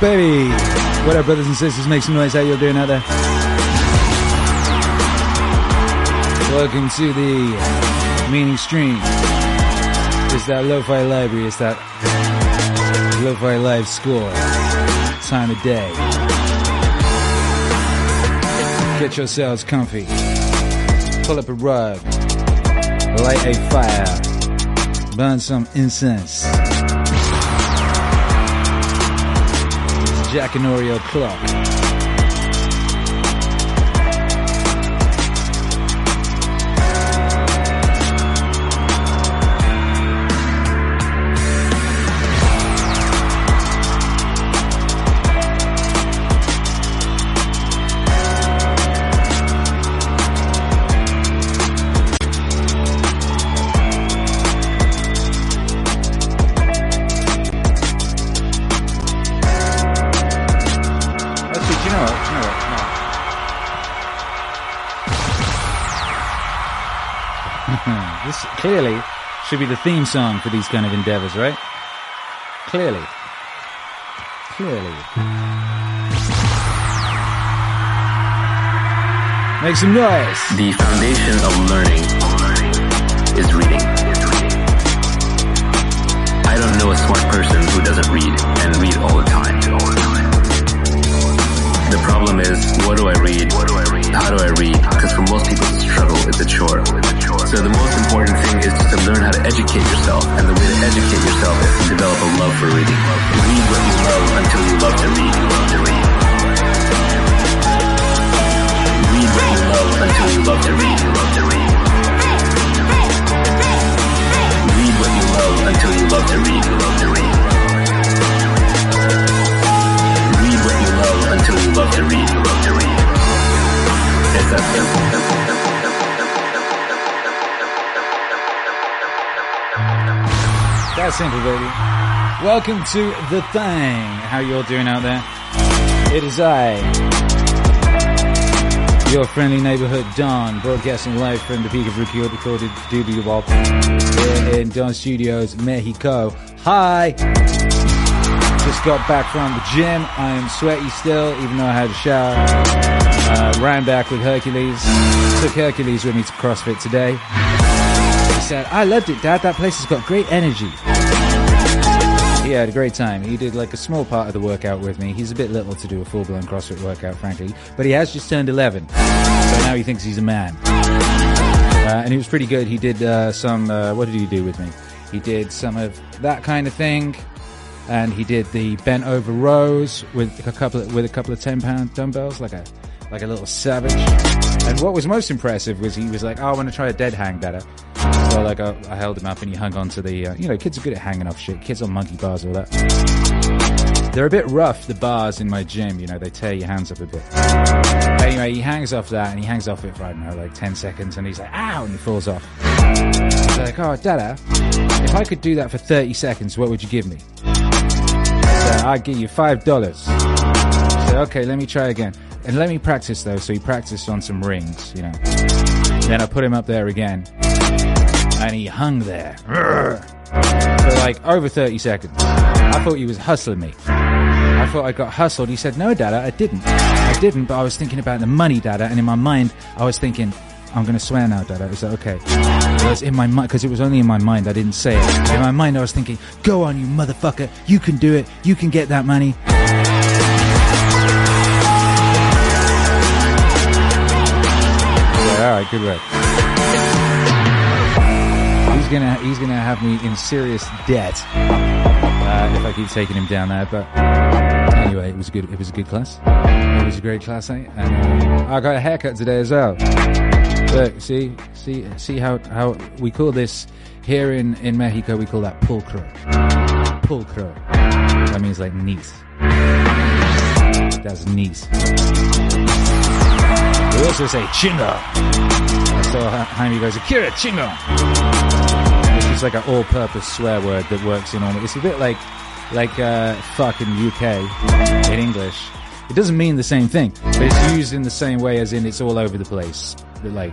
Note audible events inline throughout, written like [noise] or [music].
Baby? What up, brothers and sisters? Make some noise. How y'all doing out there? Welcome to the meaning stream. It's that lo-fi library. It's that lo-fi live score. Time of day. Get yourselves comfy. Pull up a rug. Light a fire. Burn some incense. Jack and Oreo clock. Should be the theme song for these kind of endeavors, right? Clearly. Clearly. Make some noise. The foundation of learning is reading. Is, what do I read? How do I read? Because for most people, it's a struggle, it's a chore. So the most important thing is to learn how to educate yourself, and the way to educate yourself is to develop a love for reading. Read what you love until you love to read. Love to Read Read what you love until you love to read. Love to Read Read what you love until you love to read. Read to read. It's that simple. That's simple, baby. Welcome to the thing. How you all doing out there? It is I, your friendly neighborhood Don, broadcasting live from the peak of recorded recorded Wall here in Don Studios, Mexico. Hi. Just got back from the gym. I am sweaty still, even though I had a shower. Uh, ran back with Hercules. Took Hercules with me to CrossFit today. He said, I loved it, Dad. That place has got great energy. He had a great time. He did like a small part of the workout with me. He's a bit little to do a full blown CrossFit workout, frankly, but he has just turned 11. So now he thinks he's a man. Uh, and it was pretty good. He did uh, some, uh, what did he do with me? He did some of that kind of thing. And he did the bent over rows with a couple of, with a couple of 10 pound dumbbells, like a, like a little savage. And what was most impressive was he was like, "Oh, I want to try a dead hang, Dada." So like, I, I held him up and he hung onto the, uh, you know, kids are good at hanging off shit. Kids on monkey bars, all that. They're a bit rough, the bars in my gym. You know, they tear your hands up a bit. Anyway, he hangs off that and he hangs off it for I don't know, like 10 seconds, and he's like, "Ow!" and he falls off. He's like, "Oh, Dada, if I could do that for 30 seconds, what would you give me?" So I'd give you five dollars. So okay, let me try again. And let me practice though. So he practiced on some rings, you know. Then I put him up there again. And he hung there. For like over 30 seconds. I thought he was hustling me. I thought I got hustled. He said, no, Dada, I didn't. I didn't, but I was thinking about the money, Dada. And in my mind, I was thinking, I'm going to swear now, Dada. Is that okay? It was in my mind, because it was only in my mind. I didn't say it. In my mind, I was thinking, go on, you motherfucker. You can do it. You can get that money. Yeah, all right, good work. He's gonna he's gonna have me in serious debt uh, if I keep taking him down there. But anyway, it was a good it was a good class. It was a great class, eh? And uh, I got a haircut today as well. Look, see see see how how we call this here in in Mexico. We call that pulcro. Pulcro. That means like neat. That's neat. We also say chingo. I saw Jaime goes, Akira chingo. Is like an all-purpose swear word that works in all. It's a bit like, like uh, fuck in UK in English. It doesn't mean the same thing, but it's used in the same way as in it's all over the place. But like,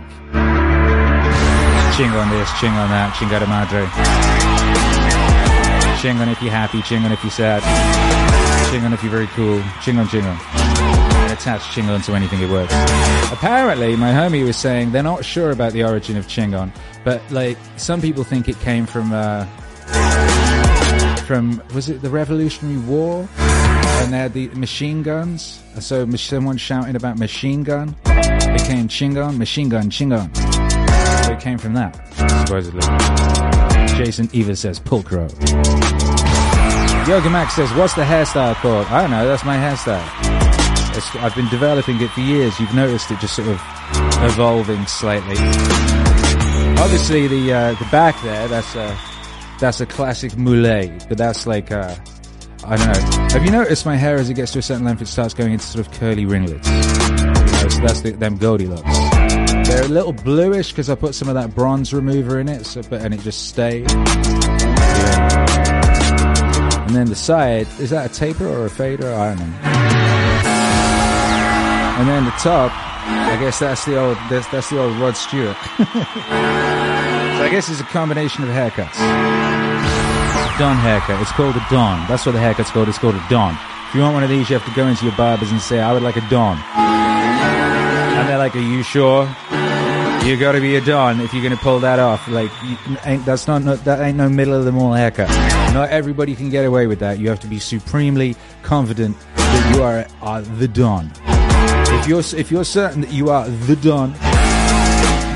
ching on this, ching on that, chingada madre. Ching on if you're happy, ching on if you're sad. Chingon if you're very cool. ching Chingon, Chingon. And attach Chingon to anything, it works. Apparently, my homie was saying they're not sure about the origin of Chingon, but like some people think it came from uh, from was it the Revolutionary War? And they had the machine guns. So someone shouting about machine gun became Chingon, machine gun, Chingon. So it came from that, supposedly. Jason Eva says Pulcro. Yoga Max says, "What's the hairstyle called?" I don't know. That's my hairstyle. It's, I've been developing it for years. You've noticed it just sort of evolving slightly. Obviously, the uh, the back there, that's a that's a classic moulet, but that's like uh, I don't know. Have you noticed my hair as it gets to a certain length, it starts going into sort of curly ringlets? So that's the, them Goldilocks. They're a little bluish because I put some of that bronze remover in it, so, but and it just stayed. Yeah. And then the side, is that a taper or a fader? I don't know. And then the top, I guess that's the old that's, that's the old Rod Stewart. [laughs] so I guess it's a combination of haircuts. Don haircut. It's called a Don. That's what the haircut's called. It's called a Don. If you want one of these, you have to go into your barbers and say, I would like a Don. And they're like, Are you sure? You got to be a Don if you're going to pull that off. Like, you, ain't, that's not, no, that ain't no middle of the mall haircut. Not everybody can get away with that. You have to be supremely confident that you are, are the Don. If you're if you're certain that you are the Don,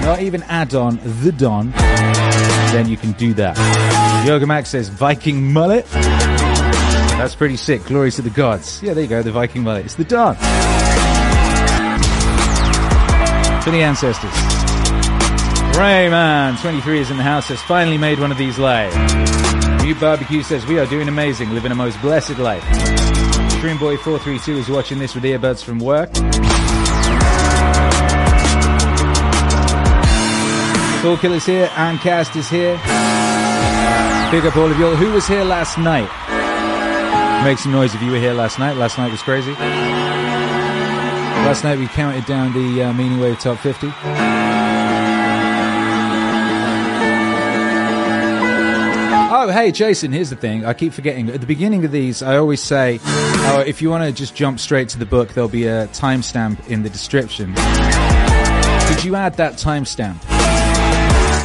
not even add-on, the Don, then you can do that. Yoga Max says Viking mullet. That's pretty sick. Glory to the gods. Yeah, there you go. The Viking mullet. It's the Don. For the ancestors. Rayman, 23 is in the house, has finally made one of these live. New Barbecue says, We are doing amazing, living a most blessed life. Streamboy432 is watching this with earbuds from work. Soul Killer's here, Ancast is here. Big up all of y'all. Who was here last night? Make some noise if you were here last night. Last night was crazy. Last night we counted down the uh, Meaning Wave Top 50. Oh, hey, Jason, here's the thing. I keep forgetting. At the beginning of these, I always say, oh, if you want to just jump straight to the book, there'll be a timestamp in the description. Could you add that timestamp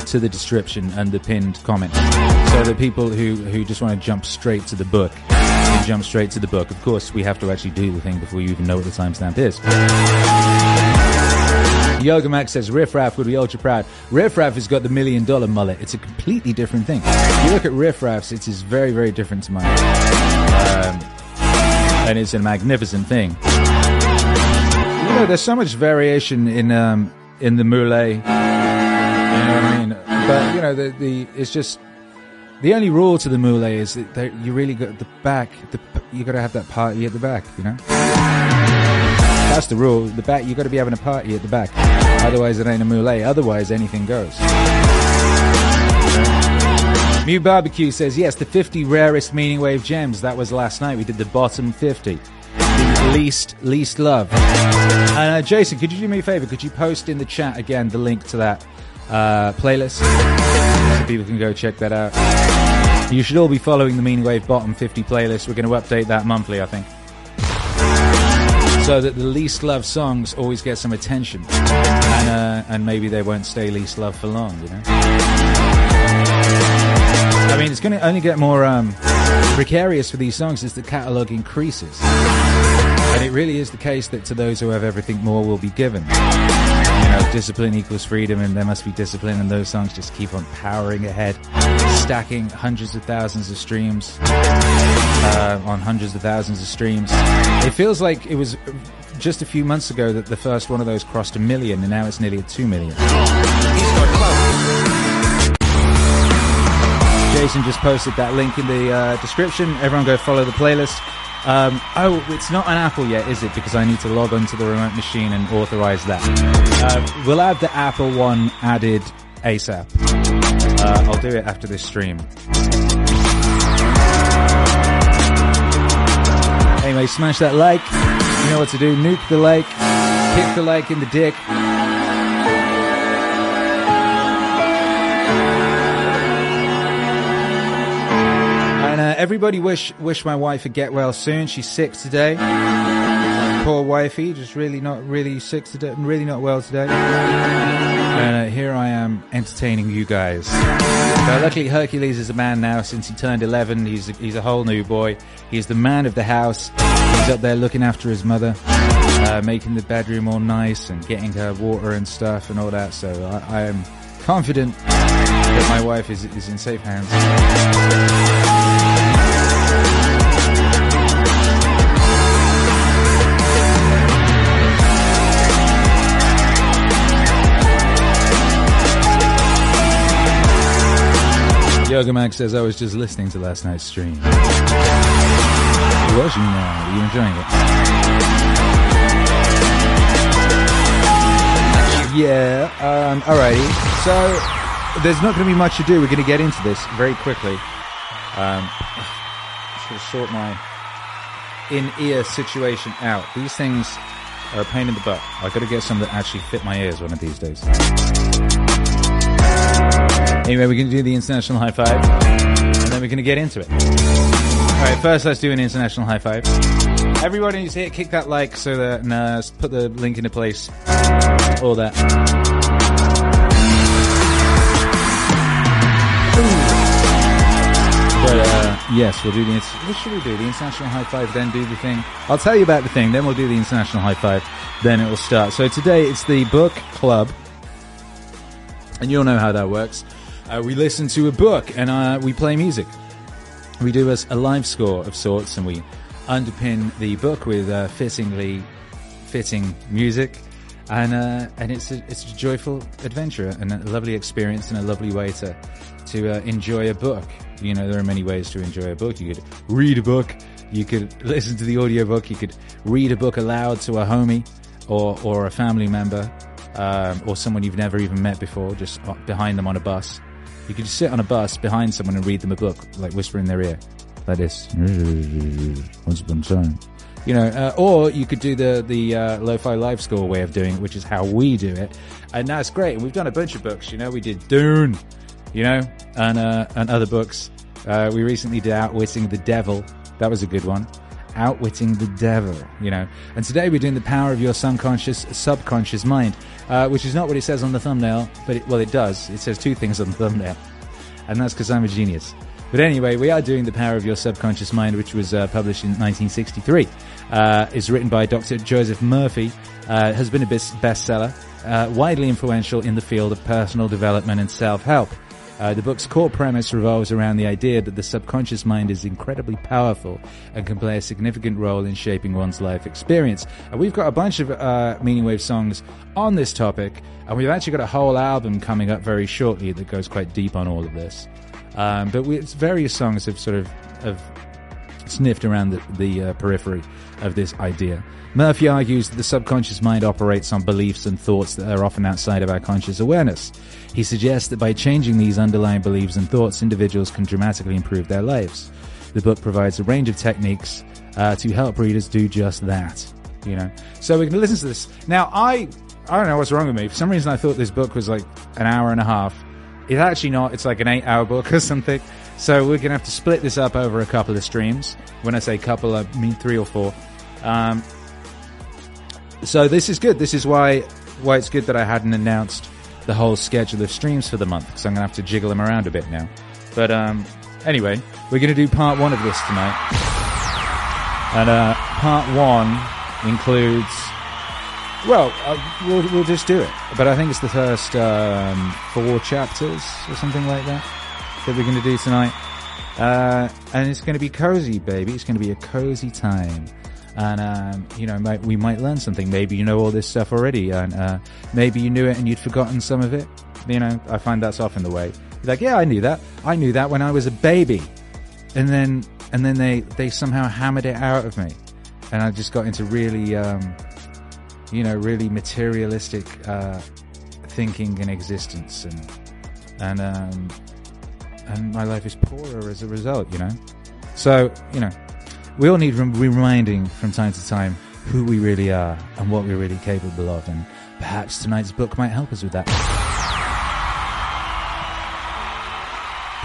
to the description and the pinned comment so that people who, who just want to jump straight to the book can jump straight to the book? Of course, we have to actually do the thing before you even know what the timestamp is. Yoga Max says Riff Raff would be ultra proud. Riff Raff has got the million dollar mullet. It's a completely different thing. If you look at Riff Raff's, it is very, very different to mine. Um, and it's a magnificent thing. You know, there's so much variation in um, in the moulet. You know what I mean? But you know, the the it's just the only rule to the moulet is that you really got the back. The, you got to have that party at the back. You know, that's the rule. The back, you got to be having a party at the back. Otherwise, it ain't a moulet. Otherwise, anything goes. Mew Barbecue says yes. The 50 rarest meaning wave gems. That was last night. We did the bottom 50. Least least love. Uh, Jason, could you do me a favor? Could you post in the chat again the link to that uh, playlist so people can go check that out. You should all be following the Mean Wave Bottom 50 playlist. We're going to update that monthly, I think. So that the least loved songs always get some attention. And, uh, and maybe they won't stay least loved for long, you know? I mean, it's going to only get more um, precarious for these songs as the catalogue increases. And it really is the case that to those who have everything more will be given. You know, discipline equals freedom, and there must be discipline, and those songs just keep on powering ahead, stacking hundreds of thousands of streams uh, on hundreds of thousands of streams. It feels like it was just a few months ago that the first one of those crossed a million, and now it's nearly at two million. Jason just posted that link in the uh, description. Everyone go follow the playlist. Um, oh, it's not an Apple yet, is it? Because I need to log onto the remote machine and authorize that. Uh, we'll have the Apple one added ASAP. Uh, I'll do it after this stream. Anyway, smash that like. You know what to do. Nuke the like. Kick the like in the dick. Everybody wish wish my wife would get well soon. She's sick today. Poor wifey, just really not really sick today, really not well today. And uh, here I am entertaining you guys. Luckily, Hercules is a man now since he turned 11. He's a, he's a whole new boy. He's the man of the house. He's up there looking after his mother, uh, making the bedroom all nice and getting her water and stuff and all that. So I, I am confident that my wife is, is in safe hands. Yoga Max says, I was just listening to last night's stream. Was you now? Are you enjoying it? Yeah, um, alrighty. So, there's not going to be much to do. We're going to get into this very quickly. Um, [sighs] should sort my in-ear situation out. These things are a pain in the butt. I've got to get some that actually fit my ears one of these days. Anyway, we're going to do the international high five, and then we're going to get into it. All right, first let's do an international high five. Everybody who's here, kick that like so that uh, put the link into place. All that. But uh, yes, we'll do the. What should we do? The international high five, then do the thing. I'll tell you about the thing, then we'll do the international high five, then it will start. So today it's the book club, and you'll know how that works. Uh, we listen to a book and uh, we play music. We do a, a, live score of sorts, and we underpin the book with uh, fittingly fitting music, and uh, and it's a, it's a joyful adventure and a lovely experience and a lovely way to to uh, enjoy a book. You know, there are many ways to enjoy a book. You could read a book, you could [laughs] listen to the audiobook, you could read a book aloud to a homie or or a family member. Um, or someone you've never even met before, just uh, behind them on a bus. You could just sit on a bus behind someone and read them a book, like whisper in their ear, like this. Once upon a time. You know, uh, or you could do the the uh, lo-fi live score way of doing it, which is how we do it, and that's great. And we've done a bunch of books. You know, we did Dune, you know, and uh, and other books. Uh, we recently did Outwitting the Devil. That was a good one. Outwitting the Devil, you know. And today we're doing the power of your subconscious subconscious mind, uh, which is not what it says on the thumbnail, but it, well, it does. It says two things on the thumbnail, and that's because I'm a genius. But anyway, we are doing the power of your subconscious mind, which was uh, published in 1963. Uh, it's written by Dr. Joseph Murphy. Uh, has been a bestseller, uh, widely influential in the field of personal development and self-help. Uh, the book's core premise revolves around the idea that the subconscious mind is incredibly powerful and can play a significant role in shaping one's life experience. And we've got a bunch of uh, Meaning Wave songs on this topic, and we've actually got a whole album coming up very shortly that goes quite deep on all of this. Um, but we, various songs have sort of have sniffed around the, the uh, periphery of this idea. Murphy argues that the subconscious mind operates on beliefs and thoughts that are often outside of our conscious awareness. He suggests that by changing these underlying beliefs and thoughts, individuals can dramatically improve their lives. The book provides a range of techniques uh, to help readers do just that. You know, so we can listen to this now. I I don't know what's wrong with me. For some reason, I thought this book was like an hour and a half. It's actually not. It's like an eight-hour book or something. So we're gonna have to split this up over a couple of streams. When I say couple, I mean three or four. Um, so this is good. This is why why it's good that I hadn't announced the whole schedule of streams for the month because I'm gonna have to jiggle them around a bit now. But um, anyway, we're gonna do part one of this tonight, and uh, part one includes. Well, uh, we'll we'll just do it. But I think it's the first um, four chapters or something like that that we're going to do tonight. Uh, and it's going to be cozy, baby. It's going to be a cozy time. And, um, you know, might, we might learn something. Maybe you know all this stuff already, and uh, maybe you knew it and you'd forgotten some of it. You know, I find that's often the way. You're like, yeah, I knew that. I knew that when I was a baby. And then, and then they, they somehow hammered it out of me. And I just got into really, um, you know, really materialistic, uh, thinking and existence and, and, um, and my life is poorer as a result, you know? So, you know, we all need reminding from time to time who we really are and what we're really capable of, and perhaps tonight's book might help us with that.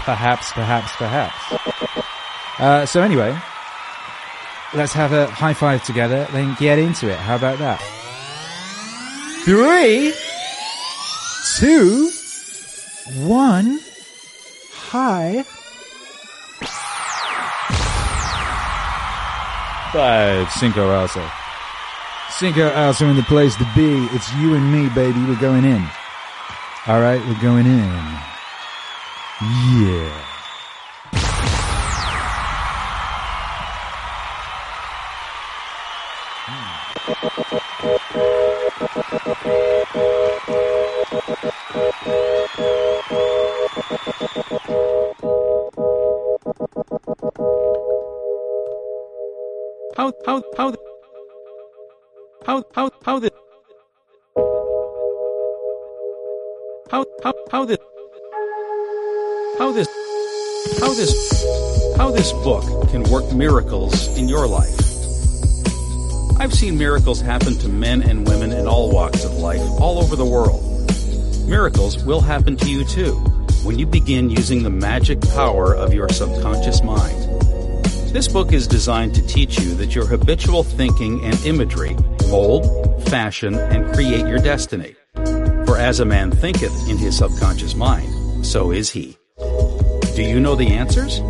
Perhaps, perhaps, perhaps. Uh, so anyway, let's have a high five together, then get into it. How about that? Three, two, one, high. Five, Cinco Also. Cinco Also in the place to be. It's you and me, baby. We're going in. All right, we're going in. Yeah. How this how this book can work miracles in your life. I've seen miracles happen to men and women in all walks of life all over the world. Miracles will happen to you too when you begin using the magic power of your subconscious mind. This book is designed to teach you that your habitual thinking and imagery mold, fashion, and create your destiny. For as a man thinketh in his subconscious mind, so is he. Do you know the answers?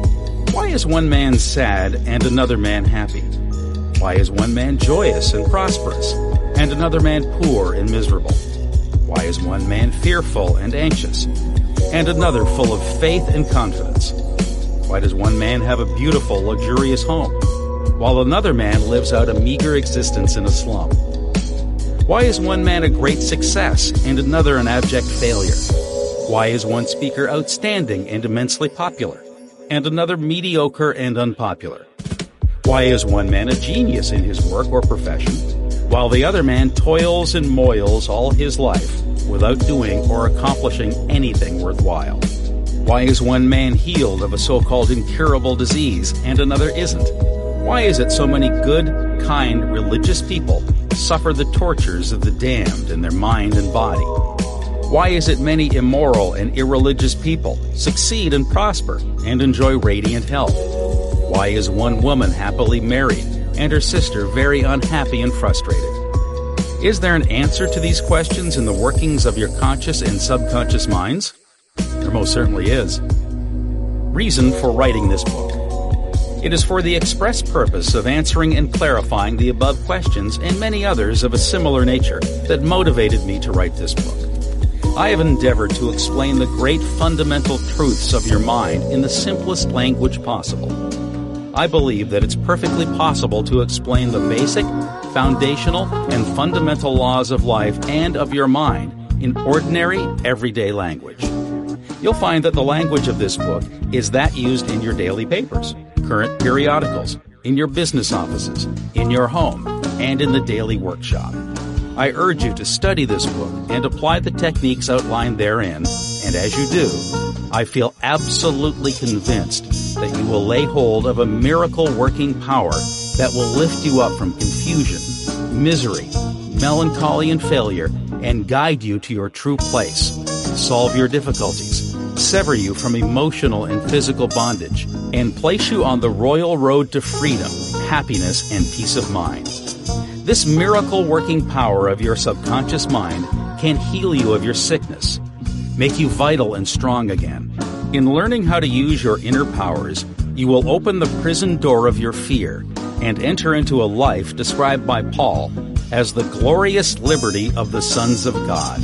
Why is one man sad and another man happy? Why is one man joyous and prosperous and another man poor and miserable? Why is one man fearful and anxious and another full of faith and confidence? Why does one man have a beautiful, luxurious home, while another man lives out a meager existence in a slum? Why is one man a great success and another an abject failure? Why is one speaker outstanding and immensely popular, and another mediocre and unpopular? Why is one man a genius in his work or profession, while the other man toils and moils all his life without doing or accomplishing anything worthwhile? Why is one man healed of a so-called incurable disease and another isn't? Why is it so many good, kind, religious people suffer the tortures of the damned in their mind and body? Why is it many immoral and irreligious people succeed and prosper and enjoy radiant health? Why is one woman happily married and her sister very unhappy and frustrated? Is there an answer to these questions in the workings of your conscious and subconscious minds? There most certainly is. Reason for writing this book. It is for the express purpose of answering and clarifying the above questions and many others of a similar nature that motivated me to write this book. I have endeavored to explain the great fundamental truths of your mind in the simplest language possible. I believe that it's perfectly possible to explain the basic, foundational, and fundamental laws of life and of your mind in ordinary, everyday language. You'll find that the language of this book is that used in your daily papers, current periodicals, in your business offices, in your home, and in the daily workshop. I urge you to study this book and apply the techniques outlined therein, and as you do, I feel absolutely convinced that you will lay hold of a miracle working power that will lift you up from confusion, misery, melancholy, and failure and guide you to your true place, solve your difficulties, sever you from emotional and physical bondage, and place you on the royal road to freedom, happiness, and peace of mind. This miracle working power of your subconscious mind can heal you of your sickness, make you vital and strong again. In learning how to use your inner powers, you will open the prison door of your fear and enter into a life described by Paul as the glorious liberty of the sons of God.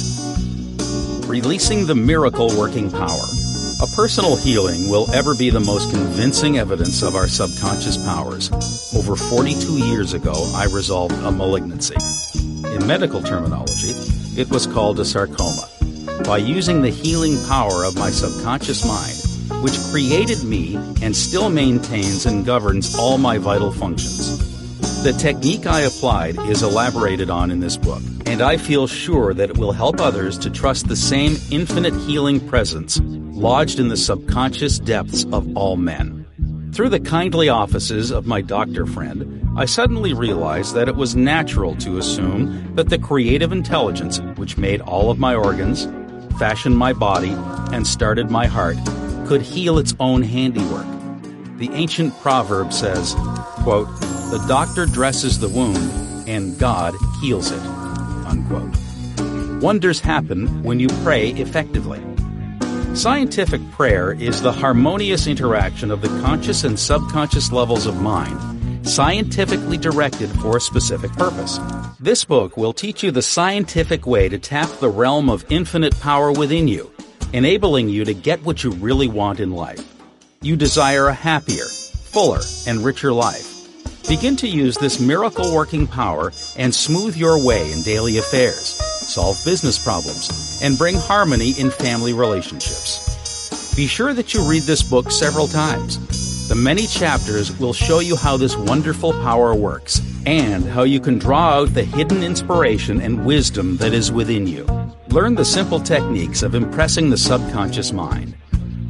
Releasing the miracle working power. A personal healing will ever be the most convincing evidence of our subconscious powers. Over 42 years ago, I resolved a malignancy. In medical terminology, it was called a sarcoma. By using the healing power of my subconscious mind, which created me and still maintains and governs all my vital functions. The technique I applied is elaborated on in this book, and I feel sure that it will help others to trust the same infinite healing presence lodged in the subconscious depths of all men. Through the kindly offices of my doctor friend, I suddenly realized that it was natural to assume that the creative intelligence which made all of my organs, fashioned my body, and started my heart could heal its own handiwork. The ancient proverb says, quote, The doctor dresses the wound and God heals it. Unquote. Wonders happen when you pray effectively. Scientific prayer is the harmonious interaction of the conscious and subconscious levels of mind, scientifically directed for a specific purpose. This book will teach you the scientific way to tap the realm of infinite power within you, enabling you to get what you really want in life. You desire a happier, fuller, and richer life. Begin to use this miracle working power and smooth your way in daily affairs, solve business problems, and bring harmony in family relationships. Be sure that you read this book several times. The many chapters will show you how this wonderful power works and how you can draw out the hidden inspiration and wisdom that is within you. Learn the simple techniques of impressing the subconscious mind.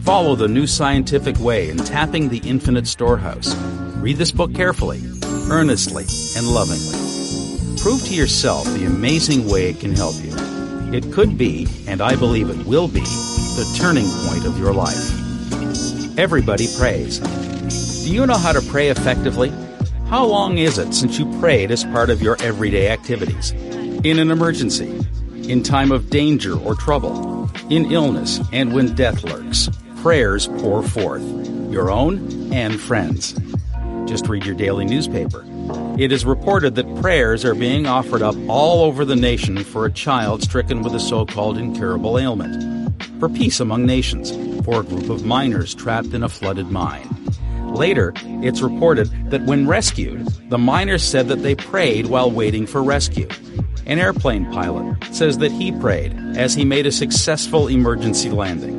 Follow the new scientific way in tapping the infinite storehouse. Read this book carefully, earnestly, and lovingly. Prove to yourself the amazing way it can help you. It could be, and I believe it will be, the turning point of your life. Everybody prays. Do you know how to pray effectively? How long is it since you prayed as part of your everyday activities? In an emergency, in time of danger or trouble, in illness, and when death lurks, prayers pour forth, your own and friends. Just read your daily newspaper. It is reported that prayers are being offered up all over the nation for a child stricken with a so called incurable ailment, for peace among nations, for a group of miners trapped in a flooded mine. Later, it's reported that when rescued, the miners said that they prayed while waiting for rescue. An airplane pilot says that he prayed as he made a successful emergency landing.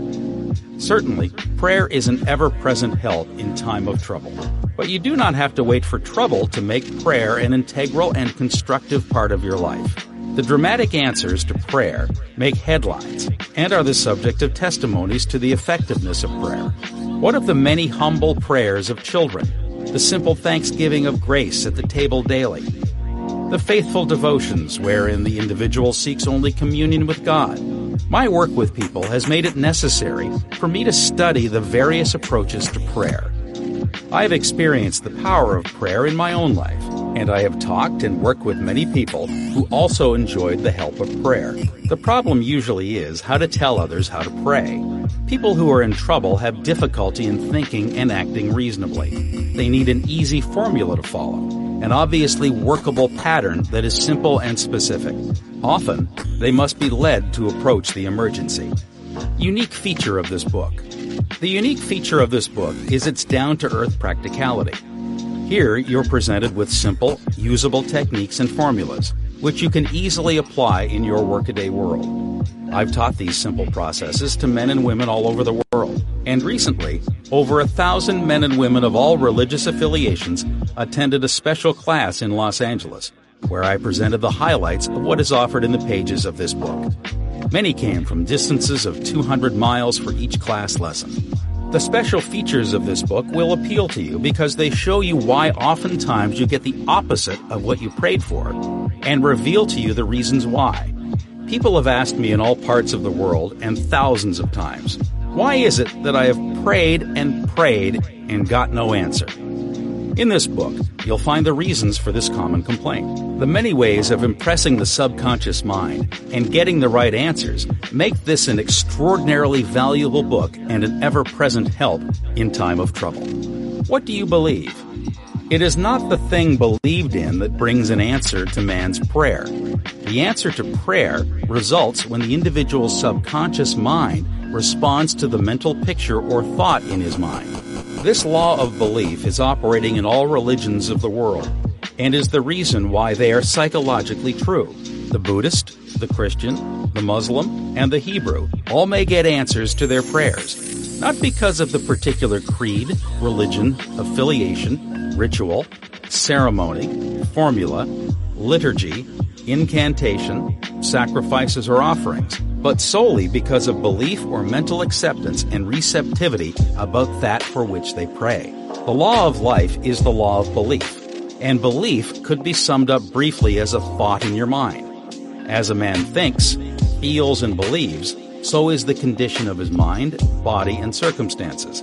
Certainly, prayer is an ever present help in time of trouble. But you do not have to wait for trouble to make prayer an integral and constructive part of your life. The dramatic answers to prayer make headlines and are the subject of testimonies to the effectiveness of prayer. What of the many humble prayers of children? The simple thanksgiving of grace at the table daily? The faithful devotions wherein the individual seeks only communion with God? My work with people has made it necessary for me to study the various approaches to prayer. I have experienced the power of prayer in my own life, and I have talked and worked with many people who also enjoyed the help of prayer. The problem usually is how to tell others how to pray. People who are in trouble have difficulty in thinking and acting reasonably. They need an easy formula to follow, an obviously workable pattern that is simple and specific. Often, they must be led to approach the emergency. Unique feature of this book. The unique feature of this book is its down to earth practicality. Here, you're presented with simple, usable techniques and formulas, which you can easily apply in your workaday world. I've taught these simple processes to men and women all over the world, and recently, over a thousand men and women of all religious affiliations attended a special class in Los Angeles where I presented the highlights of what is offered in the pages of this book. Many came from distances of 200 miles for each class lesson. The special features of this book will appeal to you because they show you why oftentimes you get the opposite of what you prayed for and reveal to you the reasons why. People have asked me in all parts of the world and thousands of times, why is it that I have prayed and prayed and got no answer? In this book, you'll find the reasons for this common complaint. The many ways of impressing the subconscious mind and getting the right answers make this an extraordinarily valuable book and an ever present help in time of trouble. What do you believe? It is not the thing believed in that brings an answer to man's prayer. The answer to prayer results when the individual's subconscious mind responds to the mental picture or thought in his mind. This law of belief is operating in all religions of the world and is the reason why they are psychologically true. The Buddhist, the Christian, the Muslim, and the Hebrew all may get answers to their prayers, not because of the particular creed, religion, affiliation, ritual, ceremony, formula, liturgy, incantation, sacrifices, or offerings but solely because of belief or mental acceptance and receptivity about that for which they pray. The law of life is the law of belief, and belief could be summed up briefly as a thought in your mind. As a man thinks, feels, and believes, so is the condition of his mind, body, and circumstances.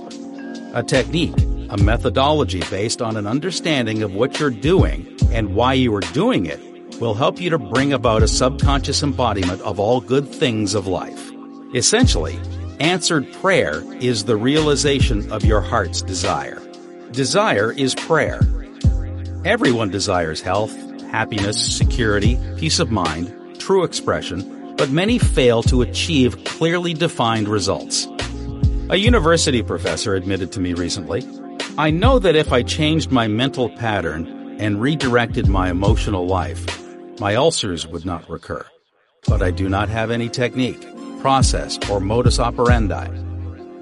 A technique A methodology based on an understanding of what you're doing and why you are doing it will help you to bring about a subconscious embodiment of all good things of life. Essentially, answered prayer is the realization of your heart's desire. Desire is prayer. Everyone desires health, happiness, security, peace of mind, true expression, but many fail to achieve clearly defined results. A university professor admitted to me recently, I know that if I changed my mental pattern and redirected my emotional life, my ulcers would not recur. But I do not have any technique, process, or modus operandi.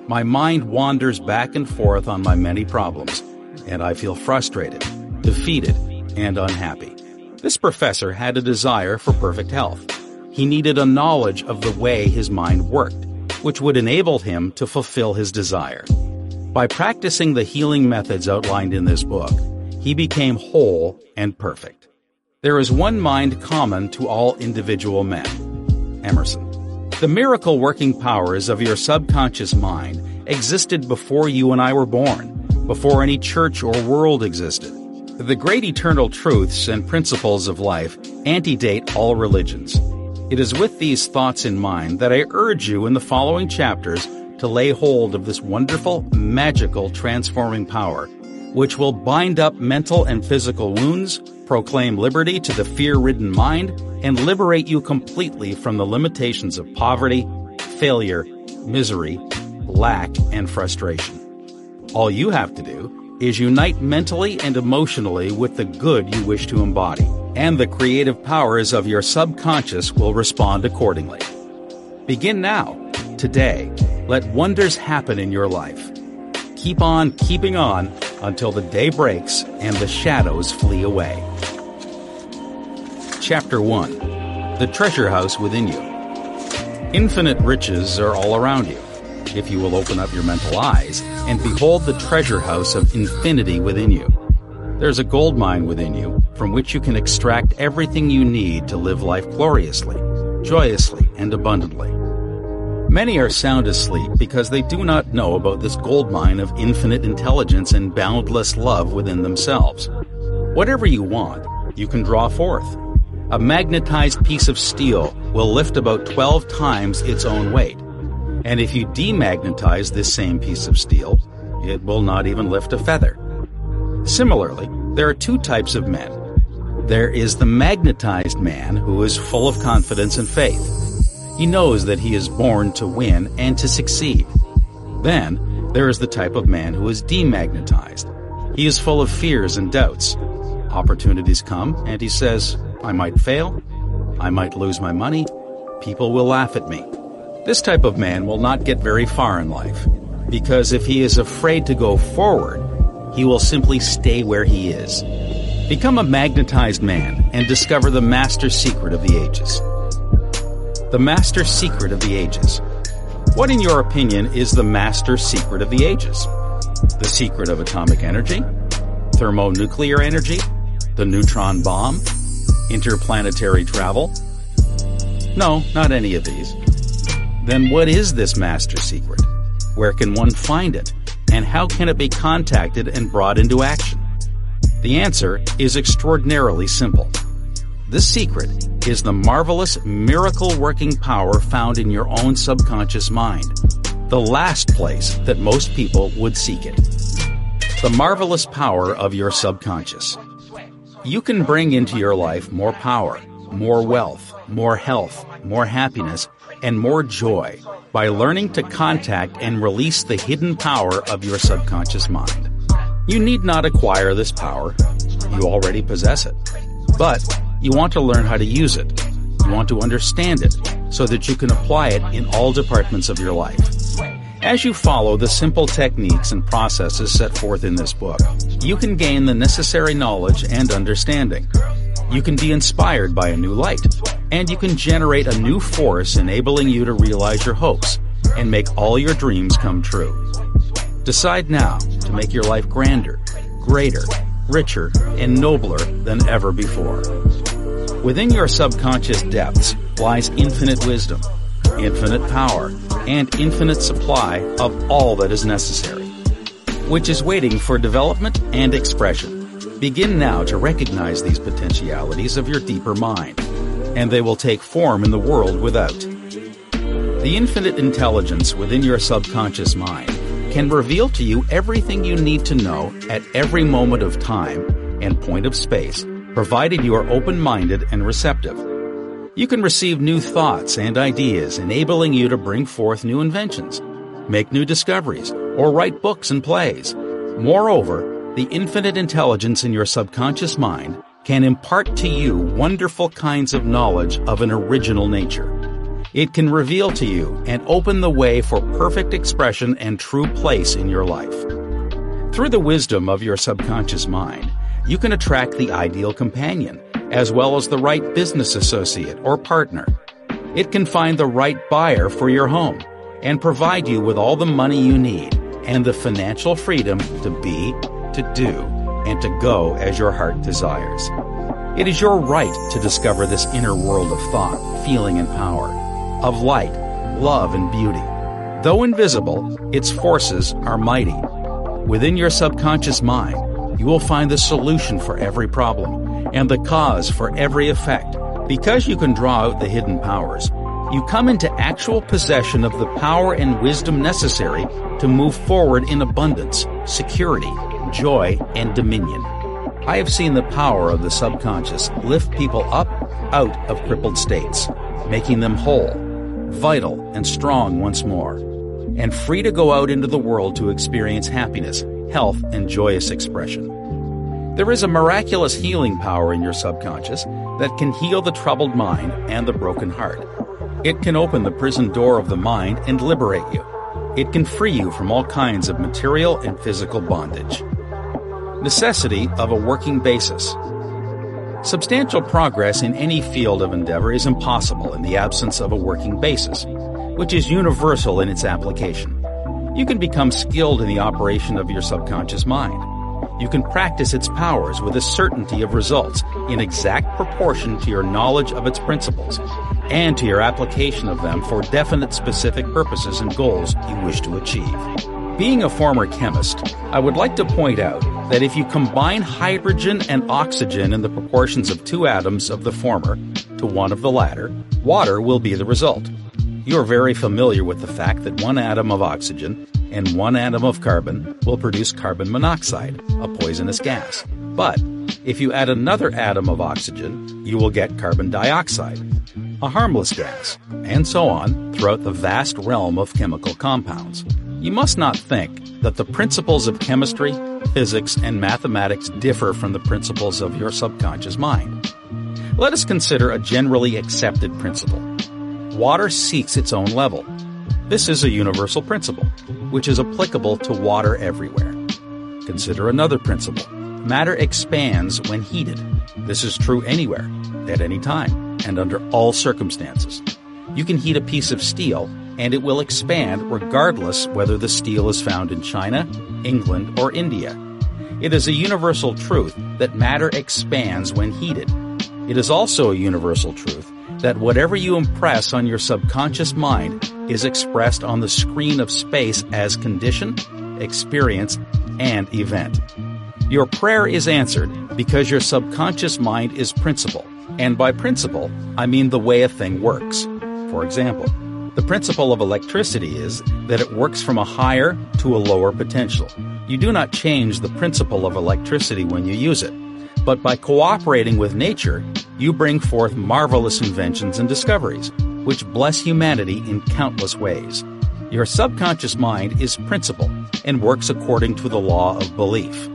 My mind wanders back and forth on my many problems, and I feel frustrated, defeated, and unhappy. This professor had a desire for perfect health. He needed a knowledge of the way his mind worked, which would enable him to fulfill his desire. By practicing the healing methods outlined in this book, he became whole and perfect. There is one mind common to all individual men. Emerson. The miracle working powers of your subconscious mind existed before you and I were born, before any church or world existed. The great eternal truths and principles of life antedate all religions. It is with these thoughts in mind that I urge you in the following chapters to lay hold of this wonderful, magical, transforming power, which will bind up mental and physical wounds, proclaim liberty to the fear ridden mind, and liberate you completely from the limitations of poverty, failure, misery, lack, and frustration. All you have to do is unite mentally and emotionally with the good you wish to embody, and the creative powers of your subconscious will respond accordingly. Begin now, today. Let wonders happen in your life. Keep on keeping on until the day breaks and the shadows flee away. Chapter 1 The Treasure House Within You. Infinite riches are all around you if you will open up your mental eyes and behold the treasure house of infinity within you. There's a gold mine within you from which you can extract everything you need to live life gloriously, joyously, and abundantly. Many are sound asleep because they do not know about this gold mine of infinite intelligence and boundless love within themselves. Whatever you want, you can draw forth. A magnetized piece of steel will lift about 12 times its own weight. And if you demagnetize this same piece of steel, it will not even lift a feather. Similarly, there are two types of men. There is the magnetized man who is full of confidence and faith. He knows that he is born to win and to succeed. Then, there is the type of man who is demagnetized. He is full of fears and doubts. Opportunities come, and he says, I might fail, I might lose my money, people will laugh at me. This type of man will not get very far in life, because if he is afraid to go forward, he will simply stay where he is. Become a magnetized man and discover the master secret of the ages. The master secret of the ages. What, in your opinion, is the master secret of the ages? The secret of atomic energy? Thermonuclear energy? The neutron bomb? Interplanetary travel? No, not any of these. Then what is this master secret? Where can one find it? And how can it be contacted and brought into action? The answer is extraordinarily simple. This secret is the marvelous miracle working power found in your own subconscious mind, the last place that most people would seek it. The marvelous power of your subconscious. You can bring into your life more power, more wealth, more health, more happiness, and more joy by learning to contact and release the hidden power of your subconscious mind. You need not acquire this power. You already possess it. But you want to learn how to use it. You want to understand it so that you can apply it in all departments of your life. As you follow the simple techniques and processes set forth in this book, you can gain the necessary knowledge and understanding. You can be inspired by a new light, and you can generate a new force enabling you to realize your hopes and make all your dreams come true. Decide now to make your life grander, greater, richer, and nobler than ever before. Within your subconscious depths lies infinite wisdom, infinite power, and infinite supply of all that is necessary. which is waiting for development and expression. Begin now to recognize these potentialities of your deeper mind, and they will take form in the world without. The infinite intelligence within your subconscious mind can reveal to you everything you need to know at every moment of time and point of space, provided you are open-minded and receptive. You can receive new thoughts and ideas, enabling you to bring forth new inventions, make new discoveries, or write books and plays. Moreover, the infinite intelligence in your subconscious mind can impart to you wonderful kinds of knowledge of an original nature. It can reveal to you and open the way for perfect expression and true place in your life. Through the wisdom of your subconscious mind, you can attract the ideal companion, as well as the right business associate or partner. It can find the right buyer for your home and provide you with all the money you need and the financial freedom to be, to do, and to go as your heart desires. It is your right to discover this inner world of thought, feeling, and power of light, love, and beauty. Though invisible, its forces are mighty. Within your subconscious mind, you will find the solution for every problem and the cause for every effect. Because you can draw out the hidden powers, you come into actual possession of the power and wisdom necessary to move forward in abundance, security, joy, and dominion. I have seen the power of the subconscious lift people up out of crippled states, making them whole vital and strong once more, and free to go out into the world to experience happiness, health, and joyous expression. There is a miraculous healing power in your subconscious that can heal the troubled mind and the broken heart. It can open the prison door of the mind and liberate you. It can free you from all kinds of material and physical bondage. Necessity of a working basis. Substantial progress in any field of endeavor is impossible in the absence of a working basis, which is universal in its application. You can become skilled in the operation of your subconscious mind. You can practice its powers with a certainty of results in exact proportion to your knowledge of its principles and to your application of them for definite specific purposes and goals you wish to achieve. Being a former chemist, I would like to point out that if you combine hydrogen and oxygen in the proportions of two atoms of the former to one of the latter, water will be the result. You are very familiar with the fact that one atom of oxygen and one atom of carbon will produce carbon monoxide, a poisonous gas. But if you add another atom of oxygen, you will get carbon dioxide, a harmless gas, and so on throughout the vast realm of chemical compounds. You must not think that the principles of chemistry, physics, and mathematics differ from the principles of your subconscious mind. Let us consider a generally accepted principle. Water seeks its own level. This is a universal principle, which is applicable to water everywhere. Consider another principle. Matter expands when heated. This is true anywhere, at any time, and under all circumstances. You can heat a piece of steel and it will expand regardless whether the steel is found in China, England, or India. It is a universal truth that matter expands when heated. It is also a universal truth that whatever you impress on your subconscious mind is expressed on the screen of space as condition, experience, and event. Your prayer is answered because your subconscious mind is principle. And by principle, I mean the way a thing works. For example, the principle of electricity is that it works from a higher to a lower potential. You do not change the principle of electricity when you use it, but by cooperating with nature, you bring forth marvelous inventions and discoveries, which bless humanity in countless ways. Your subconscious mind is principle and works according to the law of belief.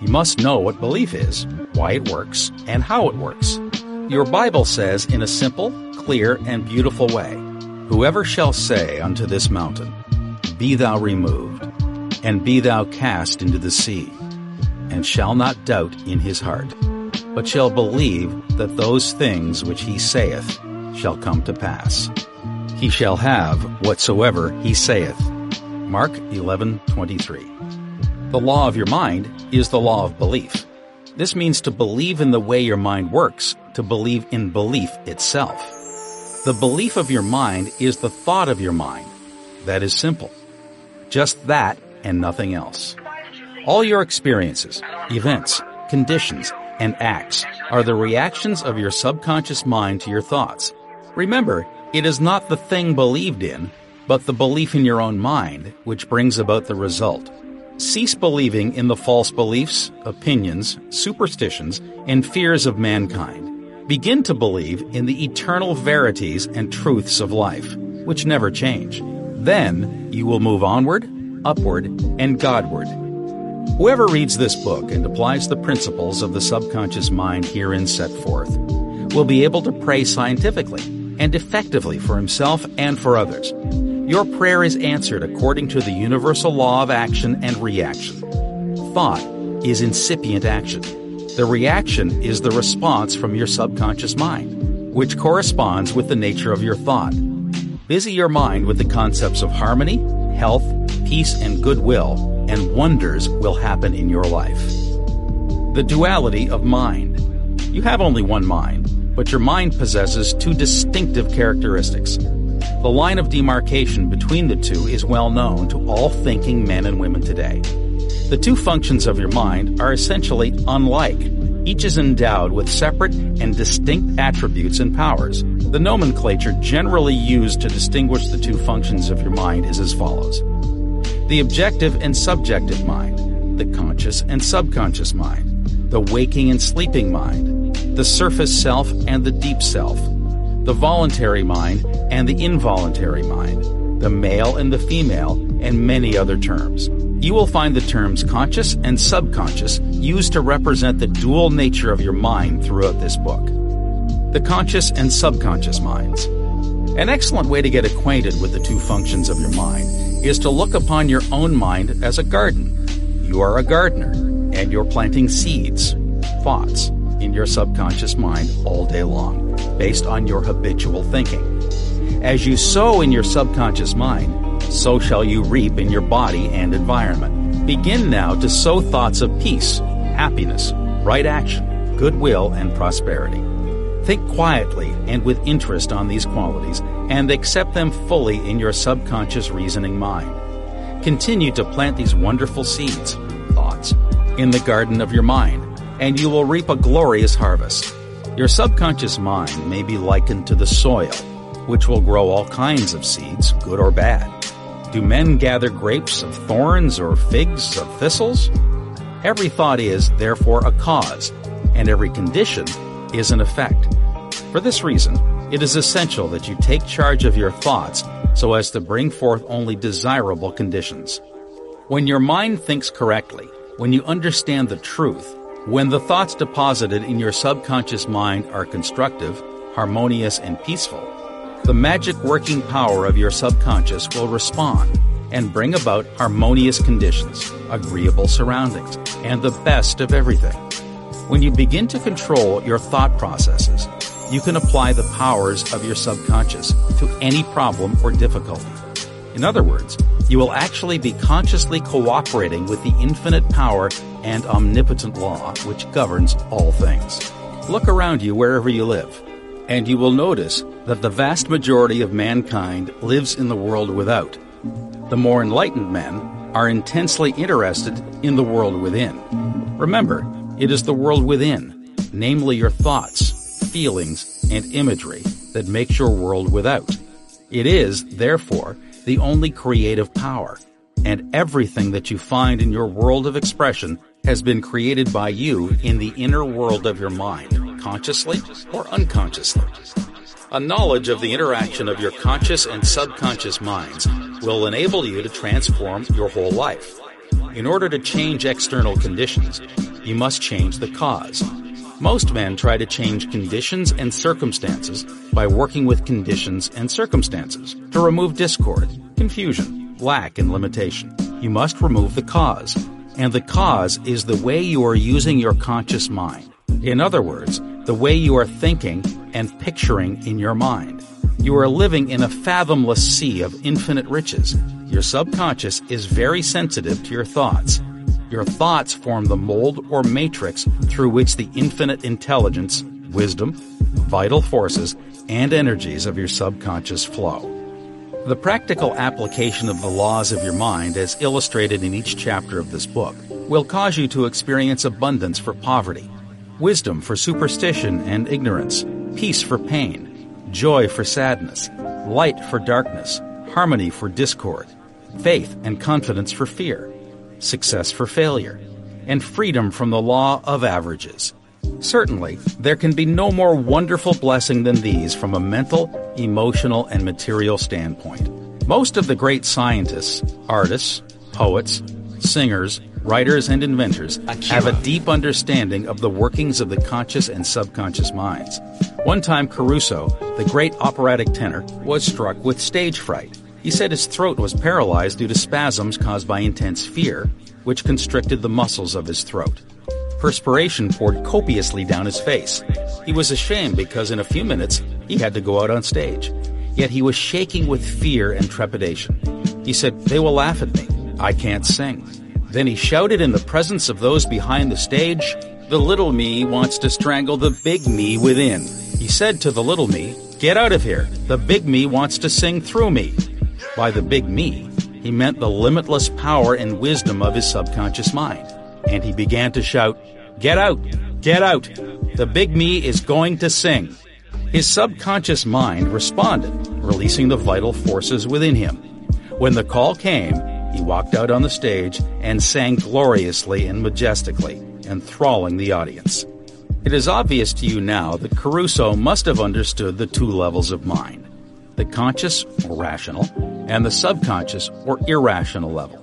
You must know what belief is, why it works, and how it works. Your Bible says in a simple, clear, and beautiful way, Whoever shall say unto this mountain, Be thou removed, and be thou cast into the sea, and shall not doubt in his heart, but shall believe that those things which he saith shall come to pass. He shall have whatsoever he saith. Mark 11:23. The law of your mind is the law of belief. This means to believe in the way your mind works, to believe in belief itself. The belief of your mind is the thought of your mind. That is simple. Just that and nothing else. All your experiences, events, conditions, and acts are the reactions of your subconscious mind to your thoughts. Remember, it is not the thing believed in, but the belief in your own mind which brings about the result. Cease believing in the false beliefs, opinions, superstitions, and fears of mankind. Begin to believe in the eternal verities and truths of life, which never change. Then you will move onward, upward, and Godward Whoever reads this book and applies the principles of the subconscious mind herein set forth will be able to pray scientifically and effectively for himself and for others. Your prayer is answered according to the universal law of action and reaction. Thought is incipient action. The reaction is the response from your subconscious mind, which corresponds with the nature of your thought. Busy your mind with the concepts of harmony, health, peace, and goodwill and wonders will happen in your life. The duality of mind. You have only one mind, but your mind possesses two distinctive characteristics. The line of demarcation between the two is well known to all thinking men and women today. The two functions of your mind are essentially unlike. Each is endowed with separate and distinct attributes and powers. The nomenclature generally used to distinguish the two functions of your mind is as follows the objective and subjective mind, the conscious and subconscious mind, the waking and sleeping mind, the surface self and the deep self, the voluntary mind and the involuntary mind, the male and the female, and many other terms. You will find the terms conscious and subconscious used to represent the dual nature of your mind throughout this book. The conscious and subconscious minds. An excellent way to get acquainted with the two functions of your mind is to look upon your own mind as a garden. You are a gardener, and you're planting seeds, thoughts, in your subconscious mind all day long, based on your habitual thinking. As you sow in your subconscious mind, so shall you reap in your body and environment. Begin now to sow thoughts of peace, happiness, right action, goodwill, and prosperity. Think quietly and with interest on these qualities and accept them fully in your subconscious reasoning mind. Continue to plant these wonderful seeds, thoughts, in the garden of your mind, and you will reap a glorious harvest. Your subconscious mind may be likened to the soil, which will grow all kinds of seeds, good or bad. Do men gather grapes of thorns or figs of thistles? Every thought is, therefore, a cause, and every condition is an effect. For this reason, it is essential that you take charge of your thoughts so as to bring forth only desirable conditions. When your mind thinks correctly, when you understand the truth, when the thoughts deposited in your subconscious mind are constructive, harmonious, and peaceful, the magic working power of your subconscious will respond and bring about harmonious conditions, agreeable surroundings, and the best of everything. When you begin to control your thought processes, you can apply the powers of your subconscious to any problem or difficulty. In other words, you will actually be consciously cooperating with the infinite power and omnipotent law which governs all things. Look around you wherever you live, and you will notice that the vast majority of mankind lives in the world without. The more enlightened men are intensely interested in the world within. Remember, it is the world within, namely your thoughts, feelings, and imagery that makes your world without. It is, therefore, the only creative power, and everything that you find in your world of expression has been created by you in the inner world of your mind, consciously or unconsciously. A knowledge of the interaction of your conscious and subconscious minds will enable you to transform your whole life. In order to change external conditions, you must change the cause. Most men try to change conditions and circumstances by working with conditions and circumstances to remove discord, confusion, lack, and limitation. You must remove the cause, and the cause is the way you are using your conscious mind. In other words, the way you are thinking and picturing in your mind. You are living in a fathomless sea of infinite riches. Your subconscious is very sensitive to your thoughts your thoughts form the mold or matrix through which the infinite intelligence, wisdom, vital forces, and energies of your subconscious flow. The practical application of the laws of your mind, as illustrated in each chapter of this book, will cause you to experience abundance for poverty, wisdom for superstition and ignorance, peace for pain, joy for sadness, light for darkness, harmony for discord, faith and confidence for fear, success for failure, and freedom from the law of averages. Certainly, there can be no more wonderful blessing than these from a mental, emotional, and material standpoint. Most of the great scientists, artists, poets, singers, writers, and inventors have a deep understanding of the workings of the conscious and subconscious minds. One time, Caruso, the great operatic tenor, was struck with stage fright. He said his throat was paralyzed due to spasms caused by intense fear, which constricted the muscles of his throat. Perspiration poured copiously down his face. He was ashamed because in a few minutes he had to go out on stage. Yet he was shaking with fear and trepidation. He said, They will laugh at me. I can't sing. Then he shouted in the presence of those behind the stage, The little me wants to strangle the big me within. He said to the little me, Get out of here. The big me wants to sing through me. By the big me, he meant the limitless power and wisdom of his subconscious mind. And he began to shout, Get out! Get out! The big me is going to sing. His subconscious mind responded, releasing the vital forces within him. When the call came, he walked out on the stage and sang gloriously and majestically, enthralling the audience. It is obvious to you now that Caruso must have understood the two levels of mind the conscious or rational, and the subconscious or irrational level.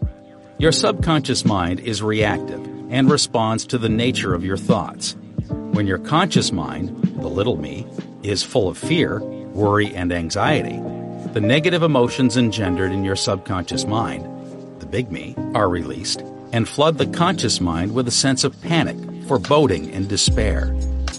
Your subconscious mind is reactive and responds to the nature of your thoughts. When your conscious mind, the little me, is full of fear, worry, and anxiety, the negative emotions engendered in your subconscious mind, big me, are released and flood the conscious mind with a sense of panic, foreboding, and despair.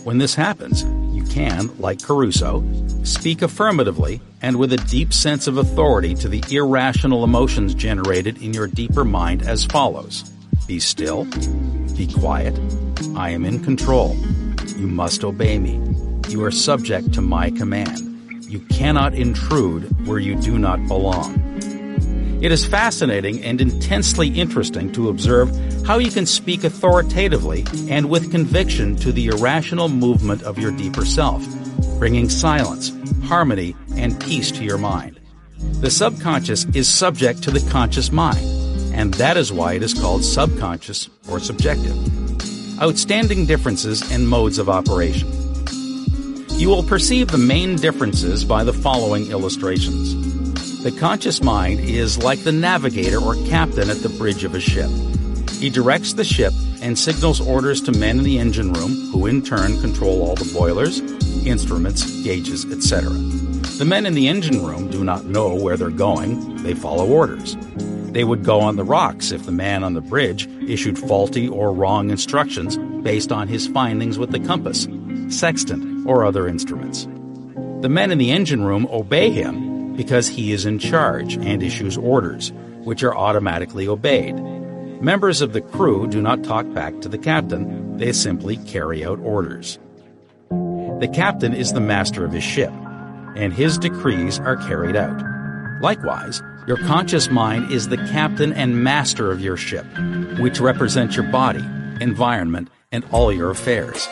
When this happens, you can, like Caruso, speak affirmatively and with a deep sense of authority to the irrational emotions generated in your deeper mind as follows. Be still. Be quiet. I am in control. You must obey me. You are subject to my command. You cannot intrude where you do not belong. It is fascinating and intensely interesting to observe how you can speak authoritatively and with conviction to the irrational movement of your deeper self, bringing silence, harmony, and peace to your mind. The subconscious is subject to the conscious mind and that is why it is called subconscious or subjective. Outstanding differences and modes of operation. You will perceive the main differences by the following illustrations. The conscious mind is like the navigator or captain at the bridge of a ship. He directs the ship and signals orders to men in the engine room, who in turn control all the boilers, instruments, gauges, etc. The men in the engine room do not know where they're going, they follow orders. They would go on the rocks if the man on the bridge issued faulty or wrong instructions based on his findings with the compass, sextant, or other instruments. The men in the engine room obey him because he is in charge and issues orders, which are automatically obeyed. Members of the crew do not talk back to the captain, they simply carry out orders. The captain is the master of his ship, and his decrees are carried out. Likewise, your conscious mind is the captain and master of your ship, which represents your body, environment, and all your affairs.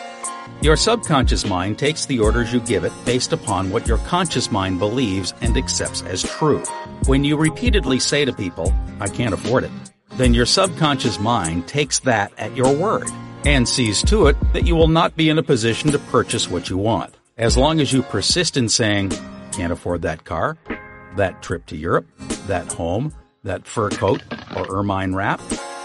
Your subconscious mind takes the orders you give it based upon what your conscious mind believes and accepts as true. When you repeatedly say to people, I can't afford it, then your subconscious mind takes that at your word and sees to it that you will not be in a position to purchase what you want. As long as you persist in saying, can't afford that car, that trip to Europe, that home, that fur coat, or ermine wrap,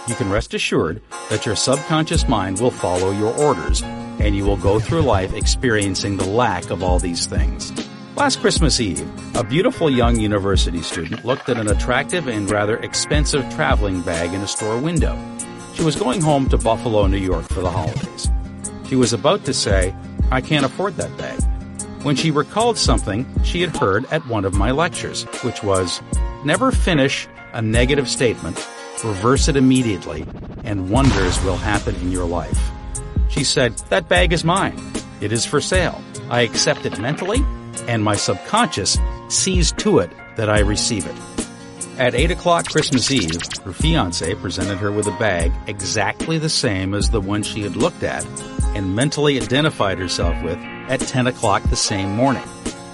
you can rest assured that your subconscious mind will follow your orders, and you will go through life experiencing the lack of all these things. Last Christmas Eve, a beautiful young university student looked at an attractive and rather expensive traveling bag in a store window. She was going home to Buffalo, New York for the holidays. She was about to say, I can't afford that bag when she recalled something she had heard at one of my lectures, which was never finish a negative statement, reverse it immediately, and wonders will happen in your life. She said, That bag is mine. It is for sale. I accept it mentally, and my subconscious sees to it that I receive it. At 8 o'clock Christmas Eve, her fiance presented her with a bag exactly the same as the one she had looked at and mentally identified herself with at 10 o'clock the same morning.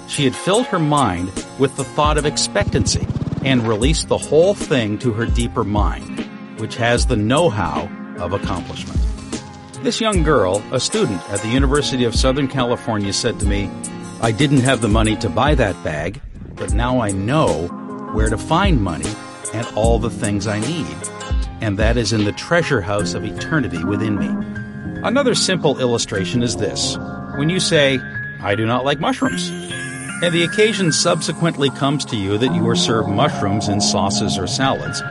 She had filled her mind with the thought of expectancy and released the whole thing to her deeper mind, which has the know-how of accomplishment. This young girl, a student at the University of Southern California, said to me, I didn't have the money to buy that bag, but now I know where to find money and all the things I need. And that is in the treasure house of eternity within me. Another simple illustration is this. When you say, I do not like mushrooms, and the occasion subsequently comes to you that you are served mushrooms in sauces or salads,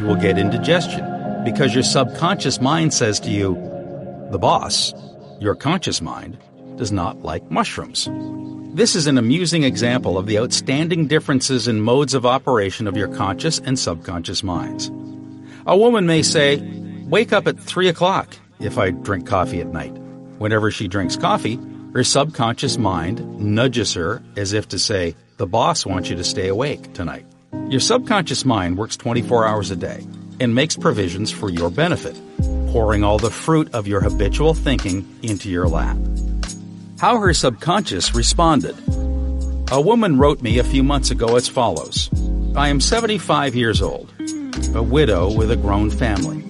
you will get indigestion because your subconscious mind says to you, the boss, your conscious mind, does not like mushrooms. This is an amusing example of the outstanding differences in modes of operation of your conscious and subconscious minds. A woman may say, Wake up at 3 o'clock if I drink coffee at night. Whenever she drinks coffee, her subconscious mind nudges her as if to say, The boss wants you to stay awake tonight. Your subconscious mind works 24 hours a day and makes provisions for your benefit, pouring all the fruit of your habitual thinking into your lap. How her subconscious responded. A woman wrote me a few months ago as follows I am 75 years old, a widow with a grown family.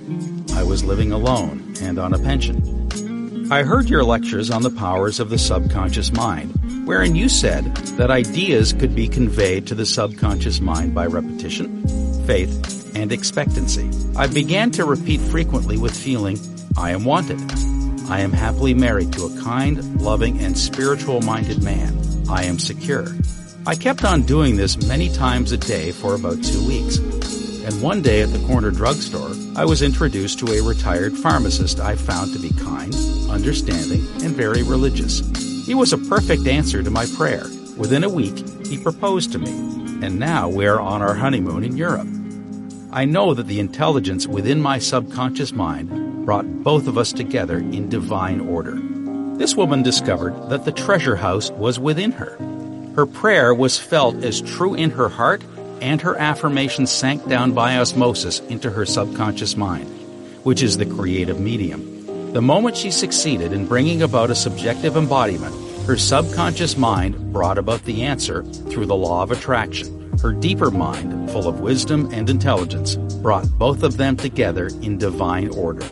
I was living alone and on a pension. I heard your lectures on the powers of the subconscious mind, wherein you said that ideas could be conveyed to the subconscious mind by repetition, faith, and expectancy. I began to repeat frequently with feeling, I am wanted. I am happily married to a kind, loving, and spiritual minded man. I am secure. I kept on doing this many times a day for about two weeks. And one day at the corner drugstore, I was introduced to a retired pharmacist I found to be kind, understanding, and very religious. He was a perfect answer to my prayer. Within a week, he proposed to me, and now we are on our honeymoon in Europe. I know that the intelligence within my subconscious mind brought both of us together in divine order. This woman discovered that the treasure house was within her. Her prayer was felt as true in her heart, and her affirmation sank down by osmosis into her subconscious mind, which is the creative medium. The moment she succeeded in bringing about a subjective embodiment, her subconscious mind brought about the answer through the law of attraction. Her deeper mind, full of wisdom and intelligence, brought both of them together in divine order.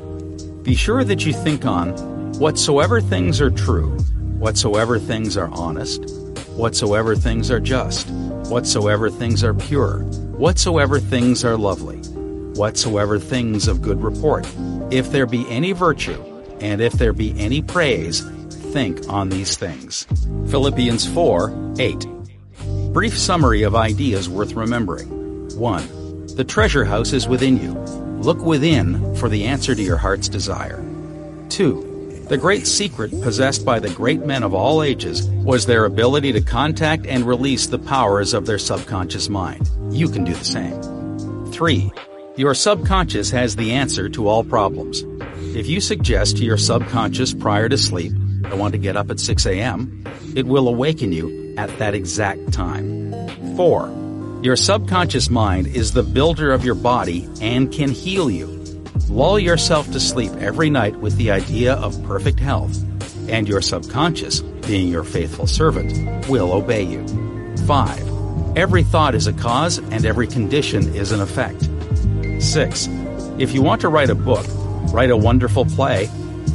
Be sure that you think on whatsoever things are true, whatsoever things are honest, whatsoever things are just, whatsoever things are pure, whatsoever things are lovely, whatsoever things of good report. If there be any virtue, and if there be any praise, think on these things. Philippians 4 8. Brief summary of ideas worth remembering. 1. The treasure house is within you. Look within for the answer to your heart's desire. 2. The great secret possessed by the great men of all ages was their ability to contact and release the powers of their subconscious mind. You can do the same. 3. Your subconscious has the answer to all problems. If you suggest to your subconscious prior to sleep, I want to get up at 6 a.m., it will awaken you at that exact time. 4. Your subconscious mind is the builder of your body and can heal you. Lull yourself to sleep every night with the idea of perfect health, and your subconscious, being your faithful servant, will obey you. 5. Every thought is a cause and every condition is an effect. 6. If you want to write a book, write a wonderful play,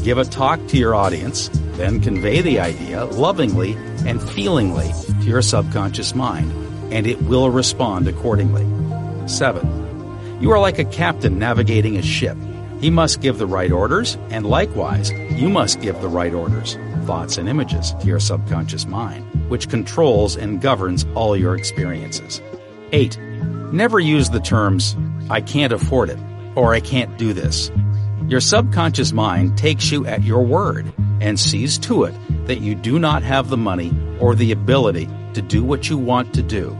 give a talk to your audience, then convey the idea lovingly and feelingly to your subconscious mind and it will respond accordingly. 7. You are like a captain navigating a ship. He must give the right orders, and likewise, you must give the right orders, thoughts and images, to your subconscious mind, which controls and governs all your experiences. 8. Never use the terms, I can't afford it, or I can't do this. Your subconscious mind takes you at your word and sees to it that you do not have the money or the ability to do what you want to do.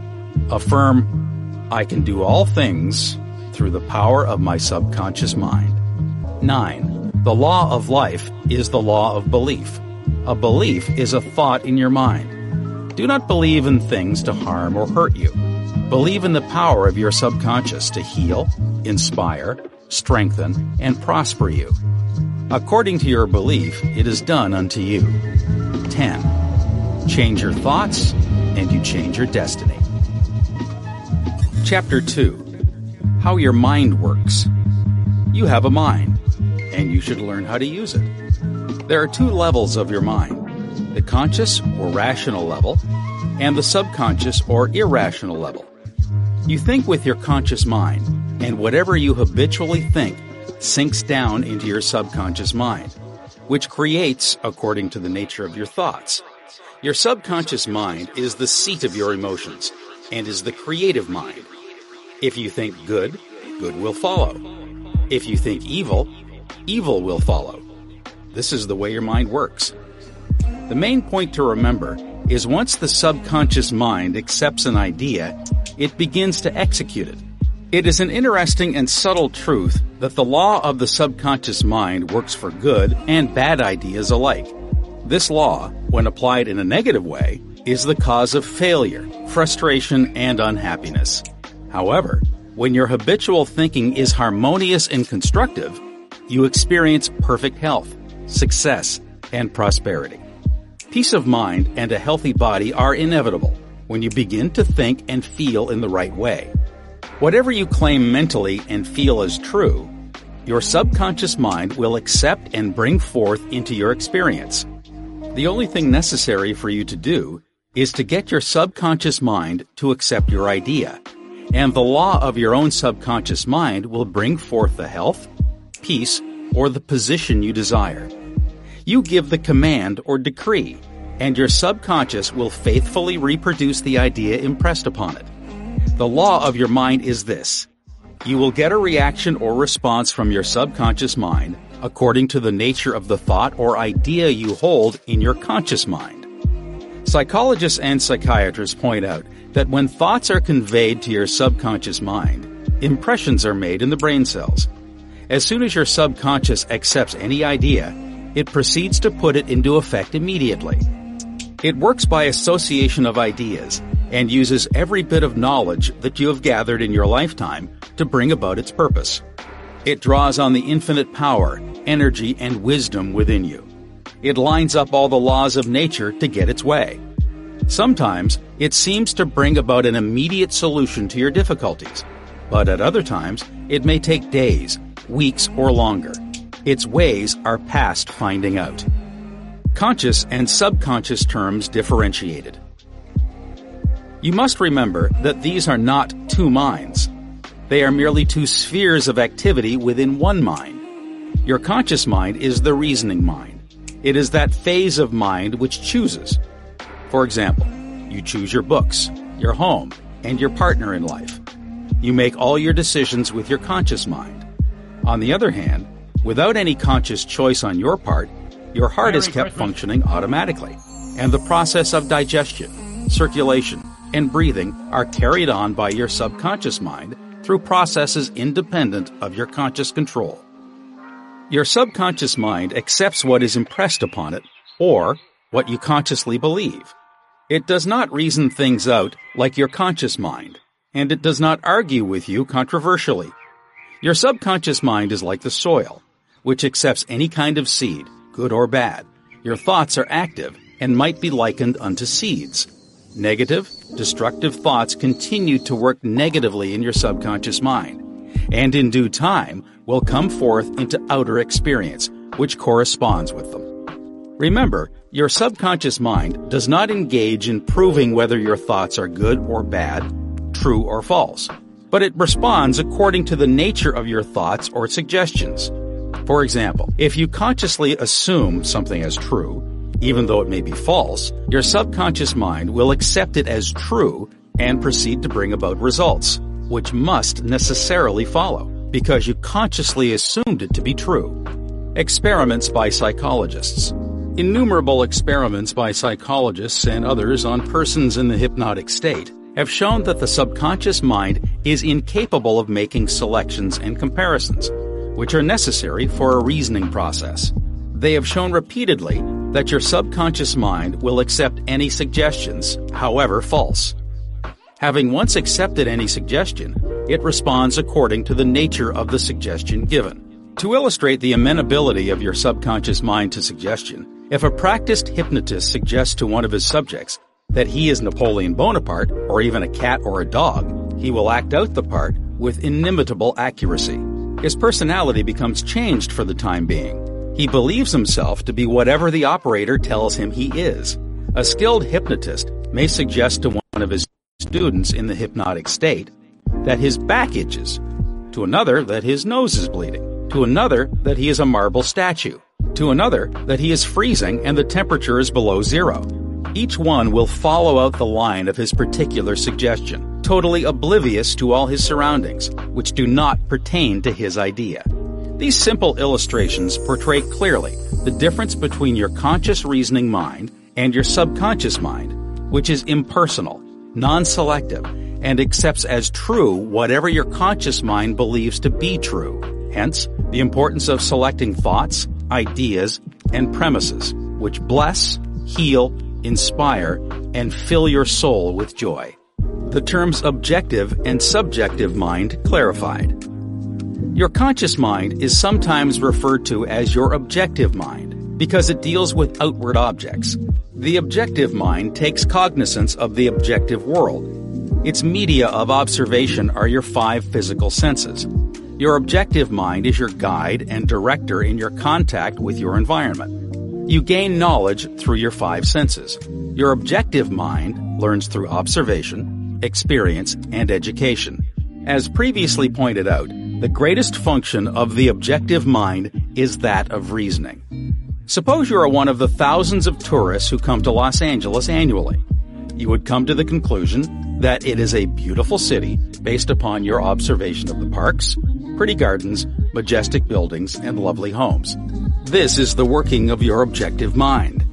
Affirm, I can do all things through the power of my subconscious mind. 9. The law of life is the law of belief. A belief is a thought in your mind. Do not believe in things to harm or hurt you. Believe in the power of your subconscious to heal, inspire, strengthen, and prosper you. According to your belief, it is done unto you. 10. Change your thoughts, and you change your destiny. Chapter 2 How Your Mind Works. You have a mind, and you should learn how to use it. There are two levels of your mind the conscious or rational level, and the subconscious or irrational level. You think with your conscious mind, and whatever you habitually think sinks down into your subconscious mind, which creates according to the nature of your thoughts. Your subconscious mind is the seat of your emotions and is the creative mind. If you think good, good will follow. If you think evil, evil will follow. This is the way your mind works. The main point to remember is once the subconscious mind accepts an idea, it begins to execute it. It is an interesting and subtle truth that the law of the subconscious mind works for good and bad ideas alike. This law, when applied in a negative way, is the cause of failure, frustration, and unhappiness. However, when your habitual thinking is harmonious and constructive, you experience perfect health, success, and prosperity. Peace of mind and a healthy body are inevitable when you begin to think and feel in the right way. Whatever you claim mentally and feel as true, your subconscious mind will accept and bring forth into your experience. The only thing necessary for you to do is to get your subconscious mind to accept your idea, and the law of your own subconscious mind will bring forth the health, peace, or the position you desire. You give the command or decree, and your subconscious will faithfully reproduce the idea impressed upon it. The law of your mind is this. You will get a reaction or response from your subconscious mind according to the nature of the thought or idea you hold in your conscious mind. Psychologists and psychiatrists point out that when thoughts are conveyed to your subconscious mind, impressions are made in the brain cells. As soon as your subconscious accepts any idea, it proceeds to put it into effect immediately. It works by association of ideas and uses every bit of knowledge that you have gathered in your lifetime to bring about its purpose. It draws on the infinite power, energy, and wisdom within you. It lines up all the laws of nature to get its way. Sometimes it seems to bring about an immediate solution to your difficulties, but at other times it may take days, weeks, or longer. Its ways are past finding out. Conscious and subconscious terms differentiated. You must remember that these are not two minds. They are merely two spheres of activity within one mind. Your conscious mind is the reasoning mind. It is that phase of mind which chooses. For example, you choose your books, your home, and your partner in life. You make all your decisions with your conscious mind. On the other hand, without any conscious choice on your part, your heart is kept functioning automatically, and the process of digestion, circulation, and breathing are carried on by your subconscious mind through processes independent of your conscious control. Your subconscious mind accepts what is impressed upon it, or what you consciously believe. It does not reason things out like your conscious mind, and it does not argue with you controversially. Your subconscious mind is like the soil, which accepts any kind of seed, good or bad. Your thoughts are active and might be likened unto seeds. Negative, destructive thoughts continue to work negatively in your subconscious mind, and in due time will come forth into outer experience, which corresponds with them. Remember, your subconscious mind does not engage in proving whether your thoughts are good or bad, true or false, but it responds according to the nature of your thoughts or suggestions. For example, if you consciously assume something as true, even though it may be false, your subconscious mind will accept it as true and proceed to bring about results, which must necessarily follow, because you consciously assumed it to be true. Experiments by psychologists. Innumerable experiments by psychologists and others on persons in the hypnotic state have shown that the subconscious mind is incapable of making selections and comparisons, which are necessary for a reasoning process. They have shown repeatedly that your subconscious mind will accept any suggestions, however false. Having once accepted any suggestion, it responds according to the nature of the suggestion given. To illustrate the amenability of your subconscious mind to suggestion, if a practiced hypnotist suggests to one of his subjects that he is Napoleon Bonaparte or even a cat or a dog, he will act out the part with inimitable accuracy. His personality becomes changed for the time being. He believes himself to be whatever the operator tells him he is. A skilled hypnotist may suggest to one of his students in the hypnotic state that his back itches, to another that his nose is bleeding, to another that he is a marble statue, to another that he is freezing and the temperature is below zero. Each one will follow out the line of his particular suggestion, totally oblivious to all his surroundings, which do not pertain to his idea. These simple illustrations portray clearly the difference between your conscious reasoning mind and your subconscious mind, which is impersonal, non-selective, and accepts as true whatever your conscious mind believes to be true. Hence, the importance of selecting thoughts, ideas, and premises which bless, heal, inspire, and fill your soul with joy. The terms objective and subjective mind clarified. Your conscious mind is sometimes referred to as your objective mind because it deals with outward objects. The objective mind takes cognizance of the objective world. Its media of observation are your five physical senses. Your objective mind is your guide and director in your contact with your environment. You gain knowledge through your five senses. Your objective mind learns through observation, experience, and education. As previously pointed out, the greatest function of the objective mind is that of reasoning. Suppose you are one of the thousands of tourists who come to Los Angeles annually. You would come to the conclusion that it is a beautiful city based upon your observation of the parks, pretty gardens, majestic buildings, and lovely homes. This is the working of your objective mind.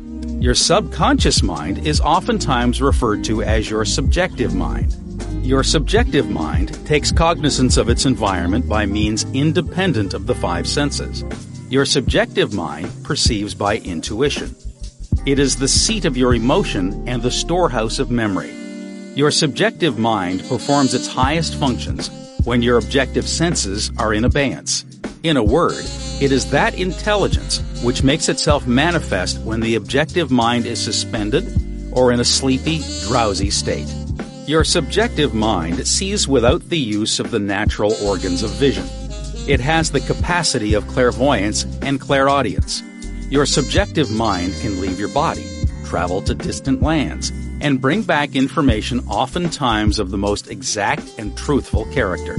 Your subconscious mind is oftentimes referred to as your subjective mind. Your subjective mind takes cognizance of its environment by means independent of the five senses. Your subjective mind perceives by intuition. It is the seat of your emotion and the storehouse of memory. Your subjective mind performs its highest functions when your objective senses are in abeyance. In a word, it is that intelligence which makes itself manifest when the objective mind is suspended or in a sleepy, drowsy state. Your subjective mind sees without the use of the natural organs of vision. It has the capacity of clairvoyance and clairaudience. Your subjective mind can leave your body, travel to distant lands, and bring back information oftentimes of the most exact and truthful character.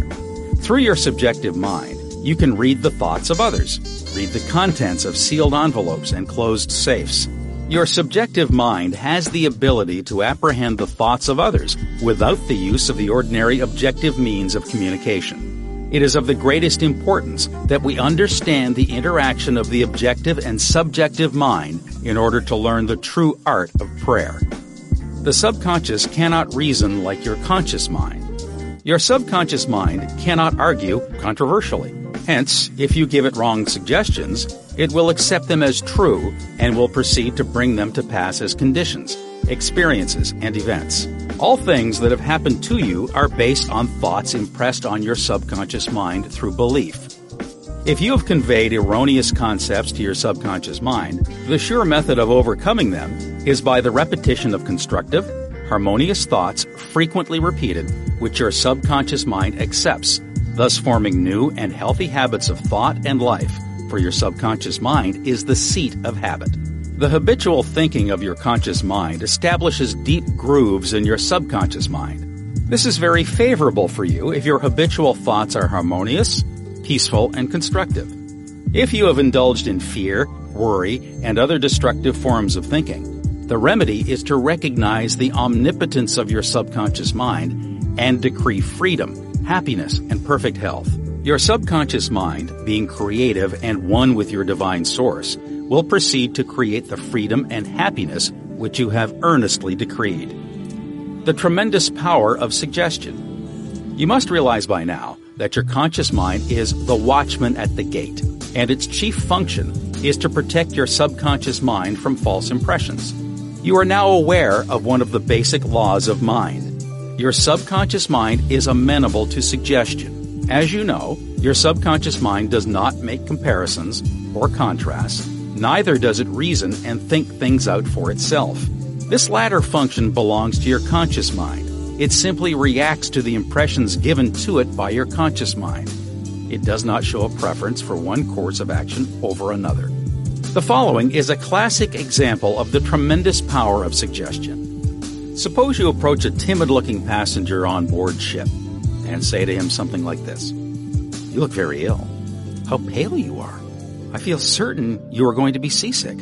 Through your subjective mind, you can read the thoughts of others, read the contents of sealed envelopes and closed safes. Your subjective mind has the ability to apprehend the thoughts of others without the use of the ordinary objective means of communication. It is of the greatest importance that we understand the interaction of the objective and subjective mind in order to learn the true art of prayer. The subconscious cannot reason like your conscious mind. Your subconscious mind cannot argue controversially. Hence, if you give it wrong suggestions, it will accept them as true and will proceed to bring them to pass as conditions, experiences, and events. All things that have happened to you are based on thoughts impressed on your subconscious mind through belief. If you have conveyed erroneous concepts to your subconscious mind, the sure method of overcoming them is by the repetition of constructive, harmonious thoughts frequently repeated, which your subconscious mind accepts, thus forming new and healthy habits of thought and life, for your subconscious mind is the seat of habit. The habitual thinking of your conscious mind establishes deep grooves in your subconscious mind. This is very favorable for you if your habitual thoughts are harmonious, peaceful, and constructive. If you have indulged in fear, worry, and other destructive forms of thinking, the remedy is to recognize the omnipotence of your subconscious mind and decree freedom, happiness, and perfect health. Your subconscious mind, being creative and one with your divine source, will proceed to create the freedom and happiness which you have earnestly decreed. The tremendous power of suggestion. You must realize by now that your conscious mind is the watchman at the gate, and its chief function is to protect your subconscious mind from false impressions. You are now aware of one of the basic laws of mind. Your subconscious mind is amenable to suggestion. As you know, your subconscious mind does not make comparisons or contrasts, neither does it reason and think things out for itself. This latter function belongs to your conscious mind. It simply reacts to the impressions given to it by your conscious mind. It does not show a preference for one course of action over another. The following is a classic example of the tremendous power of suggestion. Suppose you approach a timid looking passenger on board ship and say to him something like this You look very ill. How pale you are. I feel certain you are going to be seasick.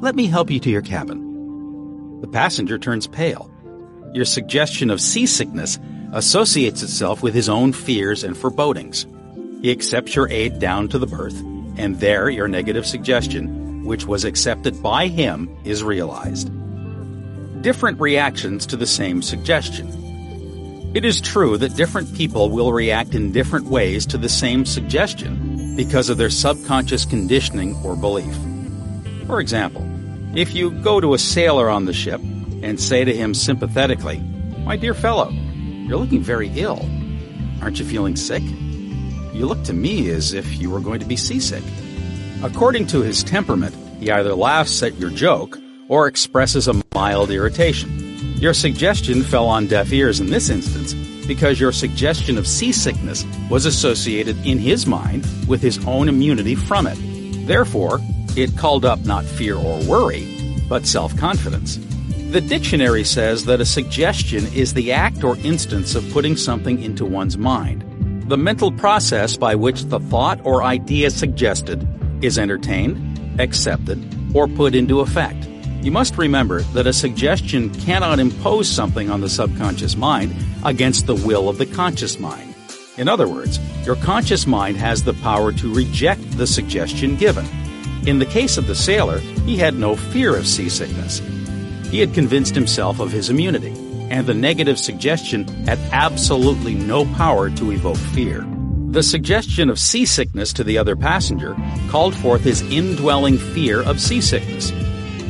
Let me help you to your cabin. The passenger turns pale. Your suggestion of seasickness associates itself with his own fears and forebodings. He accepts your aid down to the berth, and there your negative suggestion, which was accepted by him, is realized different reactions to the same suggestion. It is true that different people will react in different ways to the same suggestion because of their subconscious conditioning or belief. For example, if you go to a sailor on the ship and say to him sympathetically, My dear fellow, you're looking very ill. Aren't you feeling sick? You look to me as if you were going to be seasick. According to his temperament, he either laughs at your joke or expresses a mild irritation. Your suggestion fell on deaf ears in this instance because your suggestion of seasickness was associated in his mind with his own immunity from it. Therefore, it called up not fear or worry, but self confidence. The dictionary says that a suggestion is the act or instance of putting something into one's mind. The mental process by which the thought or idea suggested is entertained, accepted, or put into effect. You must remember that a suggestion cannot impose something on the subconscious mind against the will of the conscious mind. In other words, your conscious mind has the power to reject the suggestion given. In the case of the sailor, he had no fear of seasickness. He had convinced himself of his immunity, and the negative suggestion had absolutely no power to evoke fear. The suggestion of seasickness to the other passenger called forth his indwelling fear of seasickness.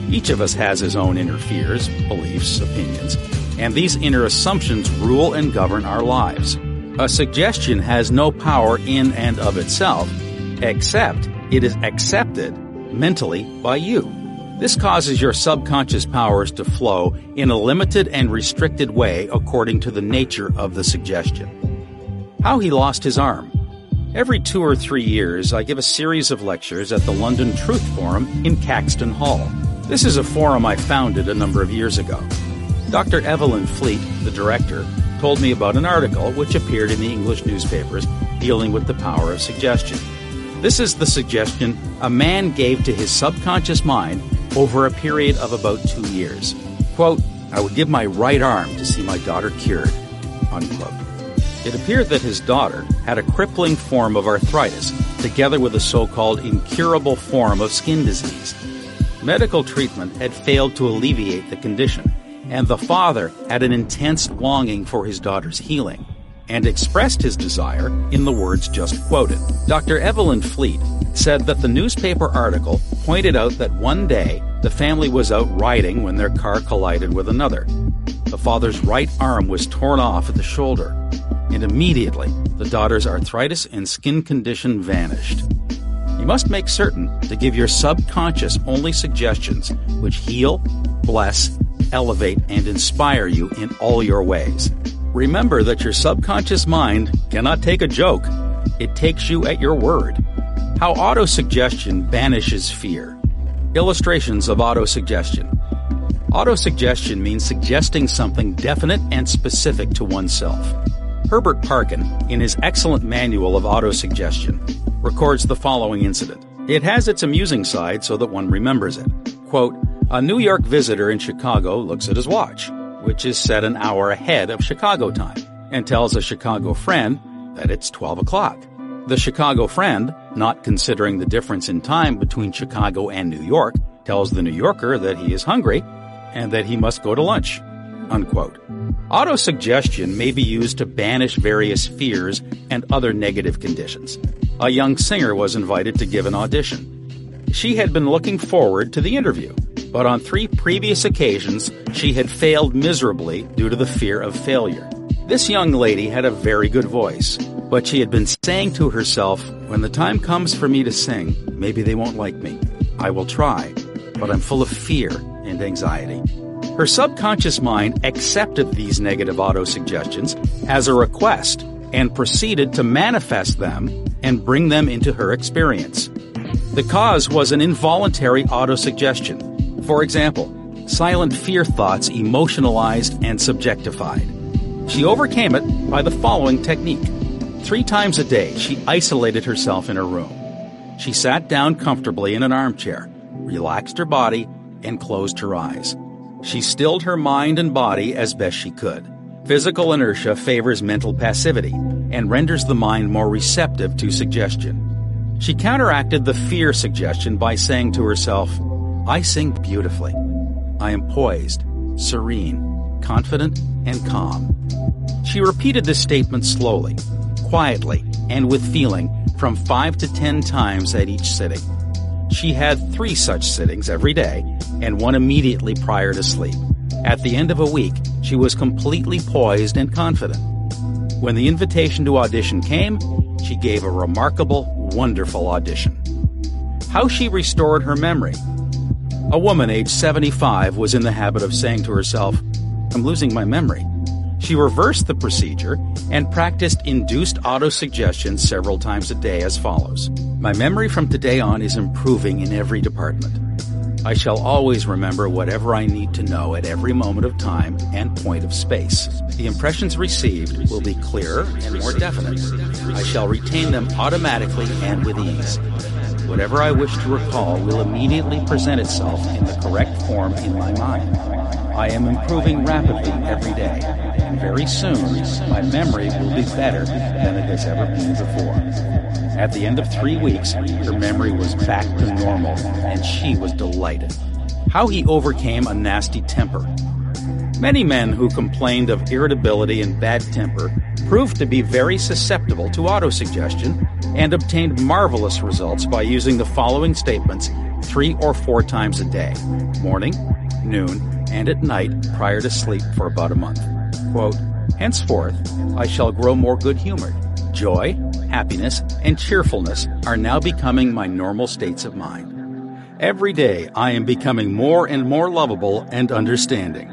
Each of us has his own inner fears, beliefs, opinions, and these inner assumptions rule and govern our lives. A suggestion has no power in and of itself, except it is accepted mentally by you. This causes your subconscious powers to flow in a limited and restricted way according to the nature of the suggestion. How he lost his arm. Every two or three years, I give a series of lectures at the London Truth Forum in Caxton Hall. This is a forum I founded a number of years ago. Dr. Evelyn Fleet, the director, told me about an article which appeared in the English newspapers dealing with the power of suggestion. This is the suggestion a man gave to his subconscious mind over a period of about two years. Quote, I would give my right arm to see my daughter cured. Unquote. It appeared that his daughter had a crippling form of arthritis, together with a so called incurable form of skin disease. Medical treatment had failed to alleviate the condition, and the father had an intense longing for his daughter's healing and expressed his desire in the words just quoted. Dr. Evelyn Fleet said that the newspaper article pointed out that one day the family was out riding when their car collided with another. The father's right arm was torn off at the shoulder, and immediately the daughter's arthritis and skin condition vanished. You must make certain to give your subconscious only suggestions which heal, bless, elevate, and inspire you in all your ways. Remember that your subconscious mind cannot take a joke, it takes you at your word. How autosuggestion banishes fear. Illustrations of autosuggestion. Autosuggestion means suggesting something definite and specific to oneself. Herbert Parkin, in his excellent manual of autosuggestion, records the following incident. It has its amusing side so that one remembers it. Quote, a New York visitor in Chicago looks at his watch, which is set an hour ahead of Chicago time, and tells a Chicago friend that it's 12 o'clock. The Chicago friend, not considering the difference in time between Chicago and New York, tells the New Yorker that he is hungry and that he must go to lunch. Unquote. Autosuggestion may be used to banish various fears and other negative conditions. A young singer was invited to give an audition. She had been looking forward to the interview, but on three previous occasions, she had failed miserably due to the fear of failure. This young lady had a very good voice, but she had been saying to herself, When the time comes for me to sing, maybe they won't like me. I will try, but I'm full of fear and anxiety. Her subconscious mind accepted these negative auto suggestions as a request and proceeded to manifest them and bring them into her experience. The cause was an involuntary auto-suggestion. For example, silent fear thoughts emotionalized and subjectified. She overcame it by the following technique. Three times a day, she isolated herself in her room. She sat down comfortably in an armchair, relaxed her body, and closed her eyes. She stilled her mind and body as best she could. Physical inertia favors mental passivity and renders the mind more receptive to suggestion. She counteracted the fear suggestion by saying to herself, I sing beautifully. I am poised, serene, confident, and calm. She repeated this statement slowly, quietly, and with feeling from five to ten times at each sitting. She had three such sittings every day and one immediately prior to sleep. At the end of a week, she was completely poised and confident. When the invitation to audition came, she gave a remarkable, wonderful audition. How she restored her memory. A woman aged 75 was in the habit of saying to herself, I'm losing my memory. She reversed the procedure and practiced induced autosuggestion several times a day as follows. My memory from today on is improving in every department. I shall always remember whatever I need to know at every moment of time and point of space. The impressions received will be clearer and more definite. I shall retain them automatically and with ease. Whatever I wish to recall will immediately present itself in the correct form in my mind. I am improving rapidly every day, and very soon my memory will be better than it has ever been before. At the end of three weeks, her memory was back to normal, and she was delighted. How he overcame a nasty temper. Many men who complained of irritability and bad temper proved to be very susceptible to autosuggestion and obtained marvelous results by using the following statements three or four times a day morning, noon, and at night prior to sleep for about a month. Quote, Henceforth, I shall grow more good humored. Joy, happiness, and cheerfulness are now becoming my normal states of mind. Every day, I am becoming more and more lovable and understanding.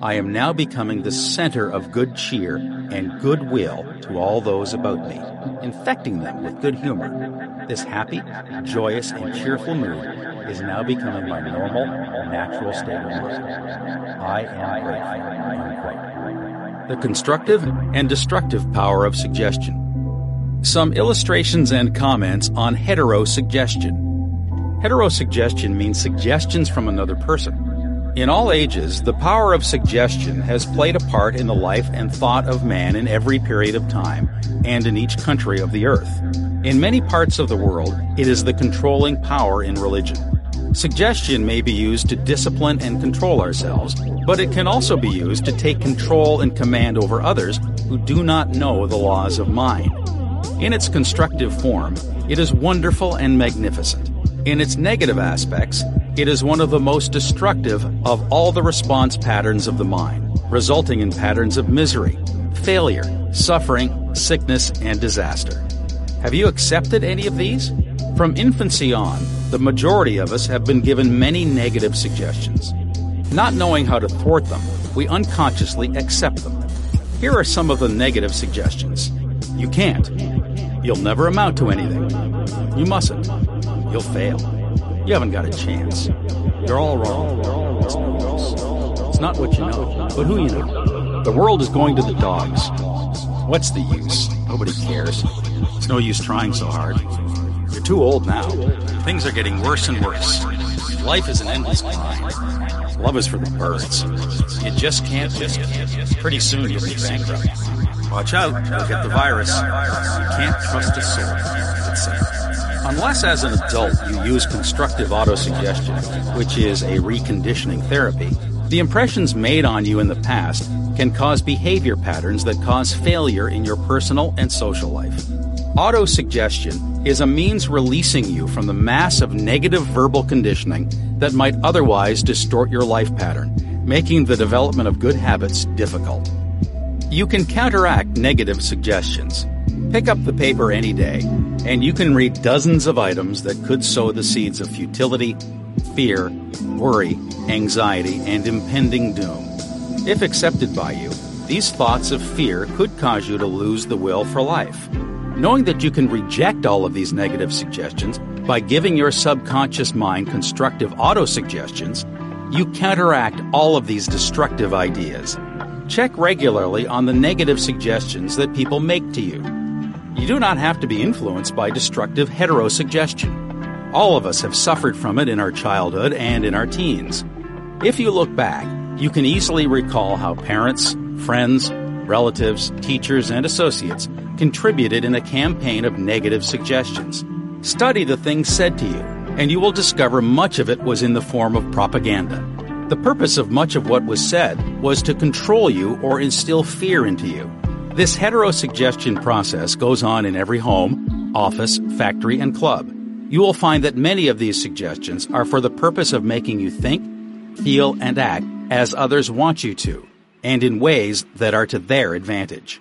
I am now becoming the center of good cheer and goodwill to all those about me, infecting them with good humor. This happy, joyous, and cheerful mood is now becoming my normal, natural state of mind. I am grateful. The constructive and destructive power of suggestion. Some illustrations and comments on heterosuggestion. Heterosuggestion means suggestions from another person. In all ages, the power of suggestion has played a part in the life and thought of man in every period of time and in each country of the earth. In many parts of the world, it is the controlling power in religion. Suggestion may be used to discipline and control ourselves, but it can also be used to take control and command over others who do not know the laws of mind. In its constructive form, it is wonderful and magnificent. In its negative aspects, it is one of the most destructive of all the response patterns of the mind, resulting in patterns of misery, failure, suffering, sickness, and disaster. Have you accepted any of these? From infancy on, the majority of us have been given many negative suggestions. Not knowing how to thwart them, we unconsciously accept them. Here are some of the negative suggestions. You can't. You'll never amount to anything. You mustn't. You'll fail. You haven't got a chance. You're all wrong. It's no. It's not what you know, but who you know. The world is going to the dogs. What's the use? Nobody cares. It's no use trying so hard. You're too old now. Things are getting worse and worse. Life is an endless grind. Love is for the birds. You just can't just Pretty soon you'll be bankrupt. Watch out, you'll get the virus. You can't trust a soul. Unless as an adult you use constructive autosuggestion, which is a reconditioning therapy, the impressions made on you in the past can cause behavior patterns that cause failure in your personal and social life. Autosuggestion is a means releasing you from the mass of negative verbal conditioning that might otherwise distort your life pattern, making the development of good habits difficult. You can counteract negative suggestions. Pick up the paper any day, and you can read dozens of items that could sow the seeds of futility, fear, worry, anxiety, and impending doom. If accepted by you, these thoughts of fear could cause you to lose the will for life. Knowing that you can reject all of these negative suggestions by giving your subconscious mind constructive autosuggestions, you counteract all of these destructive ideas. Check regularly on the negative suggestions that people make to you. You do not have to be influenced by destructive heterosuggestion. All of us have suffered from it in our childhood and in our teens. If you look back, you can easily recall how parents, friends, relatives, teachers, and associates contributed in a campaign of negative suggestions. Study the things said to you, and you will discover much of it was in the form of propaganda. The purpose of much of what was said was to control you or instill fear into you. This heterosuggestion process goes on in every home, office, factory, and club. You will find that many of these suggestions are for the purpose of making you think, feel, and act as others want you to, and in ways that are to their advantage.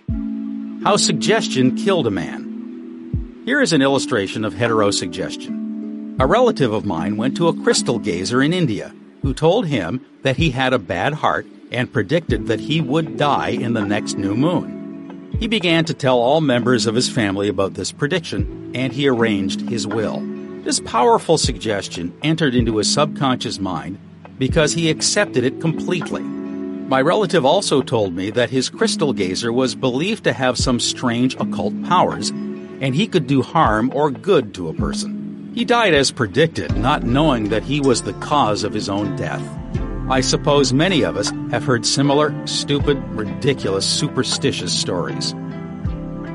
How suggestion killed a man. Here is an illustration of heterosuggestion. A relative of mine went to a crystal gazer in India who told him that he had a bad heart and predicted that he would die in the next new moon. He began to tell all members of his family about this prediction, and he arranged his will. This powerful suggestion entered into his subconscious mind because he accepted it completely. My relative also told me that his crystal gazer was believed to have some strange occult powers, and he could do harm or good to a person. He died as predicted, not knowing that he was the cause of his own death. I suppose many of us have heard similar, stupid, ridiculous, superstitious stories.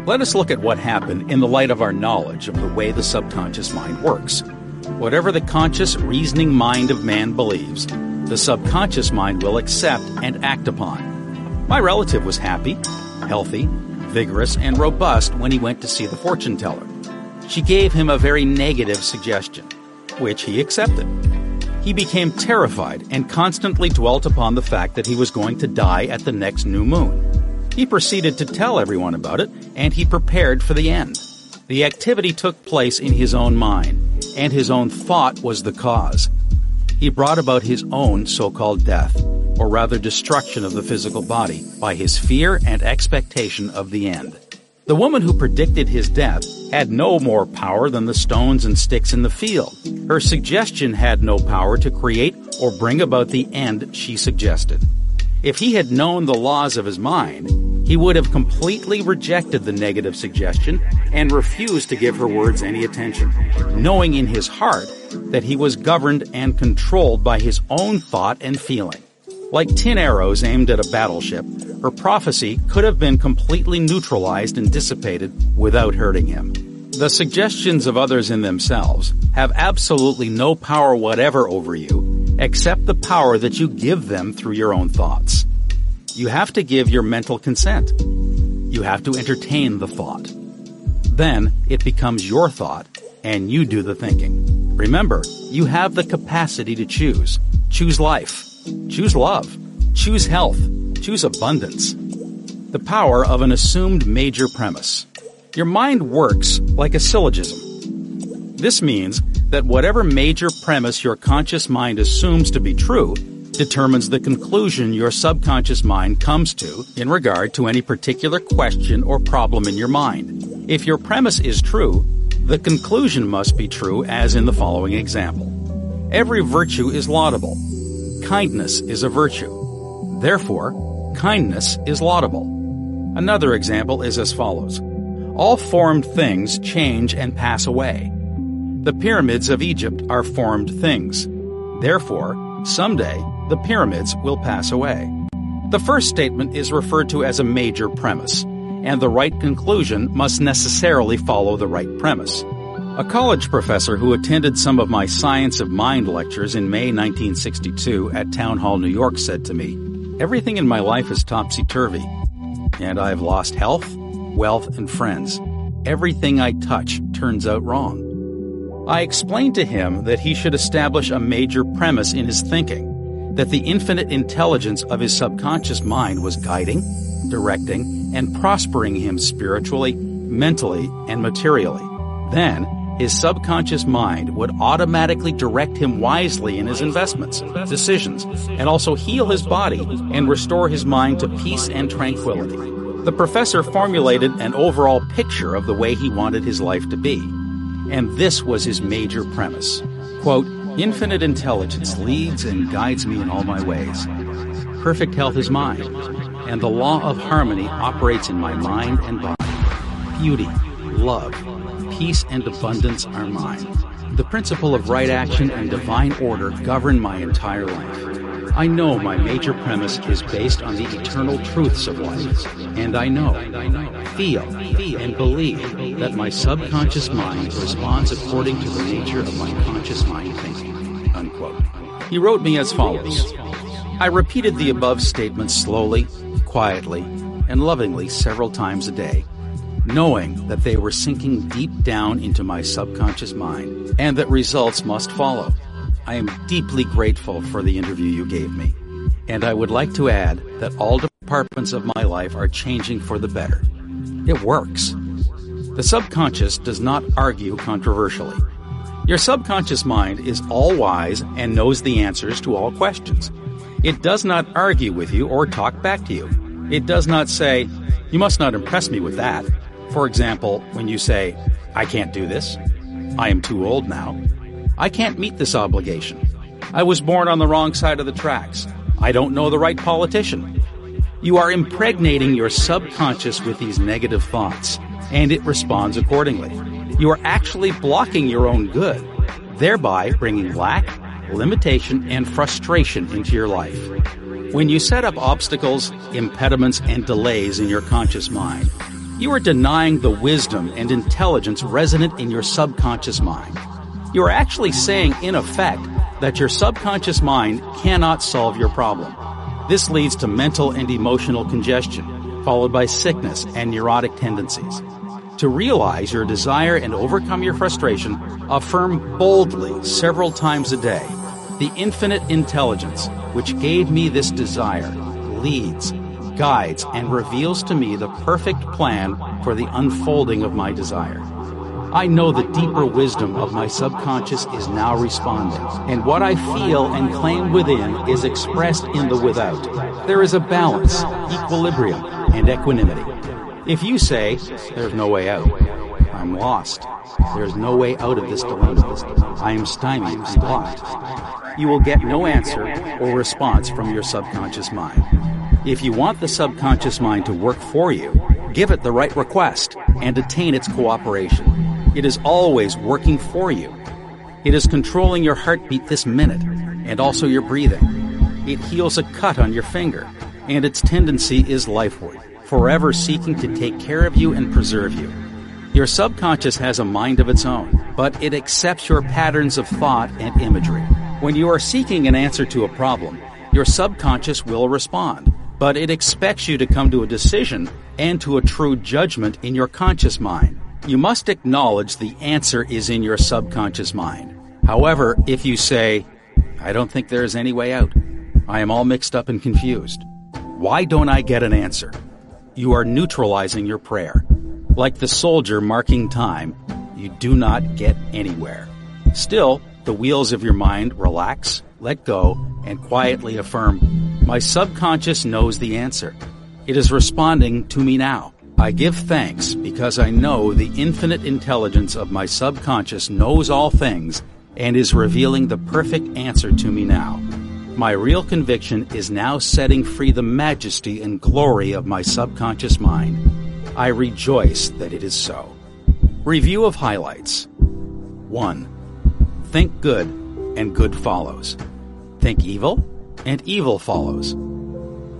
Let us look at what happened in the light of our knowledge of the way the subconscious mind works. Whatever the conscious, reasoning mind of man believes, the subconscious mind will accept and act upon. My relative was happy, healthy, vigorous, and robust when he went to see the fortune teller. She gave him a very negative suggestion, which he accepted. He became terrified and constantly dwelt upon the fact that he was going to die at the next new moon. He proceeded to tell everyone about it, and he prepared for the end. The activity took place in his own mind, and his own thought was the cause he brought about his own so called death, or rather destruction of the physical body, by his fear and expectation of the end. The woman who predicted his death had no more power than the stones and sticks in the field. Her suggestion had no power to create or bring about the end she suggested. If he had known the laws of his mind, he would have completely rejected the negative suggestion and refused to give her words any attention, knowing in his heart that he was governed and controlled by his own thought and feeling. Like 10 arrows aimed at a battleship, her prophecy could have been completely neutralized and dissipated without hurting him. The suggestions of others in themselves have absolutely no power whatever over you, except the power that you give them through your own thoughts. You have to give your mental consent. You have to entertain the thought. Then it becomes your thought, and you do the thinking. Remember, you have the capacity to choose. Choose life. Choose love. Choose health. Choose abundance. The power of an assumed major premise. Your mind works like a syllogism. This means that whatever major premise your conscious mind assumes to be true determines the conclusion your subconscious mind comes to in regard to any particular question or problem in your mind. If your premise is true, the conclusion must be true as in the following example. Every virtue is laudable. Kindness is a virtue. Therefore, kindness is laudable. Another example is as follows. All formed things change and pass away. The pyramids of Egypt are formed things. Therefore, someday the pyramids will pass away. The first statement is referred to as a major premise, and the right conclusion must necessarily follow the right premise. A college professor who attended some of my Science of Mind lectures in May 1962 at Town Hall, New York said to me, Everything in my life is topsy turvy, and I have lost health, wealth, and friends. everything I touch turns out wrong. I explained to him that he should establish a major premise in his thinking that the infinite intelligence of his subconscious mind was guiding, directing, and prospering him spiritually, mentally, and materially. Then, his subconscious mind would automatically direct him wisely in his investments, decisions, and also heal his body and restore his mind to peace and tranquility. The professor formulated an overall picture of the way he wanted his life to be. And this was his major premise. Quote, Infinite intelligence leads and guides me in all my ways. Perfect health is mine, and the law of harmony operates in my mind and body. Beauty, love, peace, and abundance are mine. The principle of right action and divine order govern my entire life. I know my major premise is based on the eternal truths of life, and I know, feel, and believe that my subconscious mind responds according to the nature of my conscious mind thinking. Unquote. He wrote me as follows. I repeated the above statement slowly, quietly, and lovingly several times a day knowing that they were sinking deep down into my subconscious mind and that results must follow. I am deeply grateful for the interview you gave me, and I would like to add that all departments of my life are changing for the better. It works. The subconscious does not argue controversially. Your subconscious mind is all wise and knows the answers to all questions. It does not argue with you or talk back to you. It does not say, You must not impress me with that. For example, when you say, I can't do this, I am too old now, I can't meet this obligation, I was born on the wrong side of the tracks, I don't know the right politician. You are impregnating your subconscious with these negative thoughts, and it responds accordingly. You are actually blocking your own good, thereby bringing lack, limitation, and frustration into your life. When you set up obstacles, impediments, and delays in your conscious mind, you are denying the wisdom and intelligence resident in your subconscious mind. You are actually saying, in effect, that your subconscious mind cannot solve your problem. This leads to mental and emotional congestion, followed by sickness and neurotic tendencies. To realize your desire and overcome your frustration, affirm boldly several times a day the infinite intelligence which gave me this desire leads, guides, and reveals to me the perfect plan for the unfolding of my desire. I know the deeper wisdom of my subconscious is now responding, and what I feel and claim within is expressed in the without. There is a balance, equilibrium, and equanimity. If you say, there's no way out, I'm lost. There's no way out of this dilemma. I am stymied and blocked. You will get no answer or response from your subconscious mind. If you want the subconscious mind to work for you, give it the right request and attain its cooperation. It is always working for you. It is controlling your heartbeat this minute and also your breathing. It heals a cut on your finger, and its tendency is lifeward, forever seeking to take care of you and preserve you. Your subconscious has a mind of its own, but it accepts your patterns of thought and imagery. When you are seeking an answer to a problem, your subconscious will respond, but it expects you to come to a decision and to a true judgment in your conscious mind. You must acknowledge the answer is in your subconscious mind. However, if you say, I don't think there is any way out, I am all mixed up and confused, why don't I get an answer? You are neutralizing your prayer. Like the soldier marking time, you do not get anywhere. Still, the wheels of your mind relax, let go, and quietly affirm, My subconscious knows the answer. It is responding to me now. I give thanks because I know the infinite intelligence of my subconscious knows all things and is revealing the perfect answer to me now. My real conviction is now setting free the majesty and glory of my subconscious mind. I rejoice that it is so. Review of highlights 1. Think good, and good follows. Think evil, and evil follows.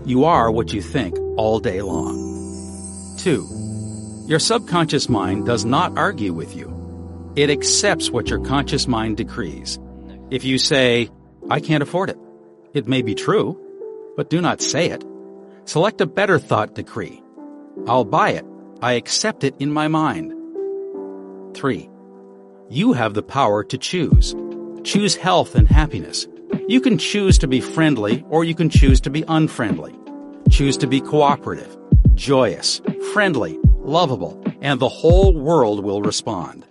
You are what you think all day long. 2. Your subconscious mind does not argue with you. It accepts what your conscious mind decrees. If you say, I can't afford it, it may be true, but do not say it. Select a better thought decree. I'll buy it. I accept it in my mind. 3. You have the power to choose. Choose health and happiness. You can choose to be friendly or you can choose to be unfriendly. Choose to be cooperative, joyous, friendly, lovable, and the whole world will respond.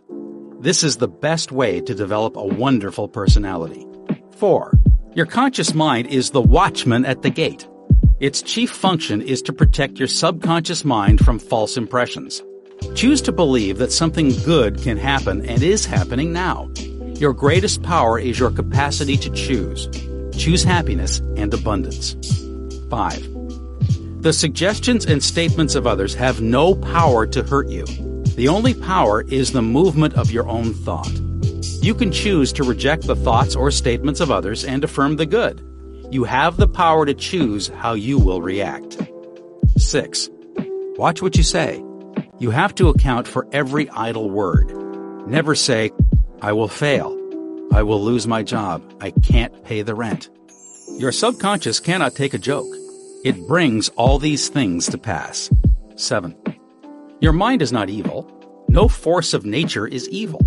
This is the best way to develop a wonderful personality. 4. Your conscious mind is the watchman at the gate. Its chief function is to protect your subconscious mind from false impressions. Choose to believe that something good can happen and is happening now. Your greatest power is your capacity to choose. Choose happiness and abundance. 5. The suggestions and statements of others have no power to hurt you. The only power is the movement of your own thought. You can choose to reject the thoughts or statements of others and affirm the good. You have the power to choose how you will react. 6. Watch what you say. You have to account for every idle word. Never say, I will fail. I will lose my job. I can't pay the rent. Your subconscious cannot take a joke. It brings all these things to pass. 7. Your mind is not evil. No force of nature is evil.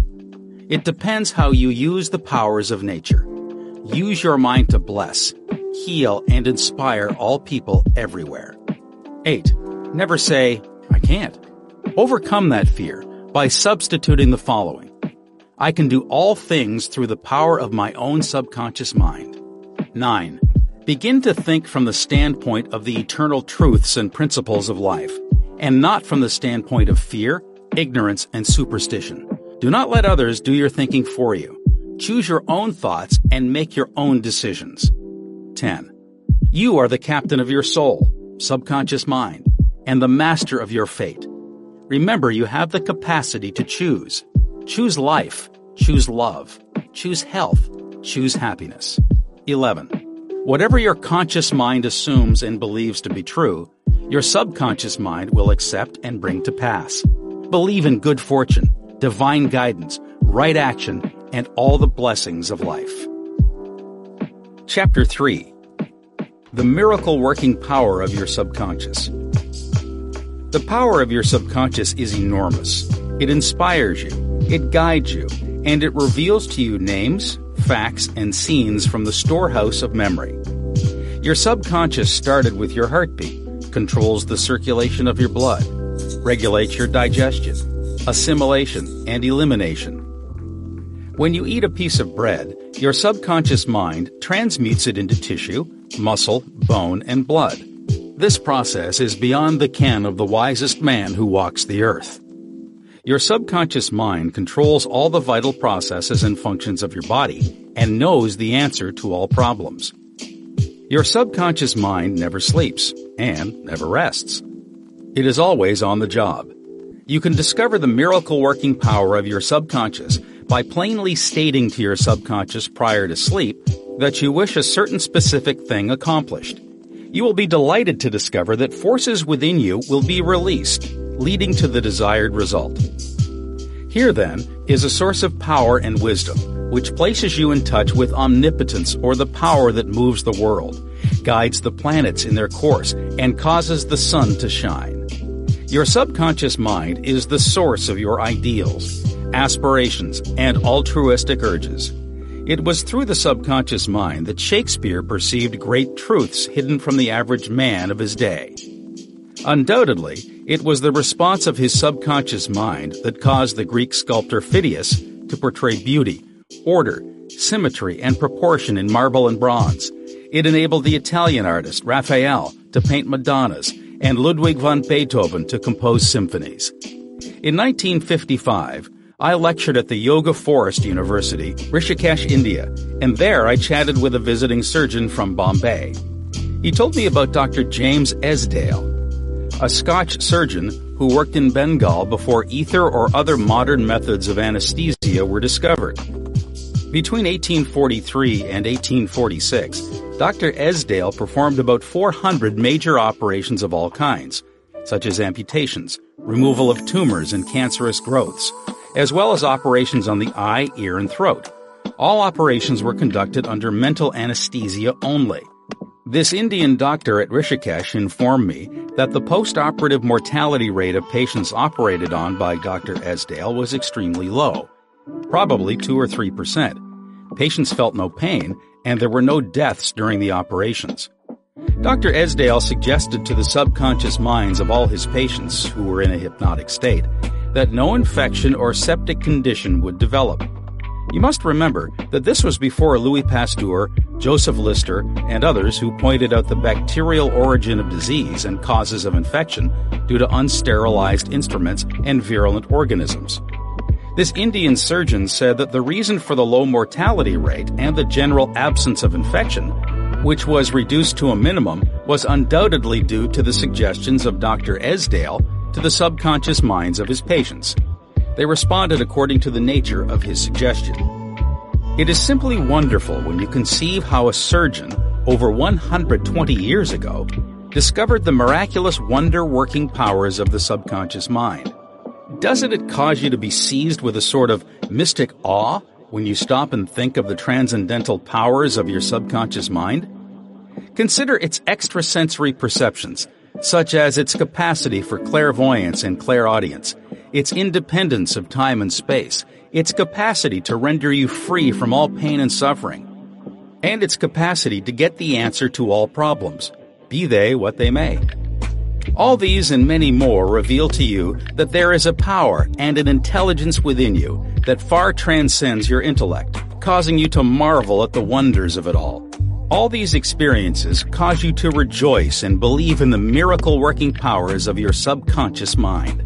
It depends how you use the powers of nature. Use your mind to bless, heal, and inspire all people everywhere. 8. Never say, I can't. Overcome that fear by substituting the following. I can do all things through the power of my own subconscious mind. 9. Begin to think from the standpoint of the eternal truths and principles of life, and not from the standpoint of fear, ignorance, and superstition. Do not let others do your thinking for you. Choose your own thoughts and make your own decisions. 10. You are the captain of your soul, subconscious mind, and the master of your fate. Remember, you have the capacity to choose. Choose life, choose love, choose health, choose happiness. 11. Whatever your conscious mind assumes and believes to be true, your subconscious mind will accept and bring to pass. Believe in good fortune, divine guidance, right action, and all the blessings of life. Chapter 3 The Miracle Working Power of Your Subconscious. The power of your subconscious is enormous. It inspires you, it guides you, and it reveals to you names, facts, and scenes from the storehouse of memory. Your subconscious started with your heartbeat, controls the circulation of your blood, regulates your digestion, assimilation, and elimination. When you eat a piece of bread, your subconscious mind transmutes it into tissue, muscle, bone, and blood. This process is beyond the ken of the wisest man who walks the earth. Your subconscious mind controls all the vital processes and functions of your body and knows the answer to all problems. Your subconscious mind never sleeps and never rests. It is always on the job. You can discover the miracle working power of your subconscious by plainly stating to your subconscious prior to sleep that you wish a certain specific thing accomplished. You will be delighted to discover that forces within you will be released, leading to the desired result. Here, then, is a source of power and wisdom, which places you in touch with omnipotence or the power that moves the world, guides the planets in their course, and causes the sun to shine. Your subconscious mind is the source of your ideals, aspirations, and altruistic urges. It was through the subconscious mind that Shakespeare perceived great truths hidden from the average man of his day. Undoubtedly, it was the response of his subconscious mind that caused the Greek sculptor Phidias to portray beauty, order, symmetry, and proportion in marble and bronze. It enabled the Italian artist Raphael to paint Madonnas and Ludwig van Beethoven to compose symphonies. In 1955, I lectured at the Yoga Forest University, Rishikesh, India, and there I chatted with a visiting surgeon from Bombay. He told me about Dr. James Esdaile, a Scotch surgeon who worked in Bengal before ether or other modern methods of anesthesia were discovered. Between 1843 and 1846, Dr. Esdaile performed about 400 major operations of all kinds, such as amputations, removal of tumors and cancerous growths, as well as operations on the eye, ear, and throat. All operations were conducted under mental anesthesia only. This Indian doctor at Rishikesh informed me that the post-operative mortality rate of patients operated on by Dr. Esdaile was extremely low, probably 2 or 3%. Patients felt no pain, and there were no deaths during the operations. Dr. Esdaile suggested to the subconscious minds of all his patients who were in a hypnotic state that no infection or septic condition would develop. You must remember that this was before Louis Pasteur, Joseph Lister, and others who pointed out the bacterial origin of disease and causes of infection due to unsterilized instruments and virulent organisms. This Indian surgeon said that the reason for the low mortality rate and the general absence of infection, which was reduced to a minimum, was undoubtedly due to the suggestions of Dr. Esdaile to the subconscious minds of his patients. They responded according to the nature of his suggestion. It is simply wonderful when you conceive how a surgeon, over 120 years ago, discovered the miraculous wonder working powers of the subconscious mind. Doesn't it cause you to be seized with a sort of mystic awe when you stop and think of the transcendental powers of your subconscious mind? Consider its extrasensory perceptions, such as its capacity for clairvoyance and clairaudience, its independence of time and space, its capacity to render you free from all pain and suffering, and its capacity to get the answer to all problems, be they what they may. All these and many more reveal to you that there is a power and an intelligence within you that far transcends your intellect, causing you to marvel at the wonders of it all. All these experiences cause you to rejoice and believe in the miracle working powers of your subconscious mind.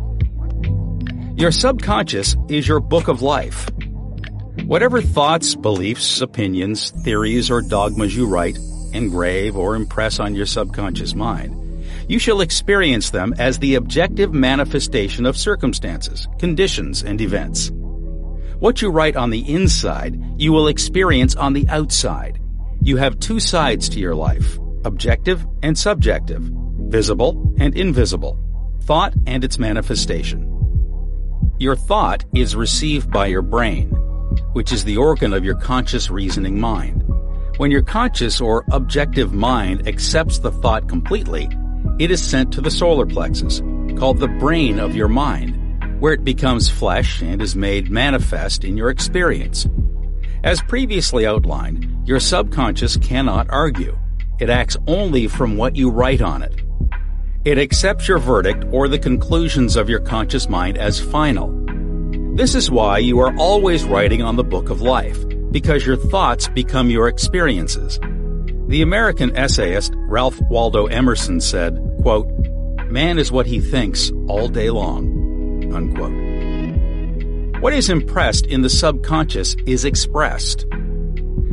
Your subconscious is your book of life. Whatever thoughts, beliefs, opinions, theories, or dogmas you write, engrave, or impress on your subconscious mind, you shall experience them as the objective manifestation of circumstances, conditions, and events. What you write on the inside, you will experience on the outside. You have two sides to your life, objective and subjective, visible and invisible, thought and its manifestation. Your thought is received by your brain, which is the organ of your conscious reasoning mind. When your conscious or objective mind accepts the thought completely, it is sent to the solar plexus, called the brain of your mind, where it becomes flesh and is made manifest in your experience. As previously outlined, your subconscious cannot argue. It acts only from what you write on it. It accepts your verdict or the conclusions of your conscious mind as final. This is why you are always writing on the book of life, because your thoughts become your experiences. The American essayist Ralph Waldo Emerson said, quote, Man is what he thinks all day long. Unquote. What is impressed in the subconscious is expressed.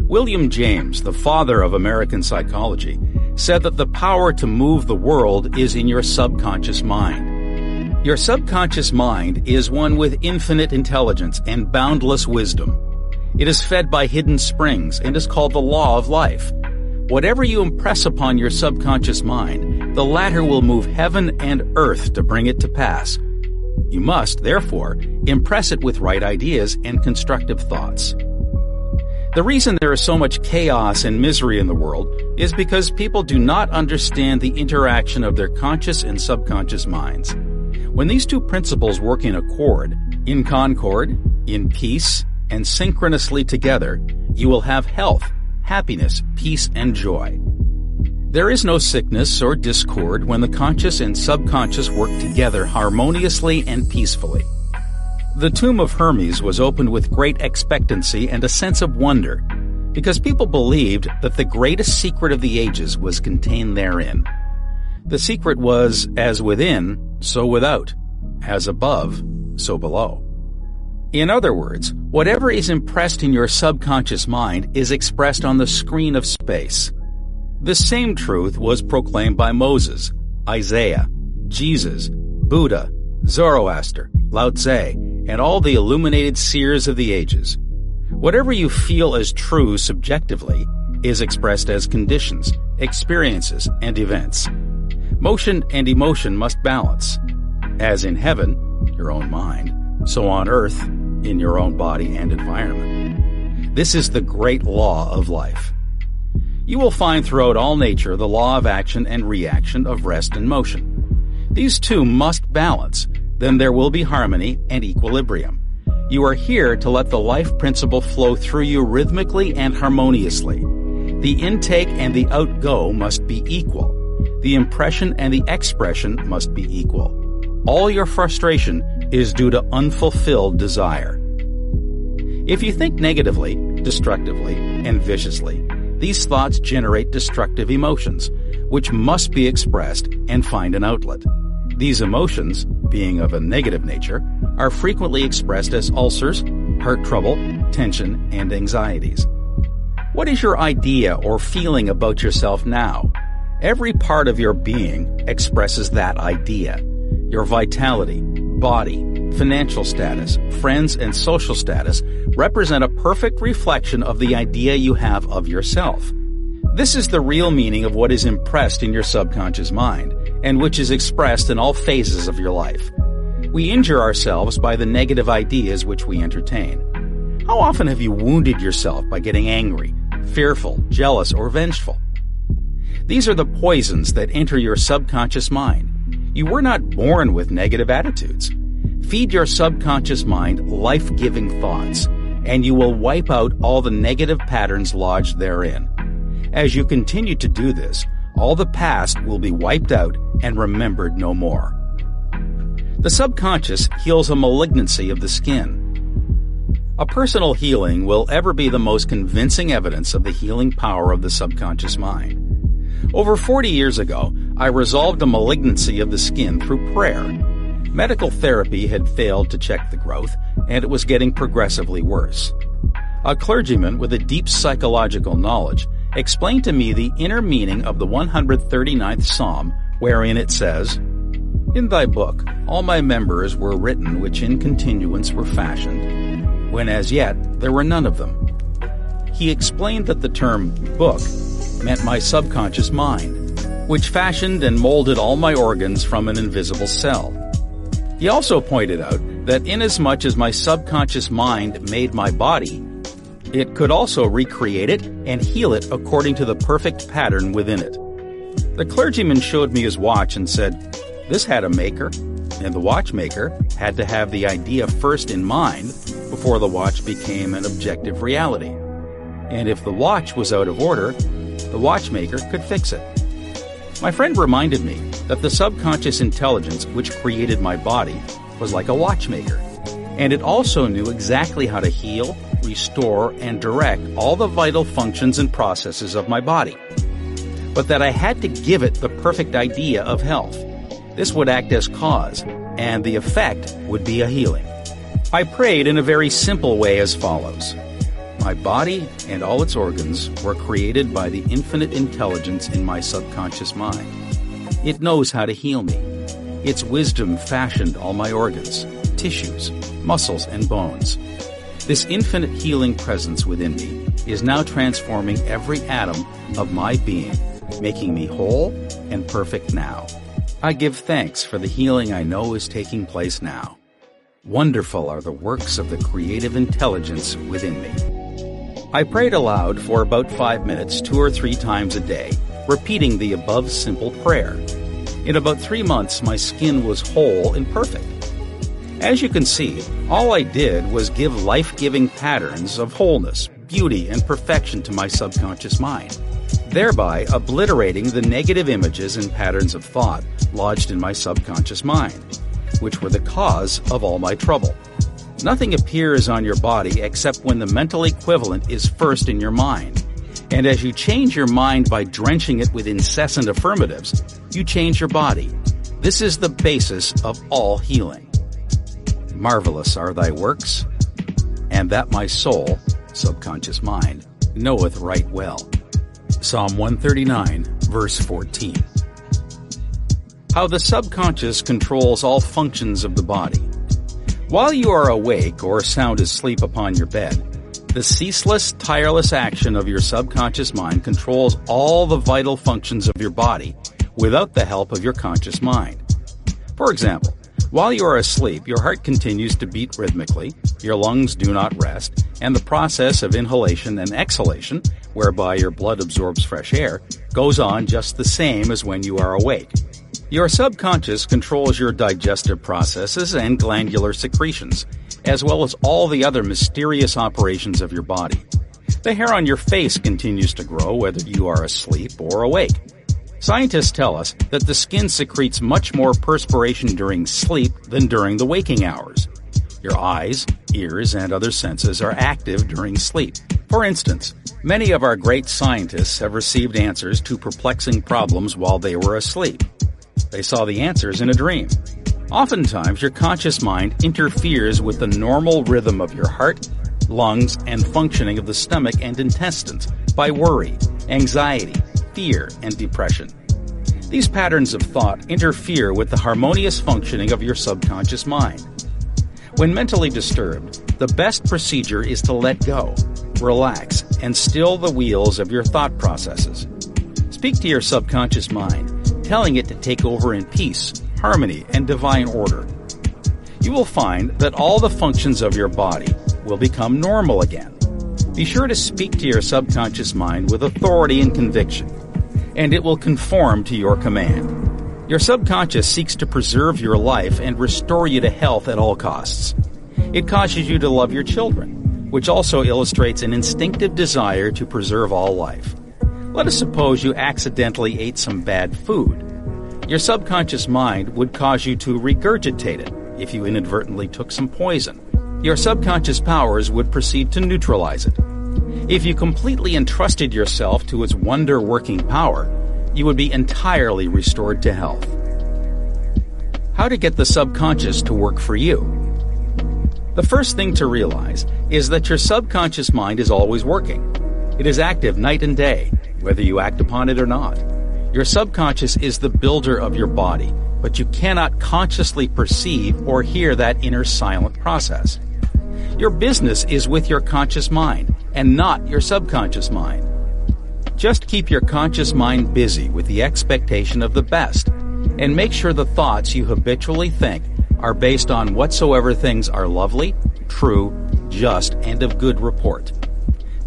William James, the father of American psychology, said that the power to move the world is in your subconscious mind. Your subconscious mind is one with infinite intelligence and boundless wisdom. It is fed by hidden springs and is called the law of life. Whatever you impress upon your subconscious mind, the latter will move heaven and earth to bring it to pass. You must, therefore, impress it with right ideas and constructive thoughts. The reason there is so much chaos and misery in the world is because people do not understand the interaction of their conscious and subconscious minds. When these two principles work in accord, in concord, in peace, and synchronously together, you will have health, happiness, peace, and joy. There is no sickness or discord when the conscious and subconscious work together harmoniously and peacefully. The tomb of Hermes was opened with great expectancy and a sense of wonder, because people believed that the greatest secret of the ages was contained therein. The secret was, as within, so without, as above, so below. In other words, whatever is impressed in your subconscious mind is expressed on the screen of space. The same truth was proclaimed by Moses, Isaiah, Jesus, Buddha, Zoroaster, Lao Tse, and all the illuminated seers of the ages. Whatever you feel as true subjectively is expressed as conditions, experiences, and events. Motion and emotion must balance. As in heaven, your own mind, so on earth, in your own body and environment. This is the great law of life. You will find throughout all nature the law of action and reaction of rest and motion. These two must balance, then there will be harmony and equilibrium. You are here to let the life principle flow through you rhythmically and harmoniously. The intake and the outgo must be equal. The impression and the expression must be equal. All your frustration is due to unfulfilled desire. If you think negatively, destructively, and viciously, these thoughts generate destructive emotions, which must be expressed and find an outlet. These emotions, being of a negative nature, are frequently expressed as ulcers, heart trouble, tension, and anxieties. What is your idea or feeling about yourself now? Every part of your being expresses that idea. Your vitality, body, financial status, friends, and social status represent a perfect reflection of the idea you have of yourself. This is the real meaning of what is impressed in your subconscious mind, and which is expressed in all phases of your life. We injure ourselves by the negative ideas which we entertain. How often have you wounded yourself by getting angry, fearful, jealous, or vengeful? These are the poisons that enter your subconscious mind. You were not born with negative attitudes. Feed your subconscious mind life giving thoughts, and you will wipe out all the negative patterns lodged therein. As you continue to do this, all the past will be wiped out and remembered no more. The subconscious heals a malignancy of the skin. A personal healing will ever be the most convincing evidence of the healing power of the subconscious mind. Over 40 years ago, I resolved a malignancy of the skin through prayer Medical therapy had failed to check the growth, and it was getting progressively worse. A clergyman with a deep psychological knowledge explained to me the inner meaning of the 139th Psalm, wherein it says, In thy book all my members were written which in continuance were fashioned, when as yet there were none of them. He explained that the term book meant my subconscious mind, which fashioned and molded all my organs from an invisible cell. He also pointed out that inasmuch as my subconscious mind made my body, it could also recreate it and heal it according to the perfect pattern within it. The clergyman showed me his watch and said, This had a maker, and the watchmaker had to have the idea first in mind before the watch became an objective reality. And if the watch was out of order, the watchmaker could fix it. My friend reminded me that the subconscious intelligence which created my body was like a watchmaker, and it also knew exactly how to heal, restore, and direct all the vital functions and processes of my body. But that I had to give it the perfect idea of health. This would act as cause, and the effect would be a healing. I prayed in a very simple way as follows. My body and all its organs were created by the infinite intelligence in my subconscious mind. It knows how to heal me. Its wisdom fashioned all my organs, tissues, muscles, and bones. This infinite healing presence within me is now transforming every atom of my being, making me whole and perfect now. I give thanks for the healing I know is taking place now. Wonderful are the works of the creative intelligence within me. I prayed aloud for about five minutes, two or three times a day, repeating the above simple prayer. In about three months, my skin was whole and perfect. As you can see, all I did was give life giving patterns of wholeness, beauty, and perfection to my subconscious mind, thereby obliterating the negative images and patterns of thought lodged in my subconscious mind, which were the cause of all my trouble. Nothing appears on your body except when the mental equivalent is first in your mind. And as you change your mind by drenching it with incessant affirmatives, you change your body. This is the basis of all healing. Marvelous are thy works, and that my soul, subconscious mind, knoweth right well. Psalm 139, verse 14. How the subconscious controls all functions of the body. While you are awake or sound asleep upon your bed, the ceaseless, tireless action of your subconscious mind controls all the vital functions of your body without the help of your conscious mind. For example, While you are asleep, your heart continues to beat rhythmically, your lungs do not rest, and the process of inhalation and exhalation, whereby your blood absorbs fresh air, goes on just the same as when you are awake. Your subconscious controls your digestive processes and glandular secretions, as well as all the other mysterious operations of your body. The hair on your face continues to grow whether you are asleep or awake. Scientists tell us that the skin secretes much more perspiration during sleep than during the waking hours. Your eyes, ears, and other senses are active during sleep. For instance, many of our great scientists have received answers to perplexing problems while they were asleep. They saw the answers in a dream. Oftentimes, your conscious mind interferes with the normal rhythm of your heart, lungs, and functioning of the stomach and intestines by worry, anxiety, fear, and depression. These patterns of thought interfere with the harmonious functioning of your subconscious mind. When mentally disturbed, the best procedure is to let go, relax, and still the wheels of your thought processes. Speak to your subconscious mind, telling it to take over in peace, harmony, and divine order. You will find that all the functions of your body will become normal again. Be sure to speak to your subconscious mind with authority and conviction and it will conform to your command. Your subconscious seeks to preserve your life and restore you to health at all costs. It causes you to love your children, which also illustrates an instinctive desire to preserve all life. Let us suppose you accidentally ate some bad food. Your subconscious mind would cause you to regurgitate it if you inadvertently took some poison. Your subconscious powers would proceed to neutralize it. If you completely entrusted yourself to its wonder working power, you would be entirely restored to health. How to get the subconscious to work for you? The first thing to realize is that your subconscious mind is always working. It is active night and day, whether you act upon it or not. Your subconscious is the builder of your body, but you cannot consciously perceive or hear that inner silent process. Your business is with your conscious mind and not your subconscious mind. Just keep your conscious mind busy with the expectation of the best and make sure the thoughts you habitually think are based on whatsoever things are lovely, true, just, and of good report.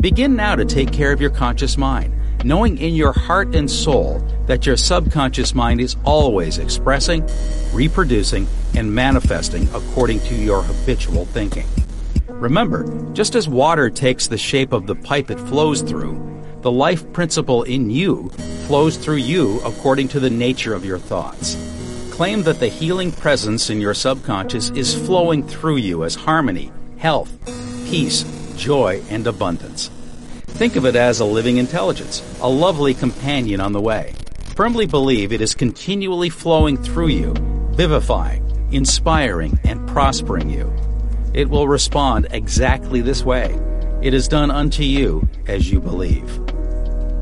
Begin now to take care of your conscious mind, knowing in your heart and soul that your subconscious mind is always expressing, reproducing, and manifesting according to your habitual thinking. Remember, just as water takes the shape of the pipe it flows through, the life principle in you flows through you according to the nature of your thoughts. Claim that the healing presence in your subconscious is flowing through you as harmony, health, peace, joy, and abundance. Think of it as a living intelligence, a lovely companion on the way. Firmly believe it is continually flowing through you, vivifying, inspiring, and prospering you it will respond exactly this way. It is done unto you as you believe.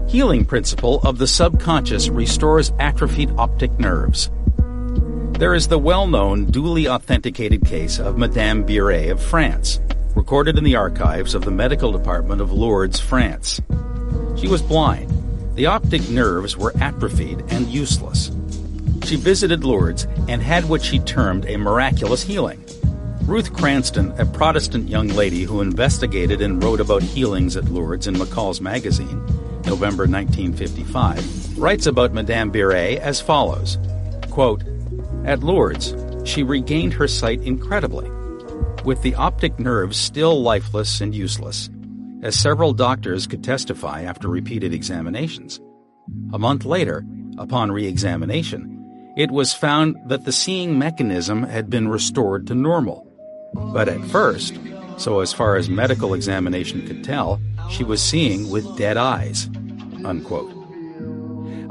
Healing principle of the subconscious restores atrophied optic nerves. There is the well-known, duly authenticated case of Madame Biret of France, recorded in the archives of the medical department of Lourdes, France. She was blind. The optic nerves were atrophied and useless. She visited Lourdes and had what she termed a miraculous healing. Ruth Cranston, a Protestant young lady who investigated and wrote about healings at Lourdes in McCall's magazine, November 1955, writes about Madame Biret as follows quote, At Lourdes, she regained her sight incredibly, with the optic nerves still lifeless and useless, as several doctors could testify after repeated examinations. A month later, upon re examination, it was found that the seeing mechanism had been restored to normal but at first, so as far as medical examination could tell, she was seeing with dead eyes. Unquote.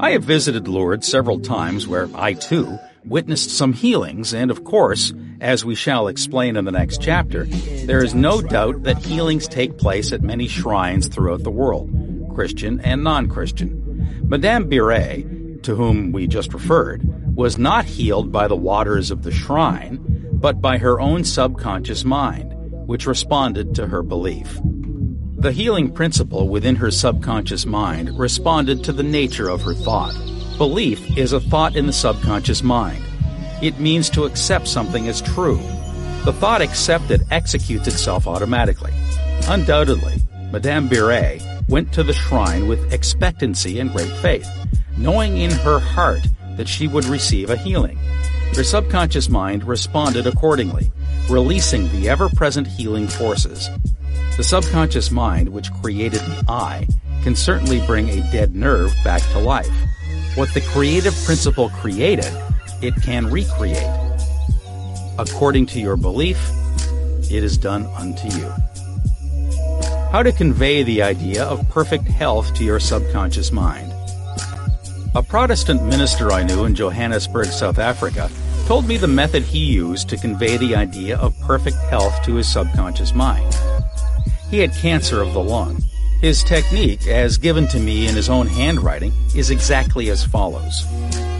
I have visited Lourdes several times where I too witnessed some healings, and of course, as we shall explain in the next chapter, there is no doubt that healings take place at many shrines throughout the world, Christian and non-Christian. Madame Biret, to whom we just referred, was not healed by the waters of the shrine, but by her own subconscious mind, which responded to her belief. The healing principle within her subconscious mind responded to the nature of her thought. Belief is a thought in the subconscious mind. It means to accept something as true. The thought accepted executes itself automatically. Undoubtedly, Madame Biret went to the shrine with expectancy and great faith, knowing in her heart that she would receive a healing. Her subconscious mind responded accordingly, releasing the ever present healing forces. The subconscious mind, which created the eye, can certainly bring a dead nerve back to life. What the creative principle created, it can recreate. According to your belief, it is done unto you. How to convey the idea of perfect health to your subconscious mind. A Protestant minister I knew in Johannesburg, South Africa, told me the method he used to convey the idea of perfect health to his subconscious mind. He had cancer of the lung. His technique, as given to me in his own handwriting, is exactly as follows.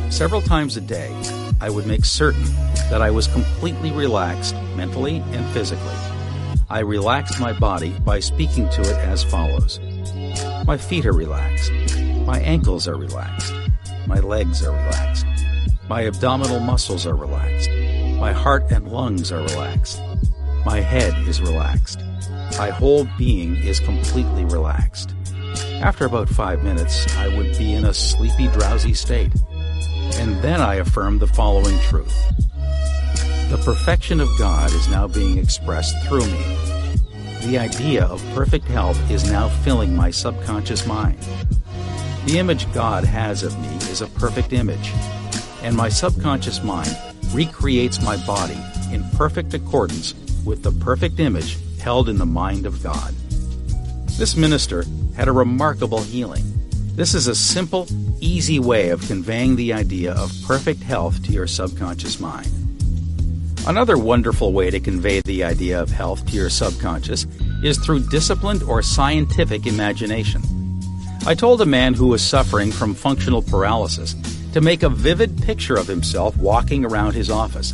Several times a day, I would make certain that I was completely relaxed mentally and physically. I relaxed my body by speaking to it as follows. My feet are relaxed. My ankles are relaxed. My legs are relaxed. My abdominal muscles are relaxed. My heart and lungs are relaxed. My head is relaxed. My whole being is completely relaxed. After about five minutes, I would be in a sleepy, drowsy state. And then I affirmed the following truth. The perfection of God is now being expressed through me. The idea of perfect health is now filling my subconscious mind. The image God has of me is a perfect image, and my subconscious mind recreates my body in perfect accordance with the perfect image held in the mind of God. This minister had a remarkable healing. This is a simple, easy way of conveying the idea of perfect health to your subconscious mind. Another wonderful way to convey the idea of health to your subconscious is through disciplined or scientific imagination. I told a man who was suffering from functional paralysis to make a vivid picture of himself walking around his office,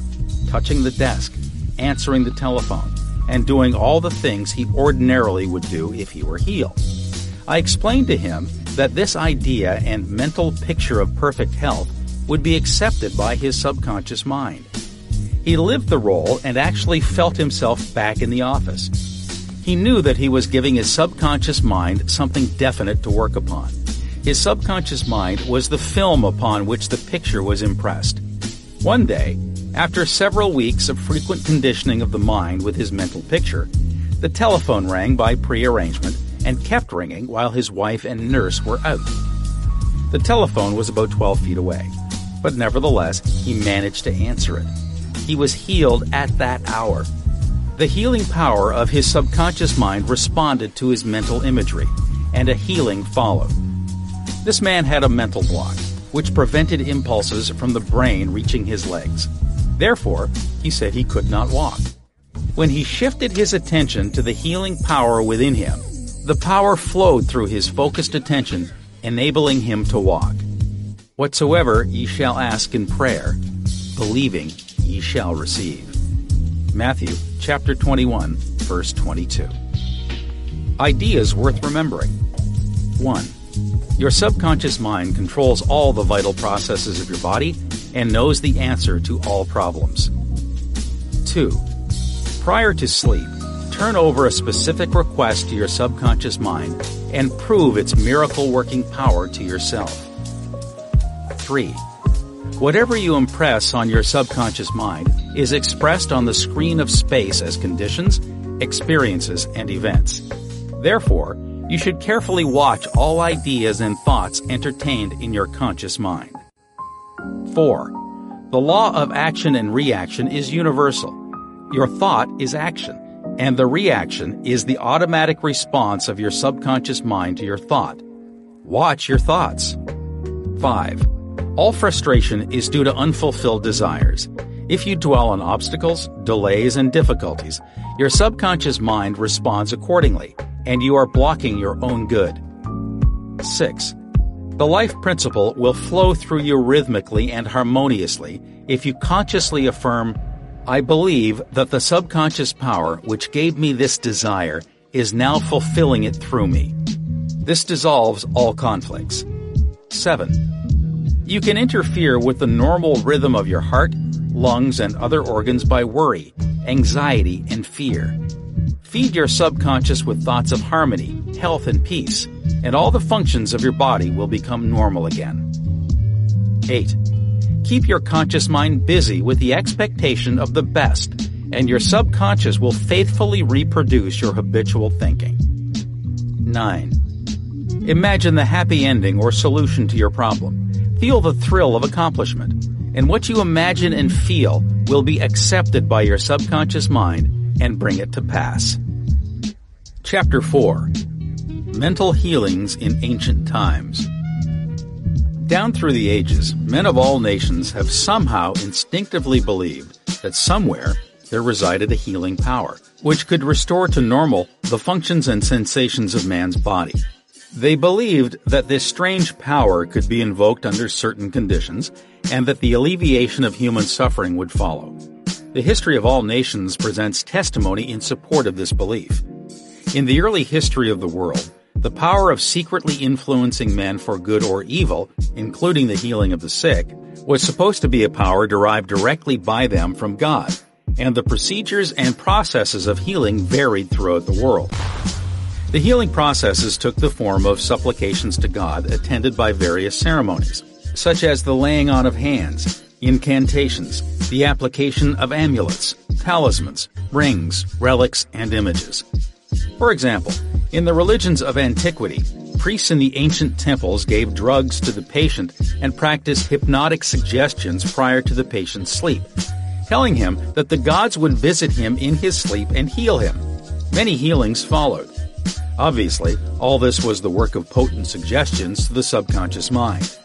touching the desk, answering the telephone, and doing all the things he ordinarily would do if he were healed. I explained to him that this idea and mental picture of perfect health would be accepted by his subconscious mind. He lived the role and actually felt himself back in the office. He knew that he was giving his subconscious mind something definite to work upon. His subconscious mind was the film upon which the picture was impressed. One day, after several weeks of frequent conditioning of the mind with his mental picture, the telephone rang by prearrangement and kept ringing while his wife and nurse were out. The telephone was about 12 feet away, but nevertheless, he managed to answer it he was healed at that hour. The healing power of his subconscious mind responded to his mental imagery, and a healing followed. This man had a mental block, which prevented impulses from the brain reaching his legs. Therefore, he said he could not walk. When he shifted his attention to the healing power within him, the power flowed through his focused attention, enabling him to walk. Whatsoever ye shall ask in prayer, believing ye shall receive. Matthew chapter 21, verse 22. Ideas worth remembering. 1. Your subconscious mind controls all the vital processes of your body and knows the answer to all problems. 2. Prior to sleep, turn over a specific request to your subconscious mind and prove its miracle working power to yourself. 3. Whatever you impress on your subconscious mind is expressed on the screen of space as conditions, experiences, and events. Therefore, you should carefully watch all ideas and thoughts entertained in your conscious mind. 4. The law of action and reaction is universal. Your thought is action, and the reaction is the automatic response of your subconscious mind to your thought. Watch your thoughts. 5. All frustration is due to unfulfilled desires. If you dwell on obstacles, delays, and difficulties, your subconscious mind responds accordingly, and you are blocking your own good. 6. The life principle will flow through you rhythmically and harmoniously if you consciously affirm, I believe that the subconscious power which gave me this desire is now fulfilling it through me. This dissolves all conflicts. 7. You can interfere with the normal rhythm of your heart, lungs, and other organs by worry, anxiety, and fear. Feed your subconscious with thoughts of harmony, health, and peace, and all the functions of your body will become normal again. 8. Keep your conscious mind busy with the expectation of the best, and your subconscious will faithfully reproduce your habitual thinking. 9. Imagine the happy ending or solution to your problem. Feel the thrill of accomplishment, and what you imagine and feel will be accepted by your subconscious mind and bring it to pass. Chapter 4 Mental Healings in Ancient Times down through the ages, men of all nations have somehow instinctively believed that somewhere there resided a healing power, which could restore to normal the functions and sensations of man's body. They believed that this strange power could be invoked under certain conditions, and that the alleviation of human suffering would follow. The history of all nations presents testimony in support of this belief. In the early history of the world, the power of secretly influencing men for good or evil, including the healing of the sick, was supposed to be a power derived directly by them from God, and the procedures and processes of healing varied throughout the world. The healing processes took the form of supplications to God attended by various ceremonies, such as the laying on of hands, incantations, the application of amulets, talismans, rings, relics, and images. For example, in the religions of antiquity, priests in the ancient temples gave drugs to the patient and practiced hypnotic suggestions prior to the patient's sleep, telling him that the gods would visit him in his sleep and heal him. Many healings followed. Obviously, all this was the work of potent suggestions to the subconscious mind.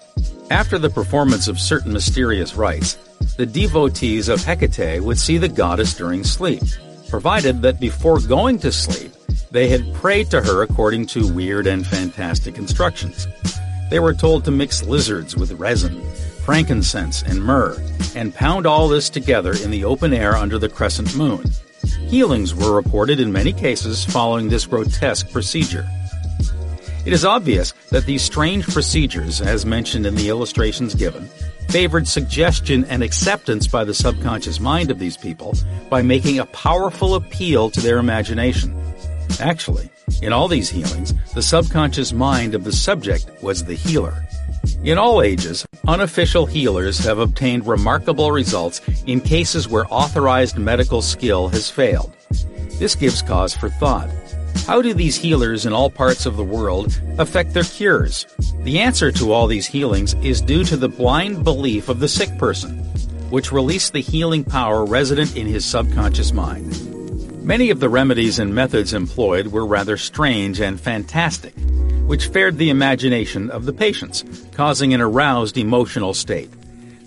After the performance of certain mysterious rites, the devotees of Hecate would see the goddess during sleep, provided that before going to sleep, they had prayed to her according to weird and fantastic instructions. They were told to mix lizards with resin, frankincense, and myrrh, and pound all this together in the open air under the crescent moon. Healings were reported in many cases following this grotesque procedure. It is obvious that these strange procedures, as mentioned in the illustrations given, favored suggestion and acceptance by the subconscious mind of these people by making a powerful appeal to their imagination. Actually, in all these healings, the subconscious mind of the subject was the healer. In all ages, unofficial healers have obtained remarkable results in cases where authorized medical skill has failed. This gives cause for thought. How do these healers in all parts of the world affect their cures? The answer to all these healings is due to the blind belief of the sick person, which released the healing power resident in his subconscious mind. Many of the remedies and methods employed were rather strange and fantastic, which fared the imagination of the patients, causing an aroused emotional state.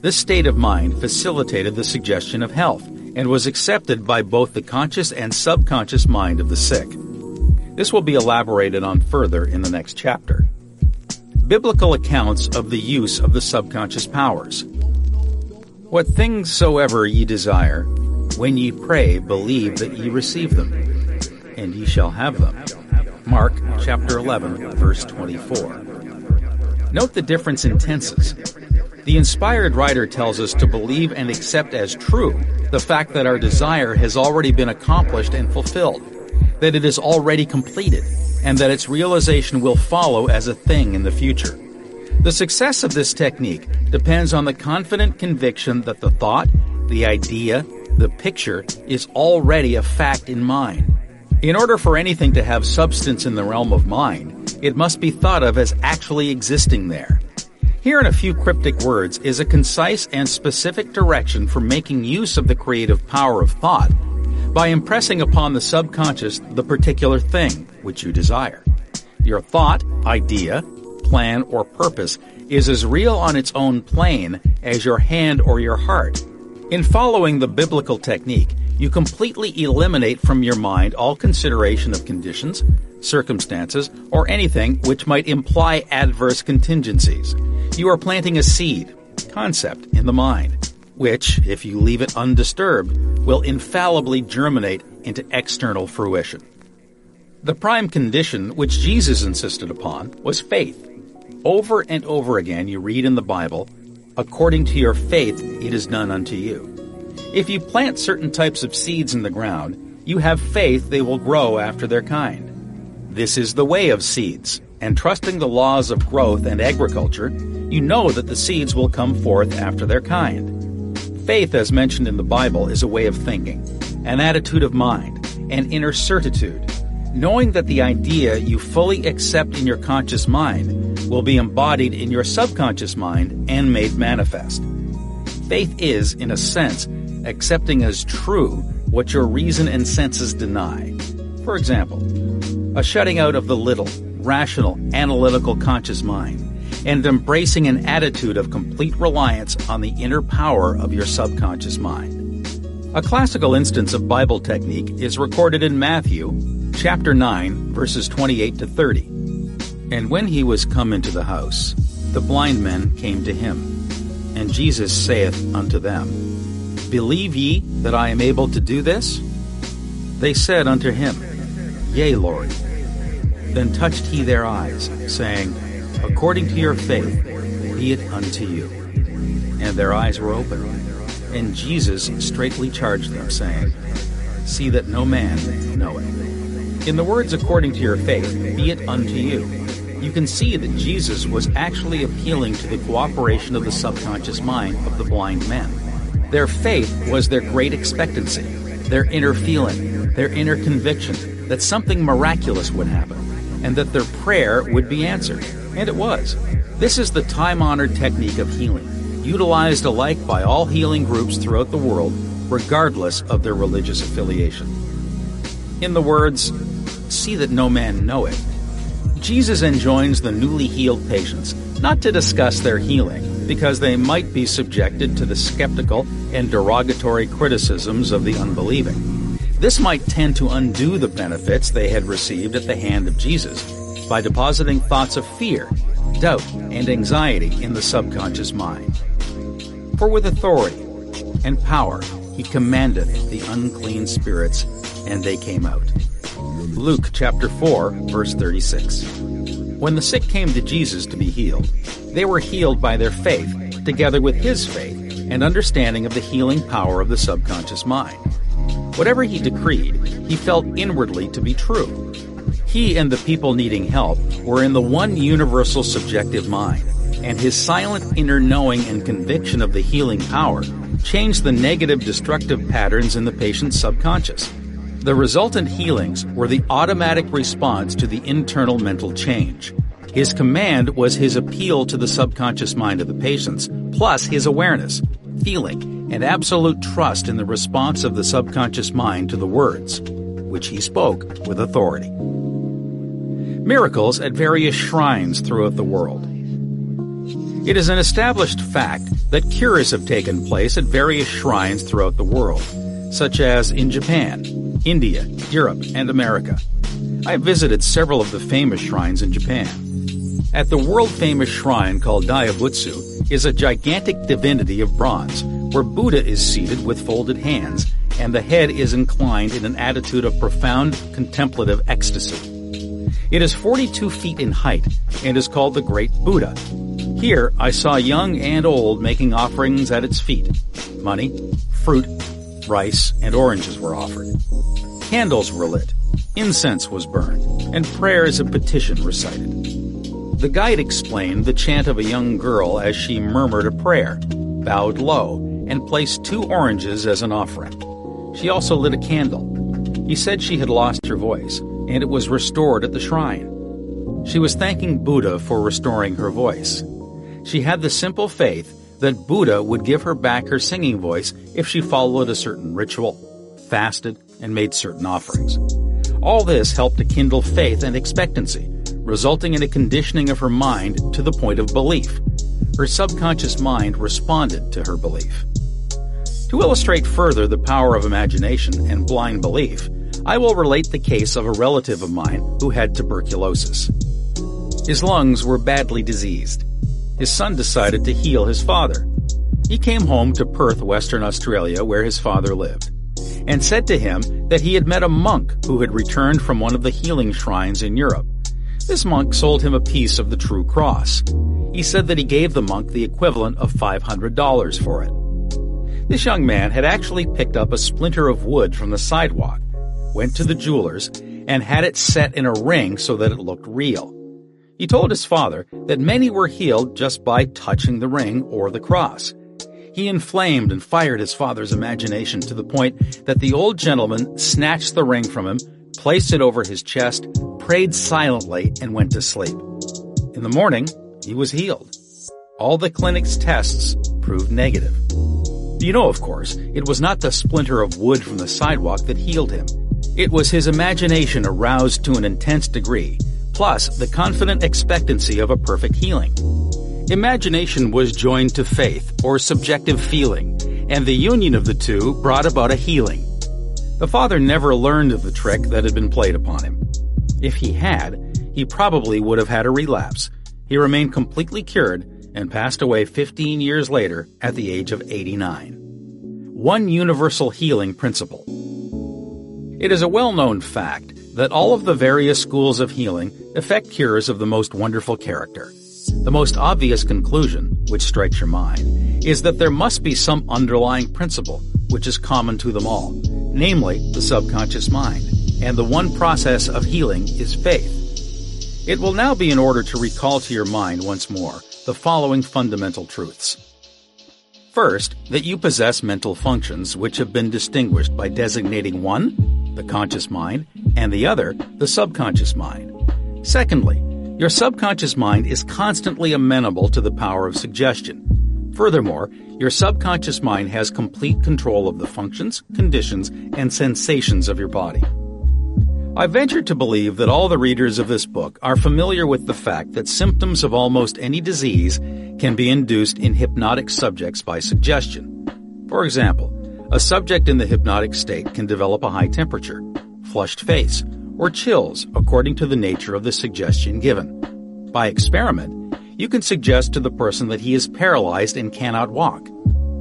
This state of mind facilitated the suggestion of health and was accepted by both the conscious and subconscious mind of the sick. This will be elaborated on further in the next chapter. Biblical accounts of the use of the subconscious powers. What things soever ye desire, when ye pray, believe that ye receive them, and ye shall have them. Mark chapter 11, verse 24. Note the difference in tenses. The inspired writer tells us to believe and accept as true the fact that our desire has already been accomplished and fulfilled, that it is already completed, and that its realization will follow as a thing in the future. The success of this technique depends on the confident conviction that the thought, the idea, the picture is already a fact in mind. In order for anything to have substance in the realm of mind, it must be thought of as actually existing there. Here in a few cryptic words is a concise and specific direction for making use of the creative power of thought by impressing upon the subconscious the particular thing which you desire. Your thought, idea, plan, or purpose is as real on its own plane as your hand or your heart in following the biblical technique, you completely eliminate from your mind all consideration of conditions, circumstances, or anything which might imply adverse contingencies. You are planting a seed, concept, in the mind, which, if you leave it undisturbed, will infallibly germinate into external fruition. The prime condition which Jesus insisted upon was faith. Over and over again, you read in the Bible according to your faith it is done unto you. If you plant certain types of seeds in the ground, you have faith they will grow after their kind. This is the way of seeds, and trusting the laws of growth and agriculture, you know that the seeds will come forth after their kind. Faith, as mentioned in the Bible, is a way of thinking, an attitude of mind, an inner certitude, knowing that the idea you fully accept in your conscious mind will be embodied in your subconscious mind and made manifest. Faith is, in a sense, accepting as true what your reason and senses deny. For example, a shutting out of the little, rational, analytical conscious mind and embracing an attitude of complete reliance on the inner power of your subconscious mind. A classical instance of Bible technique is recorded in Matthew chapter 9 verses 28 to 30. And when he was come into the house, the blind men came to him. And Jesus saith unto them, Believe ye that I am able to do this? They said unto him, Yea, Lord. Then touched he their eyes, saying, according to your faith, be it unto you. And their eyes were opened. And Jesus straightly charged them, saying, See that no man know it. In the words according to your faith, be it unto you, you can see that Jesus was actually appealing to the cooperation of the subconscious mind of the blind men. Their faith was their great expectancy, their inner feeling, their inner conviction that something miraculous would happen, and that their prayer would be answered. And it was. This is the time honored technique of healing, utilized alike by all healing groups throughout the world, regardless of their religious affiliation. In the words, see that no man know it, Jesus enjoins the newly healed patients not to discuss their healing because they might be subjected to the skeptical and derogatory criticisms of the unbelieving. This might tend to undo the benefits they had received at the hand of Jesus by depositing thoughts of fear, doubt, and anxiety in the subconscious mind. For with authority and power he commandeth the unclean spirits, and they came out. Luke chapter 4, verse 36. When the sick came to Jesus to be healed, they were healed by their faith, together with his faith and understanding of the healing power of the subconscious mind. Whatever he decreed, he felt inwardly to be true, he and the people needing help were in the one universal subjective mind, and his silent inner knowing and conviction of the healing power changed the negative destructive patterns in the patient's subconscious. The resultant healings were the automatic response to the internal mental change. His command was his appeal to the subconscious mind of the patients, plus his awareness, feeling, and absolute trust in the response of the subconscious mind to the words, which he spoke with authority miracles at various shrines throughout the world. It is an established fact that cures have taken place at various shrines throughout the world, such as in Japan, India, Europe, and America. I visited several of the famous shrines in Japan. At the world famous shrine called Daibutsu is a gigantic divinity of bronze, where Buddha is seated with folded hands, and the head is inclined in an attitude of profound contemplative ecstasy. It is 42 feet in height and is called the Great Buddha. Here I saw young and old making offerings at its feet. Money, fruit, rice, and oranges were offered. Candles were lit, incense was burned, and prayers of petition recited. The guide explained the chant of a young girl as she murmured a prayer, bowed low, and placed two oranges as an offering. She also lit a candle. He said she had lost her voice, and it was restored at the shrine. She was thanking Buddha for restoring her voice. She had the simple faith that Buddha would give her back her singing voice if she followed a certain ritual, fasted, and made certain offerings. All this helped to kindle faith and expectancy, resulting in a conditioning of her mind to the point of belief. Her subconscious mind responded to her belief. To illustrate further the power of imagination and blind belief, I will relate the case of a relative of mine who had tuberculosis. His lungs were badly diseased. His son decided to heal his father. He came home to Perth, Western Australia, where his father lived, and said to him that he had met a monk who had returned from one of the healing shrines in Europe. This monk sold him a piece of the true cross. He said that he gave the monk the equivalent of $500 for it. This young man had actually picked up a splinter of wood from the sidewalk, went to the jeweler's, and had it set in a ring so that it looked real. He told his father that many were healed just by touching the ring or the cross. He inflamed and fired his father's imagination to the point that the old gentleman snatched the ring from him, placed it over his chest, prayed silently, and went to sleep. In the morning, he was healed. All the clinic's tests proved negative. You know, of course, it was not the splinter of wood from the sidewalk that healed him. It was his imagination aroused to an intense degree, plus the confident expectancy of a perfect healing. Imagination was joined to faith, or subjective feeling, and the union of the two brought about a healing. The father never learned of the trick that had been played upon him. If he had, he probably would have had a relapse. He remained completely cured and passed away 15 years later at the age of 89. One universal healing principle. It is a well-known fact that all of the various schools of healing effect cures of the most wonderful character. The most obvious conclusion, which strikes your mind, is that there must be some underlying principle which is common to them all, namely the subconscious mind, and the one process of healing is faith. It will now be in order to recall to your mind once more the following fundamental truths. First, that you possess mental functions which have been distinguished by designating one, the conscious mind, and the other, the subconscious mind. Secondly, your subconscious mind is constantly amenable to the power of suggestion. Furthermore, your subconscious mind has complete control of the functions, conditions, and sensations of your body. I venture to believe that all the readers of this book are familiar with the fact that symptoms of almost any disease can be induced in hypnotic subjects by suggestion. For example, a subject in the hypnotic state can develop a high temperature, flushed face, or chills according to the nature of the suggestion given. By experiment, you can suggest to the person that he is paralyzed and cannot walk.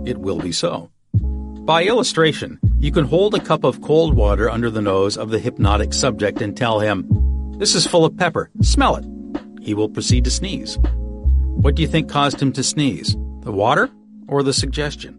It will be so. By illustration, you can hold a cup of cold water under the nose of the hypnotic subject and tell him, This is full of pepper, smell it. He will proceed to sneeze. What do you think caused him to sneeze? The water or the suggestion?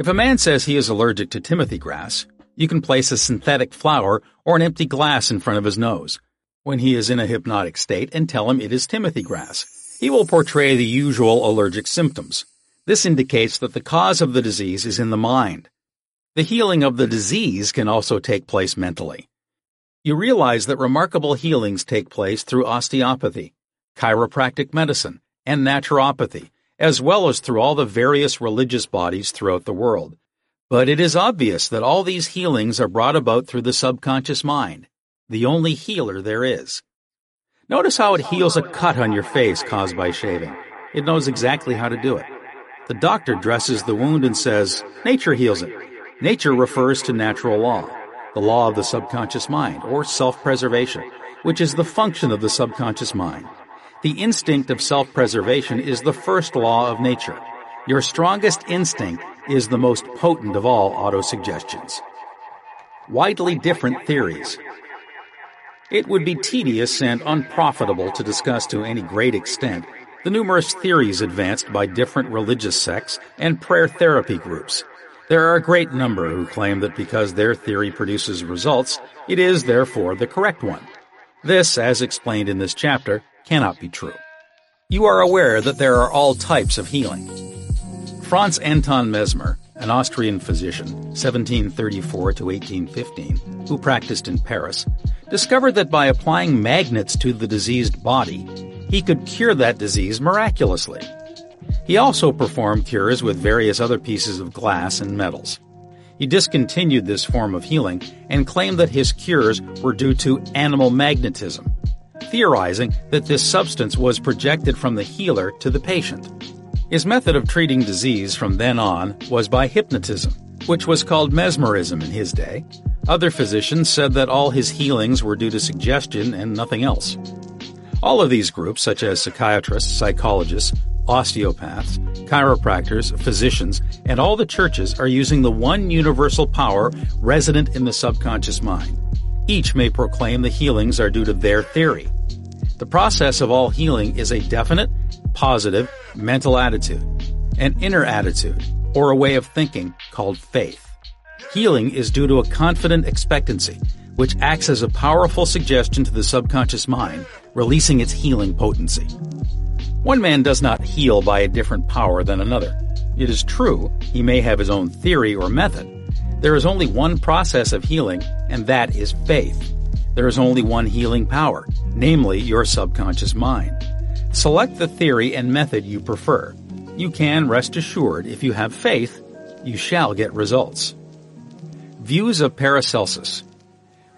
If a man says he is allergic to timothy grass, you can place a synthetic flower or an empty glass in front of his nose when he is in a hypnotic state and tell him it is timothy grass. He will portray the usual allergic symptoms. This indicates that the cause of the disease is in the mind. The healing of the disease can also take place mentally. You realize that remarkable healings take place through osteopathy, chiropractic medicine, and naturopathy, as well as through all the various religious bodies throughout the world. But it is obvious that all these healings are brought about through the subconscious mind, the only healer there is. Notice how it heals a cut on your face caused by shaving. It knows exactly how to do it. The doctor dresses the wound and says, Nature heals it. Nature refers to natural law, the law of the subconscious mind, or self-preservation, which is the function of the subconscious mind. The instinct of self-preservation is the first law of nature. Your strongest instinct is the most potent of all autosuggestions. Widely different theories. It would be tedious and unprofitable to discuss to any great extent the numerous theories advanced by different religious sects and prayer therapy groups. There are a great number who claim that because their theory produces results, it is therefore the correct one. This, as explained in this chapter, cannot be true. You are aware that there are all types of healing. Franz Anton Mesmer, an Austrian physician, 1734 to 1815, who practiced in Paris, discovered that by applying magnets to the diseased body, he could cure that disease miraculously. He also performed cures with various other pieces of glass and metals. He discontinued this form of healing and claimed that his cures were due to animal magnetism, theorizing that this substance was projected from the healer to the patient. His method of treating disease from then on was by hypnotism, which was called mesmerism in his day. Other physicians said that all his healings were due to suggestion and nothing else. All of these groups, such as psychiatrists, psychologists, osteopaths, chiropractors, physicians, and all the churches are using the one universal power resident in the subconscious mind. Each may proclaim the healings are due to their theory. The process of all healing is a definite, positive, mental attitude, an inner attitude, or a way of thinking called faith. Healing is due to a confident expectancy, which acts as a powerful suggestion to the subconscious mind, releasing its healing potency. One man does not heal by a different power than another. It is true, he may have his own theory or method. There is only one process of healing, and that is faith. There is only one healing power, namely your subconscious mind. Select the theory and method you prefer. You can rest assured if you have faith, you shall get results. Views of Paracelsus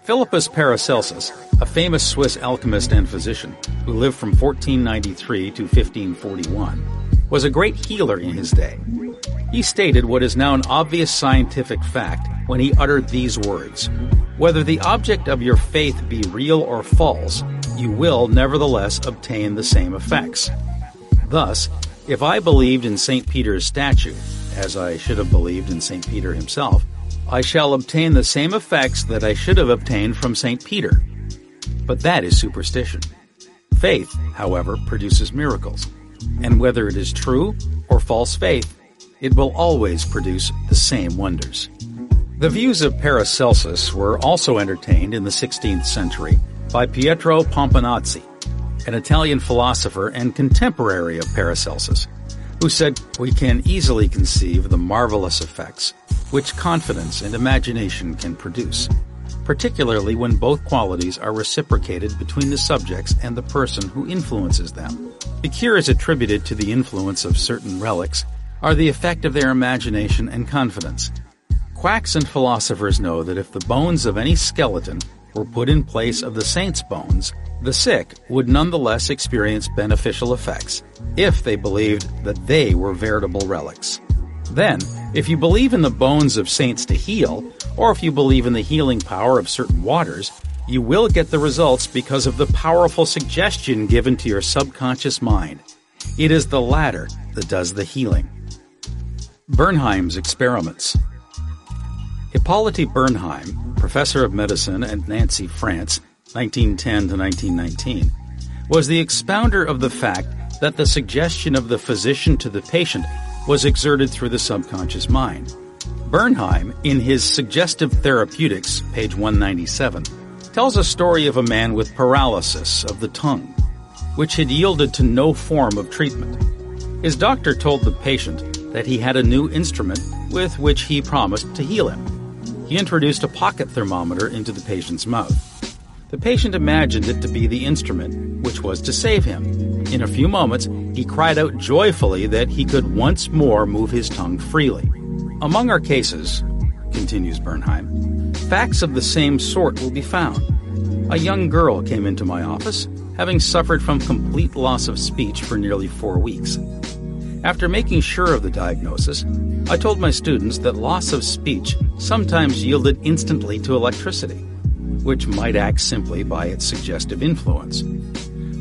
Philippus Paracelsus, a famous Swiss alchemist and physician who lived from 1493 to 1541, was a great healer in his day. He stated what is now an obvious scientific fact when he uttered these words Whether the object of your faith be real or false, you will nevertheless obtain the same effects. Thus, if I believed in St. Peter's statue, as I should have believed in St. Peter himself, I shall obtain the same effects that I should have obtained from St. Peter. But that is superstition. Faith, however, produces miracles. And whether it is true or false faith, it will always produce the same wonders. The views of Paracelsus were also entertained in the 16th century by Pietro Pomponazzi, an Italian philosopher and contemporary of Paracelsus, who said, We can easily conceive the marvelous effects which confidence and imagination can produce, particularly when both qualities are reciprocated between the subjects and the person who influences them. The cure is attributed to the influence of certain relics are the effect of their imagination and confidence. Quacks and philosophers know that if the bones of any skeleton were put in place of the saint's bones, the sick would nonetheless experience beneficial effects if they believed that they were veritable relics. Then, if you believe in the bones of saints to heal, or if you believe in the healing power of certain waters, you will get the results because of the powerful suggestion given to your subconscious mind. It is the latter that does the healing. Bernheim's experiments. Hippolyte Bernheim, professor of medicine at Nancy, France, 1910 to 1919, was the expounder of the fact that the suggestion of the physician to the patient was exerted through the subconscious mind. Bernheim, in his Suggestive Therapeutics, page 197, tells a story of a man with paralysis of the tongue, which had yielded to no form of treatment. His doctor told the patient that he had a new instrument with which he promised to heal him. He introduced a pocket thermometer into the patient's mouth. The patient imagined it to be the instrument which was to save him. In a few moments, he cried out joyfully that he could once more move his tongue freely. Among our cases, continues Bernheim, facts of the same sort will be found. A young girl came into my office, having suffered from complete loss of speech for nearly four weeks. After making sure of the diagnosis, I told my students that loss of speech sometimes yielded instantly to electricity which might act simply by its suggestive influence.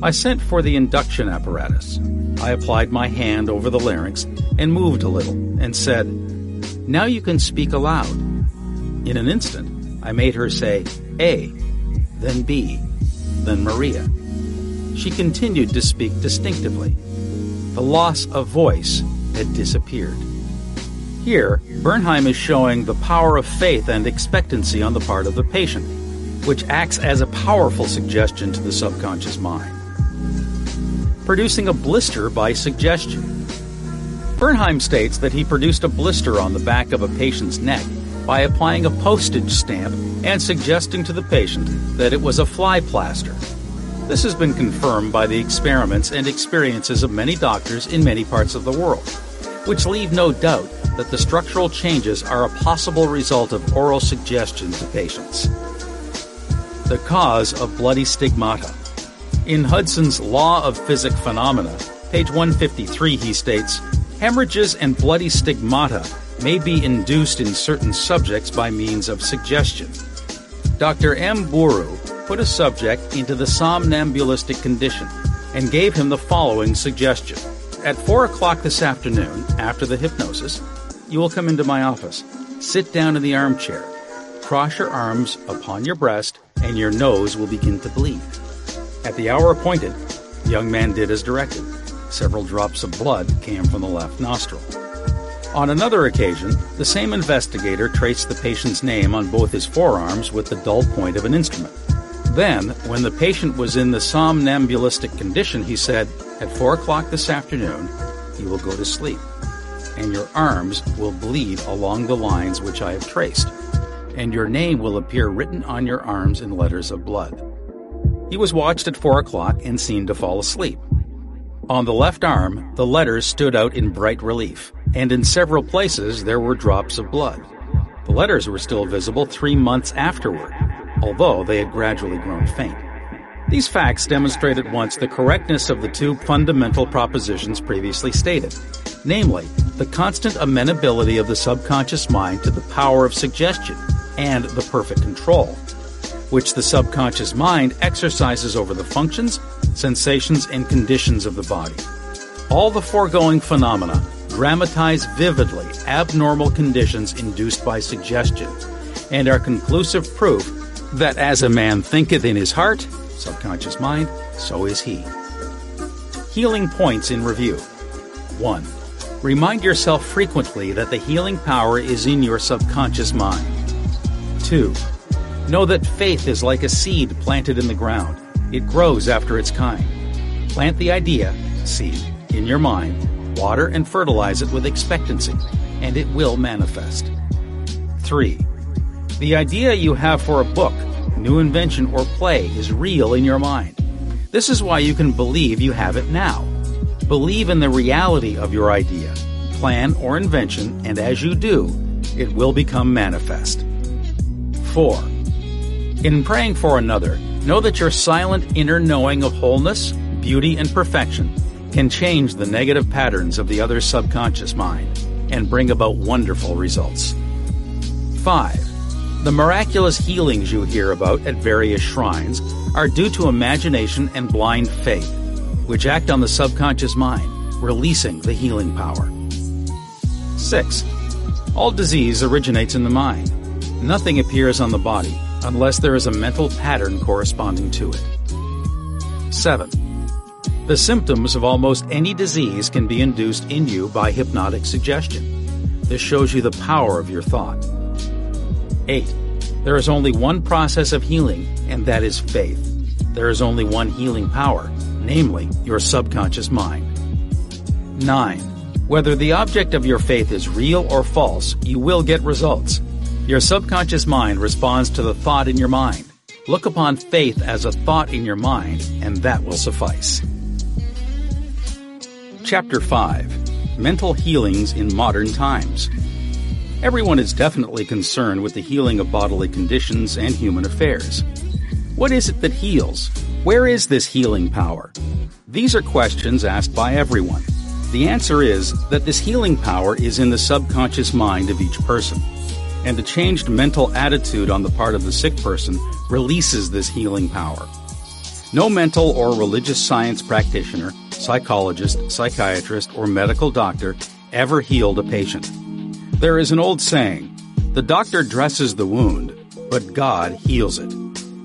I sent for the induction apparatus. I applied my hand over the larynx and moved a little and said, Now you can speak aloud. In an instant, I made her say A, then B, then Maria. She continued to speak distinctively. The loss of voice had disappeared. Here, Bernheim is showing the power of faith and expectancy on the part of the patient which acts as a powerful suggestion to the subconscious mind. Producing a blister by suggestion. Bernheim states that he produced a blister on the back of a patient's neck by applying a postage stamp and suggesting to the patient that it was a fly plaster. This has been confirmed by the experiments and experiences of many doctors in many parts of the world, which leave no doubt that the structural changes are a possible result of oral suggestion to patients the cause of bloody stigmata. In Hudson's Law of Physic Phenomena, page 153, he states hemorrhages and bloody stigmata may be induced in certain subjects by means of suggestion. Dr. M. Bourru put a subject into the somnambulistic condition and gave him the following suggestion. At 4 o'clock this afternoon, after the hypnosis, you will come into my office. Sit down in the armchair. Cross your arms upon your breast and your nose will begin to bleed. At the hour appointed, the young man did as directed. Several drops of blood came from the left nostril. On another occasion, the same investigator traced the patient's name on both his forearms with the dull point of an instrument. Then, when the patient was in the somnambulistic condition, he said, At four o'clock this afternoon, you will go to sleep, and your arms will bleed along the lines which I have traced, and your name will appear written on your arms in letters of blood. He was watched at four o'clock and seen to fall asleep. On the left arm, the letters stood out in bright relief, and in several places there were drops of blood. The letters were still visible three months afterward although they had gradually grown faint. These facts demonstrate at once the correctness of the two fundamental propositions previously stated, namely, the constant amenability of the subconscious mind to the power of suggestion and the perfect control, which the subconscious mind exercises over the functions, sensations, and conditions of the body. All the foregoing phenomena dramatize vividly abnormal conditions induced by suggestion and are conclusive proof that as a man thinketh in his heart, subconscious mind, so is he. Healing points in review. 1. Remind yourself frequently that the healing power is in your subconscious mind. 2. Know that faith is like a seed planted in the ground. It grows after its kind. Plant the idea, seed, in your mind, water and fertilize it with expectancy, and it will manifest. 3. The idea you have for a book, new invention, or play is real in your mind. This is why you can believe you have it now. Believe in the reality of your idea, plan, or invention, and as you do, it will become manifest. 4. In praying for another, know that your silent inner knowing of wholeness, beauty, and perfection can change the negative patterns of the other's subconscious mind and bring about wonderful results. 5. The miraculous healings you hear about at various shrines are due to imagination and blind faith, which act on the subconscious mind, releasing the healing power. 6. All disease originates in the mind. Nothing appears on the body unless there is a mental pattern corresponding to it. 7. The symptoms of almost any disease can be induced in you by hypnotic suggestion. This shows you the power of your thought. 8. There is only one process of healing, and that is faith. There is only one healing power, namely your subconscious mind. 9. Whether the object of your faith is real or false, you will get results. Your subconscious mind responds to the thought in your mind. Look upon faith as a thought in your mind, and that will suffice. Chapter 5 Mental Healings in Modern Times. Everyone is definitely concerned with the healing of bodily conditions and human affairs. What is it that heals? Where is this healing power? These are questions asked by everyone. The answer is that this healing power is in the subconscious mind of each person, and a changed mental attitude on the part of the sick person releases this healing power. No mental or religious science practitioner, psychologist, psychiatrist, or medical doctor ever healed a patient. There is an old saying the doctor dresses the wound, but God heals it.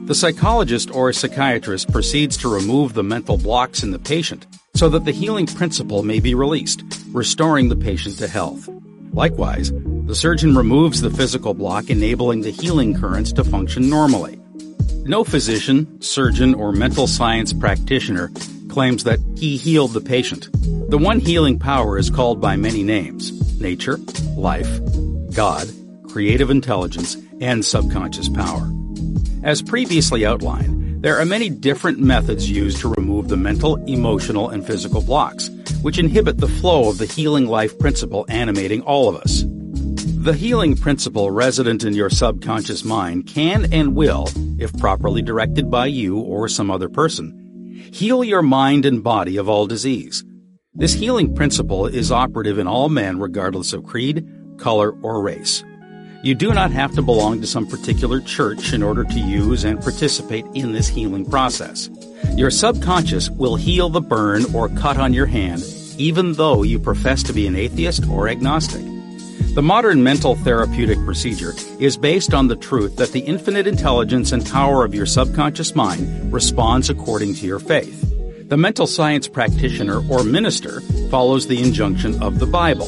The psychologist or psychiatrist proceeds to remove the mental blocks in the patient so that the healing principle may be released, restoring the patient to health. Likewise, the surgeon removes the physical block, enabling the healing currents to function normally. No physician, surgeon, or mental science practitioner claims that he healed the patient. The one healing power is called by many names nature, life, God, creative intelligence, and subconscious power. As previously outlined, there are many different methods used to remove the mental, emotional, and physical blocks, which inhibit the flow of the healing life principle animating all of us. The healing principle resident in your subconscious mind can and will, if properly directed by you or some other person, heal your mind and body of all disease, this healing principle is operative in all men regardless of creed, color, or race. You do not have to belong to some particular church in order to use and participate in this healing process. Your subconscious will heal the burn or cut on your hand, even though you profess to be an atheist or agnostic. The modern mental therapeutic procedure is based on the truth that the infinite intelligence and power of your subconscious mind responds according to your faith. The mental science practitioner or minister follows the injunction of the Bible.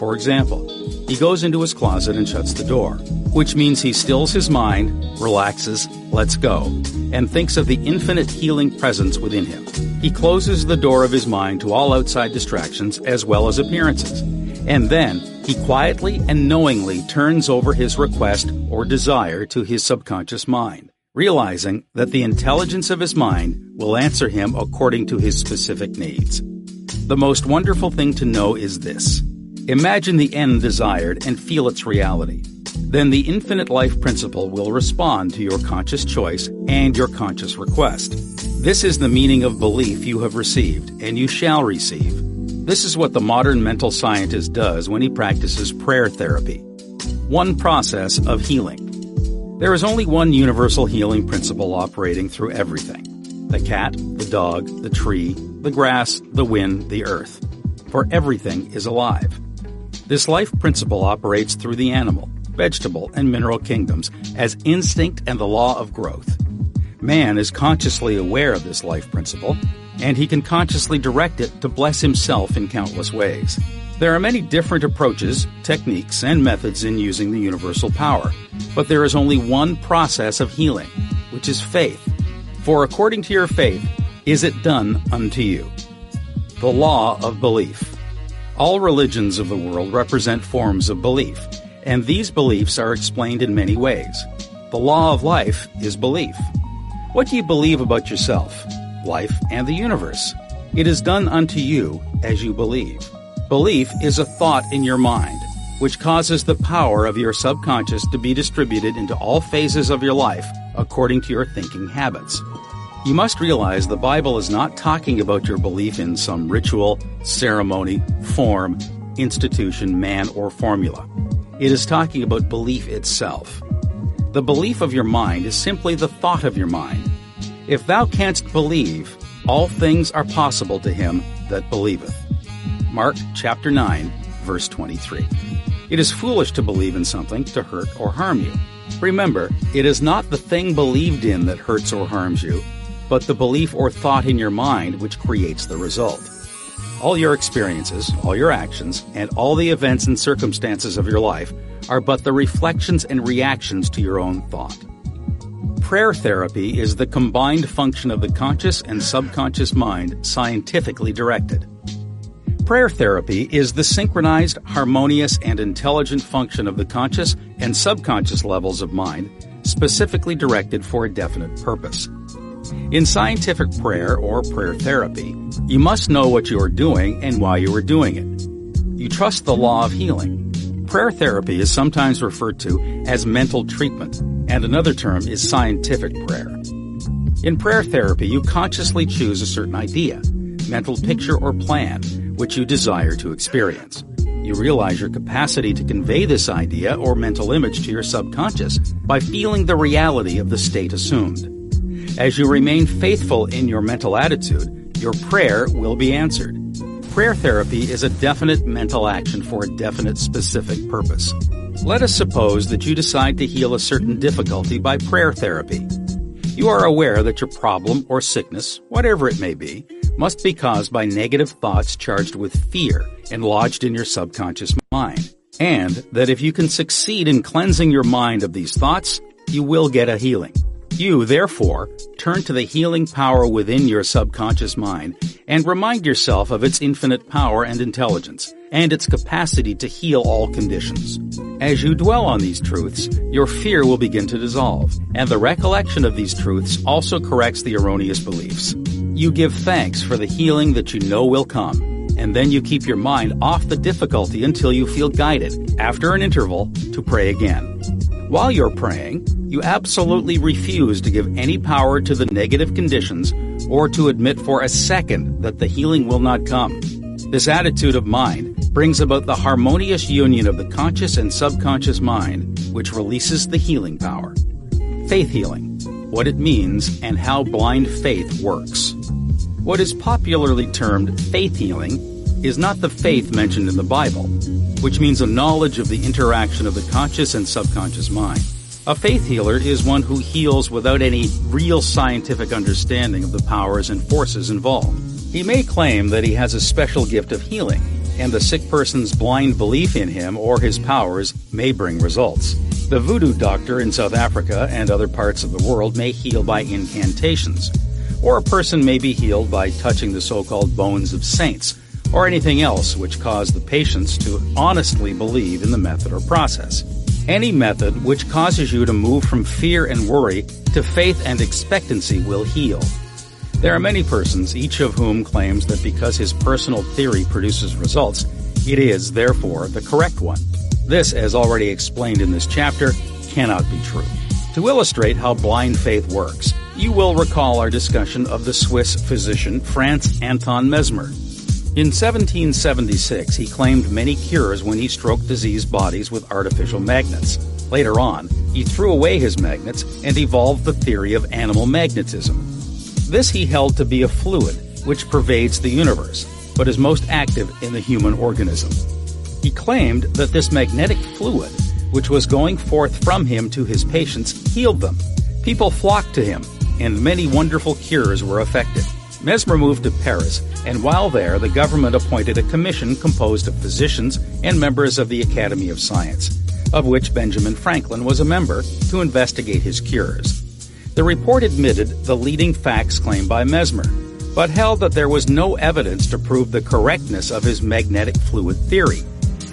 For example, he goes into his closet and shuts the door, which means he stills his mind, relaxes, lets go, and thinks of the infinite healing presence within him. He closes the door of his mind to all outside distractions as well as appearances and then he quietly and knowingly turns over his request or desire to his subconscious mind, realizing that the intelligence of his mind will answer him according to his specific needs. The most wonderful thing to know is this. Imagine the end desired and feel its reality. Then the infinite life principle will respond to your conscious choice and your conscious request. This is the meaning of belief you have received and you shall receive. This is what the modern mental scientist does when he practices prayer therapy. One process of healing. There is only one universal healing principle operating through everything the cat, the dog, the tree, the grass, the wind, the earth. For everything is alive. This life principle operates through the animal, vegetable, and mineral kingdoms as instinct and the law of growth. Man is consciously aware of this life principle and he can consciously direct it to bless himself in countless ways. There are many different approaches, techniques, and methods in using the universal power, but there is only one process of healing, which is faith. For according to your faith, is it done unto you. The law of belief. All religions of the world represent forms of belief, and these beliefs are explained in many ways. The law of life is belief. What do you believe about yourself? Life, and the universe. It is done unto you as you believe. Belief is a thought in your mind, which causes the power of your subconscious to be distributed into all phases of your life according to your thinking habits. You must realize the Bible is not talking about your belief in some ritual, ceremony, form, institution, man, or formula. It is talking about belief itself. The belief of your mind is simply the thought of your mind if thou canst believe, all things are possible to him that believeth. Mark chapter 9, verse 23. It is foolish to believe in something to hurt or harm you. Remember, it is not the thing believed in that hurts or harms you, but the belief or thought in your mind which creates the result. All your experiences, all your actions, and all the events and circumstances of your life are but the reflections and reactions to your own thought. Prayer therapy is the combined function of the conscious and subconscious mind scientifically directed. Prayer therapy is the synchronized, harmonious, and intelligent function of the conscious and subconscious levels of mind specifically directed for a definite purpose. In scientific prayer or prayer therapy, you must know what you are doing and why you are doing it. You trust the law of healing. Prayer therapy is sometimes referred to as mental treatment and another term is scientific prayer. In prayer therapy, you consciously choose a certain idea, mental picture, or plan which you desire to experience. You realize your capacity to convey this idea or mental image to your subconscious by feeling the reality of the state assumed. As you remain faithful in your mental attitude, your prayer will be answered. Prayer therapy is a definite mental action for a definite specific purpose. Let us suppose that you decide to heal a certain difficulty by prayer therapy. You are aware that your problem or sickness, whatever it may be, must be caused by negative thoughts charged with fear and lodged in your subconscious mind. And that if you can succeed in cleansing your mind of these thoughts, you will get a healing. You, therefore, turn to the healing power within your subconscious mind and remind yourself of its infinite power and intelligence and its capacity to heal all conditions. As you dwell on these truths, your fear will begin to dissolve, and the recollection of these truths also corrects the erroneous beliefs. You give thanks for the healing that you know will come, and then you keep your mind off the difficulty until you feel guided, after an interval, to pray again. While you're praying, you absolutely refuse to give any power to the negative conditions or to admit for a second that the healing will not come. This attitude of mind brings about the harmonious union of the conscious and subconscious mind, which releases the healing power. Faith healing, what it means, and how blind faith works. What is popularly termed faith healing is not the faith mentioned in the Bible, which means a knowledge of the interaction of the conscious and subconscious mind. A faith healer is one who heals without any real scientific understanding of the powers and forces involved. He may claim that he has a special gift of healing, and the sick person's blind belief in him or his powers may bring results. The voodoo doctor in South Africa and other parts of the world may heal by incantations, or a person may be healed by touching the so-called bones of saints, or anything else which cause the patients to honestly believe in the method or process. Any method which causes you to move from fear and worry to faith and expectancy will heal. There are many persons, each of whom claims that because his personal theory produces results, it is, therefore, the correct one. This, as already explained in this chapter, cannot be true. To illustrate how blind faith works, you will recall our discussion of the Swiss physician Franz Anton Mesmer. In 1776, he claimed many cures when he stroked diseased bodies with artificial magnets. Later on, he threw away his magnets and evolved the theory of animal magnetism. This he held to be a fluid which pervades the universe, but is most active in the human organism. He claimed that this magnetic fluid, which was going forth from him to his patients, healed them. People flocked to him, and many wonderful cures were effected. Mesmer moved to Paris, and while there, the government appointed a commission composed of physicians and members of the Academy of Science, of which Benjamin Franklin was a member, to investigate his cures. The report admitted the leading facts claimed by Mesmer, but held that there was no evidence to prove the correctness of his magnetic fluid theory,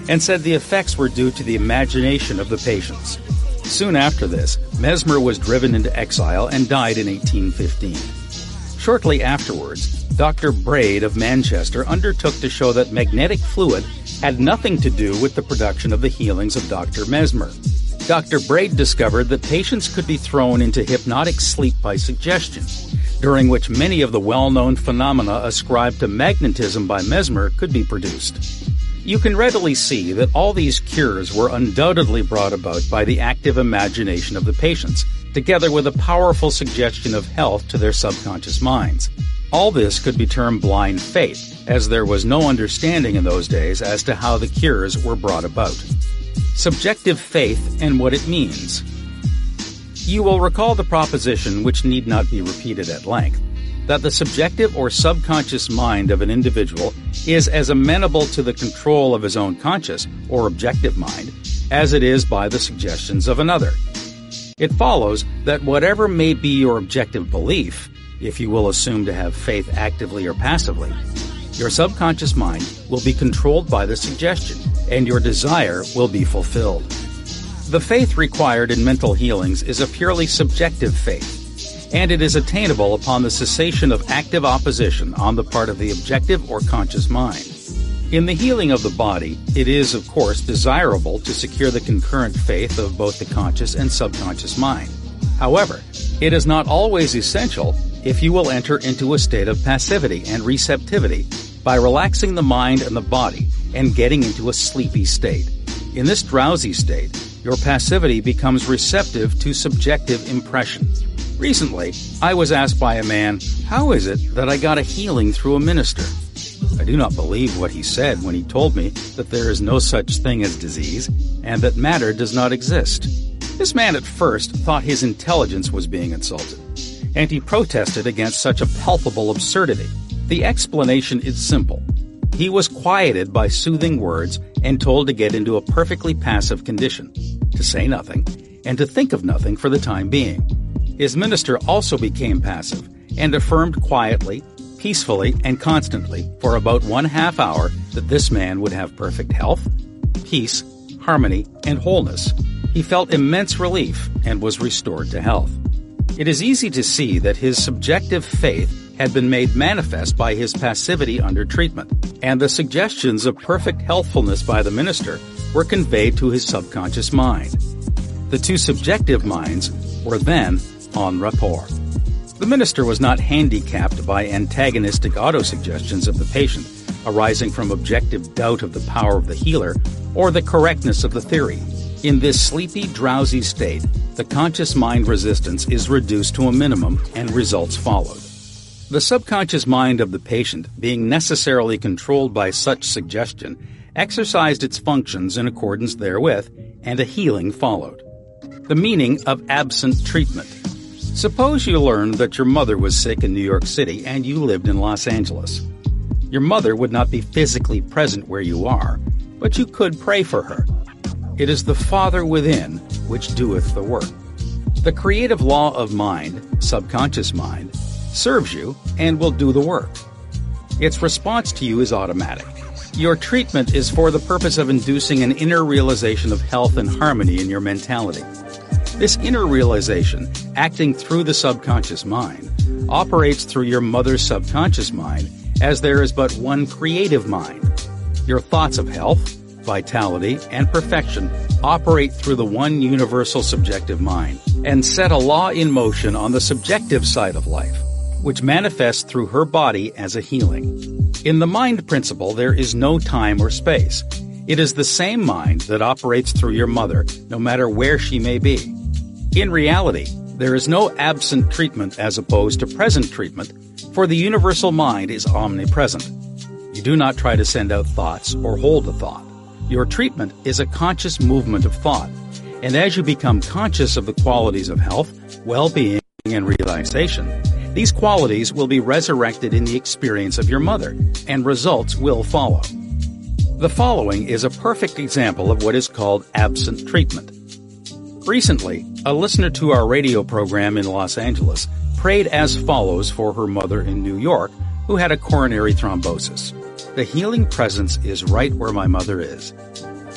and said the effects were due to the imagination of the patients. Soon after this, Mesmer was driven into exile and died in 1815. Shortly afterwards, Dr. Braid of Manchester undertook to show that magnetic fluid had nothing to do with the production of the healings of Dr. Mesmer. Dr. Braid discovered that patients could be thrown into hypnotic sleep by suggestion, during which many of the well-known phenomena ascribed to magnetism by Mesmer could be produced. You can readily see that all these cures were undoubtedly brought about by the active imagination of the patients, together with a powerful suggestion of health to their subconscious minds. All this could be termed blind faith, as there was no understanding in those days as to how the cures were brought about. Subjective faith and what it means. You will recall the proposition, which need not be repeated at length, that the subjective or subconscious mind of an individual is as amenable to the control of his own conscious or objective mind as it is by the suggestions of another. It follows that whatever may be your objective belief, if you will assume to have faith actively or passively, your subconscious mind will be controlled by the suggestion, and your desire will be fulfilled. The faith required in mental healings is a purely subjective faith, and it is attainable upon the cessation of active opposition on the part of the objective or conscious mind. In the healing of the body, it is, of course, desirable to secure the concurrent faith of both the conscious and subconscious mind. However, it is not always essential if you will enter into a state of passivity and receptivity by relaxing the mind and the body and getting into a sleepy state. In this drowsy state, your passivity becomes receptive to subjective impressions. Recently, I was asked by a man, How is it that I got a healing through a minister? I do not believe what he said when he told me that there is no such thing as disease and that matter does not exist. This man at first thought his intelligence was being insulted, and he protested against such a palpable absurdity. The explanation is simple. He was quieted by soothing words and told to get into a perfectly passive condition, to say nothing, and to think of nothing for the time being. His minister also became passive and affirmed quietly peacefully and constantly for about one half hour that this man would have perfect health, peace, harmony, and wholeness. He felt immense relief and was restored to health. It is easy to see that his subjective faith had been made manifest by his passivity under treatment, and the suggestions of perfect healthfulness by the minister were conveyed to his subconscious mind. The two subjective minds were then en rapport. The minister was not handicapped by antagonistic autosuggestions of the patient arising from objective doubt of the power of the healer or the correctness of the theory. In this sleepy, drowsy state, the conscious mind resistance is reduced to a minimum and results followed. The subconscious mind of the patient, being necessarily controlled by such suggestion, exercised its functions in accordance therewith, and a healing followed. The meaning of absent treatment. Suppose you learned that your mother was sick in New York City and you lived in Los Angeles. Your mother would not be physically present where you are, but you could pray for her. It is the Father within which doeth the work. The creative law of mind, subconscious mind, serves you and will do the work. Its response to you is automatic. Your treatment is for the purpose of inducing an inner realization of health and harmony in your mentality. This inner realization, acting through the subconscious mind, operates through your mother's subconscious mind as there is but one creative mind. Your thoughts of health, vitality, and perfection operate through the one universal subjective mind and set a law in motion on the subjective side of life, which manifests through her body as a healing. In the mind principle, there is no time or space. It is the same mind that operates through your mother, no matter where she may be. In reality, there is no absent treatment as opposed to present treatment, for the universal mind is omnipresent. You do not try to send out thoughts or hold a thought. Your treatment is a conscious movement of thought, and as you become conscious of the qualities of health, well-being, and realization, these qualities will be resurrected in the experience of your mother, and results will follow. The following is a perfect example of what is called absent treatment. Recently, a listener to our radio program in Los Angeles prayed as follows for her mother in New York who had a coronary thrombosis. The healing presence is right where my mother is.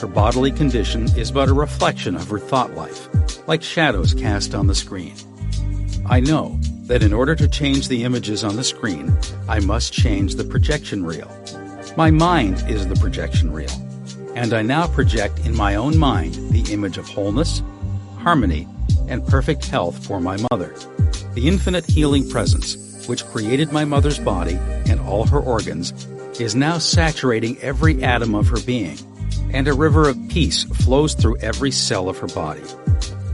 Her bodily condition is but a reflection of her thought life, like shadows cast on the screen. I know that in order to change the images on the screen, I must change the projection reel. My mind is the projection reel, and I now project in my own mind the image of wholeness, harmony, and perfect health for my mother. The infinite healing presence, which created my mother's body and all her organs, is now saturating every atom of her being, and a river of peace flows through every cell of her body.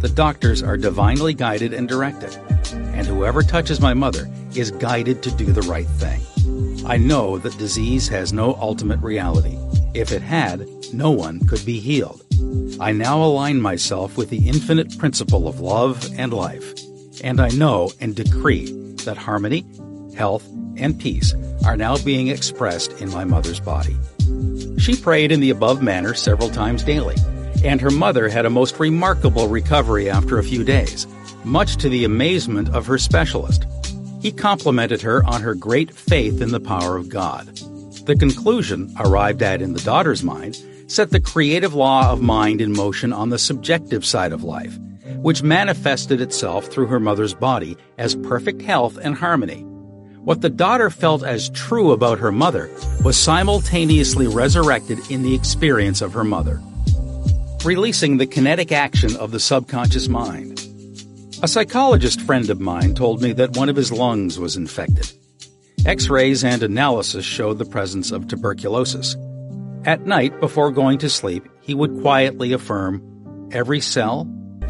The doctors are divinely guided and directed, and whoever touches my mother is guided to do the right thing. I know that disease has no ultimate reality. If it had, no one could be healed. I now align myself with the infinite principle of love and life, and I know and decree that harmony, health, and peace are now being expressed in my mother's body. She prayed in the above manner several times daily, and her mother had a most remarkable recovery after a few days, much to the amazement of her specialist. He complimented her on her great faith in the power of God. The conclusion, arrived at in the daughter's mind, set the creative law of mind in motion on the subjective side of life, which manifested itself through her mother's body as perfect health and harmony. What the daughter felt as true about her mother was simultaneously resurrected in the experience of her mother, releasing the kinetic action of the subconscious mind. A psychologist friend of mine told me that one of his lungs was infected. X-rays and analysis showed the presence of tuberculosis. At night, before going to sleep, he would quietly affirm, Every cell,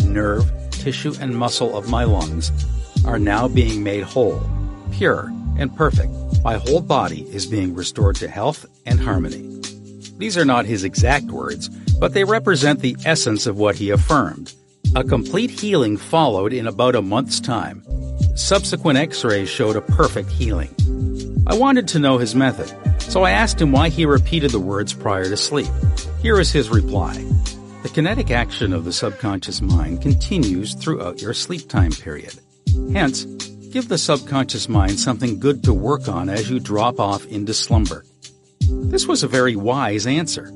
nerve, tissue, and muscle of my lungs are now being made whole, pure, and perfect. My whole body is being restored to health and harmony. These are not his exact words, but they represent the essence of what he affirmed. A complete healing followed in about a month's time. Subsequent x-rays showed a perfect healing. I wanted to know his method, so I asked him why he repeated the words prior to sleep. Here is his reply. The kinetic action of the subconscious mind continues throughout your sleep time period. Hence, give the subconscious mind something good to work on as you drop off into slumber. This was a very wise answer.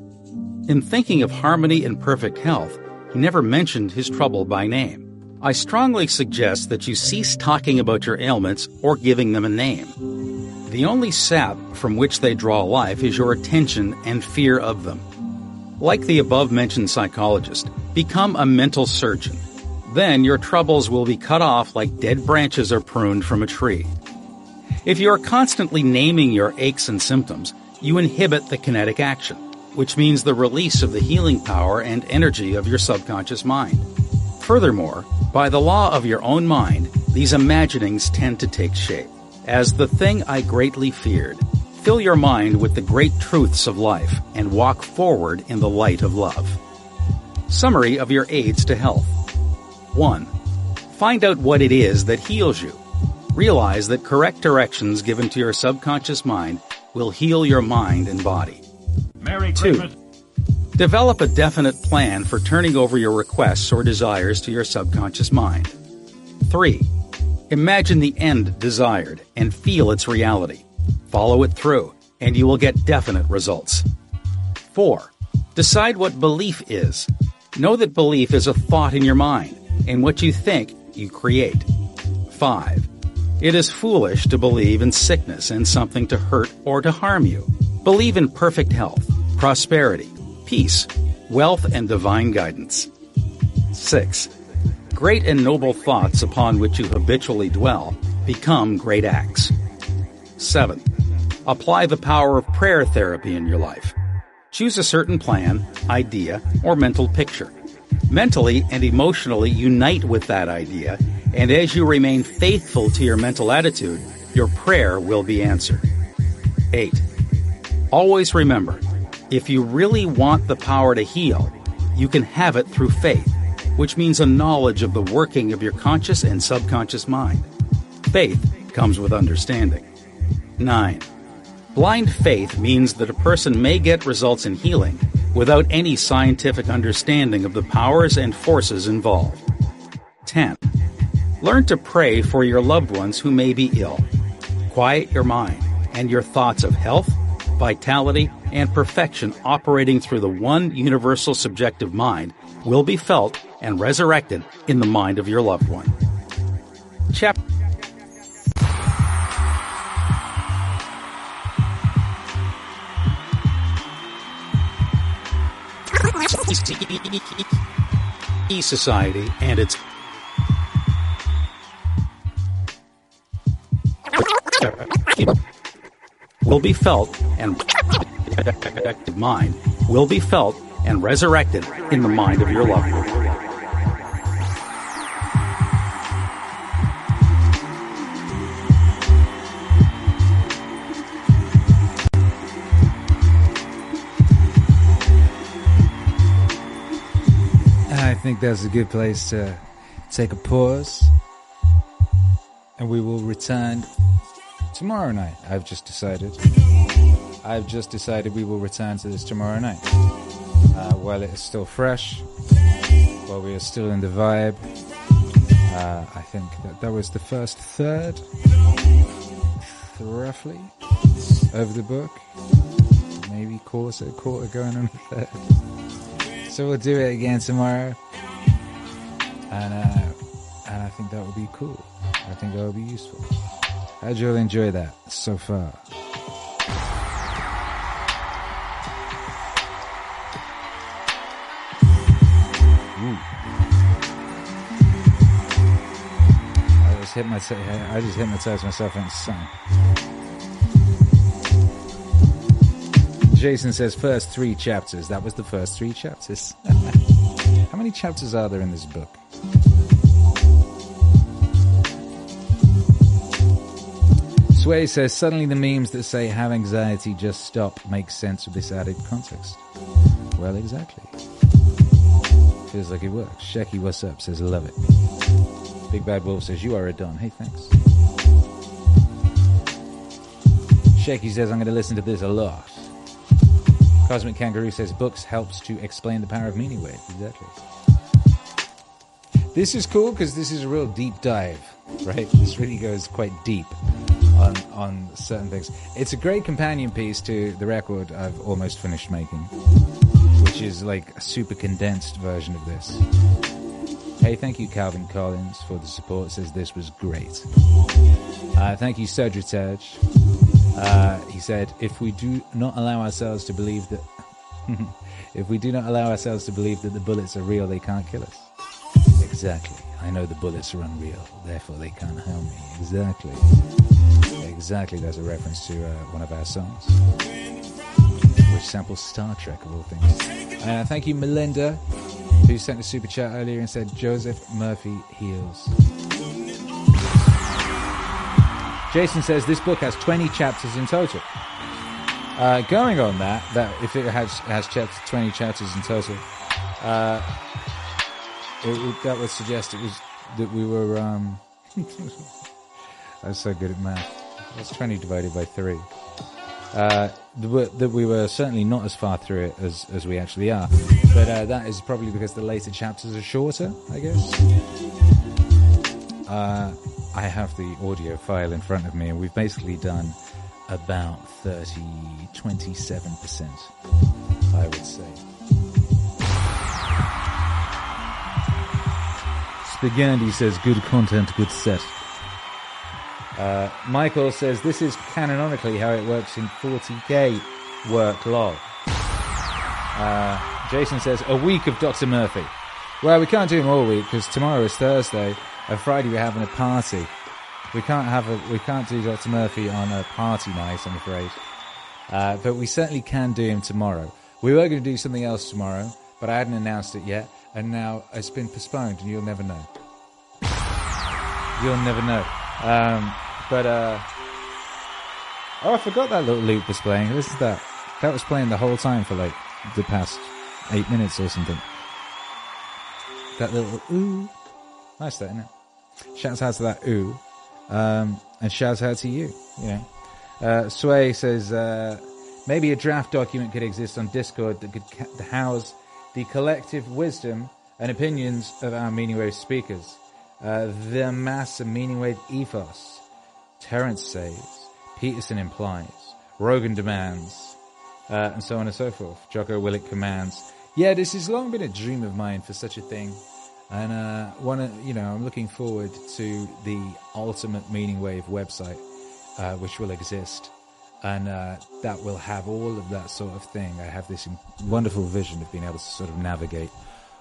In thinking of harmony and perfect health, he never mentioned his trouble by name. I strongly suggest that you cease talking about your ailments or giving them a name. The only sap from which they draw life is your attention and fear of them. Like the above mentioned psychologist, become a mental surgeon. Then your troubles will be cut off like dead branches are pruned from a tree. If you are constantly naming your aches and symptoms, you inhibit the kinetic action, which means the release of the healing power and energy of your subconscious mind. Furthermore, by the law of your own mind, these imaginings tend to take shape. As the thing I greatly feared, fill your mind with the great truths of life and walk forward in the light of love. Summary of your aids to health. 1. Find out what it is that heals you. Realize that correct directions given to your subconscious mind will heal your mind and body. Merry 2. Develop a definite plan for turning over your requests or desires to your subconscious mind. 3. Imagine the end desired and feel its reality. Follow it through, and you will get definite results. 4. Decide what belief is. Know that belief is a thought in your mind, and what you think, you create. 5. It is foolish to believe in sickness and something to hurt or to harm you. Believe in perfect health, prosperity, peace, wealth, and divine guidance. 6. Great and noble thoughts upon which you habitually dwell become great acts. 7. Apply the power of prayer therapy in your life. Choose a certain plan, idea, or mental picture. Mentally and emotionally unite with that idea, and as you remain faithful to your mental attitude, your prayer will be answered. 8. Always remember, if you really want the power to heal, you can have it through faith, which means a knowledge of the working of your conscious and subconscious mind. Faith comes with understanding. 9. Blind faith means that a person may get results in healing without any scientific understanding of the powers and forces involved. 10. Learn to pray for your loved ones who may be ill. Quiet your mind and your thoughts of health, vitality, and perfection operating through the one universal subjective mind will be felt and resurrected in the mind of your loved one. Chapter Society and its will be felt and mind will be felt and resurrected in the mind of your loved one. I think that's a good place to take a pause. And we will return tomorrow night. I've just decided. I've just decided we will return to this tomorrow night. Uh, while it is still fresh, while we are still in the vibe. Uh, I think that that was the first third, roughly, of the book. Maybe quarter, quarter going on third. So we'll do it again tomorrow, and uh, and I think that will be cool. I think that will be useful. How'd you enjoy that so far? I just hypnotized. I just hypnotized myself in the sun. Jason says first three chapters. That was the first three chapters. [laughs] How many chapters are there in this book? Sway says suddenly the memes that say have anxiety, just stop make sense with this added context. Well, exactly. Feels like it works. Shecky, what's up? Says love it. Big Bad Wolf says you are a don. Hey, thanks. Shaky says I'm going to listen to this a lot. Cosmic Kangaroo says books helps to explain the power of Meaningwave. Exactly. This is cool because this is a real deep dive, right? This really goes quite deep on on certain things. It's a great companion piece to the record I've almost finished making, which is like a super condensed version of this. Hey, thank you, Calvin Collins, for the support. Says this was great. Uh, thank you, Surgitage. Uh, he said, if we do not allow ourselves to believe that, [laughs] if we do not allow ourselves to believe that the bullets are real, they can't kill us. Exactly. I know the bullets are unreal, therefore they can't harm me. Exactly. Exactly. That's a reference to uh, one of our songs, which samples Star Trek of all things. Uh, thank you, Melinda, who sent a super chat earlier and said Joseph Murphy heals. Jason says this book has 20 chapters in total. Uh, going on that, that if it has has chapter, 20 chapters in total, uh, it that would suggest it was that we were. Um, [laughs] I was so good at math. That's 20 divided by three. Uh, that we were certainly not as far through it as, as we actually are. But uh, that is probably because the later chapters are shorter, I guess. Uh, I have the audio file in front of me, and we've basically done about 30, 27%, I would say. Spaghetti says, good content, good set. Uh, Michael says, this is canonically how it works in 40k work log. Uh, Jason says, a week of Dr. Murphy. Well, we can't do them all week because tomorrow is Thursday and Friday we're having a party. We can't have a, we can't do Dr. Murphy on a party night, I'm afraid. Uh, but we certainly can do him tomorrow. We were going to do something else tomorrow, but I hadn't announced it yet, and now it's been postponed, and you'll never know. You'll never know. Um, but uh, oh, I forgot that little loop was playing. This is that. That was playing the whole time for like the past eight minutes or something. That little ooh, nice, that isn't it? Shouts out to that ooh, um, and shouts out to you. You know, uh, Sway says uh, maybe a draft document could exist on Discord that could ca- house the collective wisdom and opinions of our Meaning Wave speakers, uh, the mass of Meaning Wave ethos Terence says, Peterson implies, Rogan demands, uh, and so on and so forth. Jocko Willink commands. Yeah, this has long been a dream of mine for such a thing. And uh, one, you know, I'm looking forward to the ultimate Meaning Wave website, uh, which will exist, and uh, that will have all of that sort of thing. I have this wonderful vision of being able to sort of navigate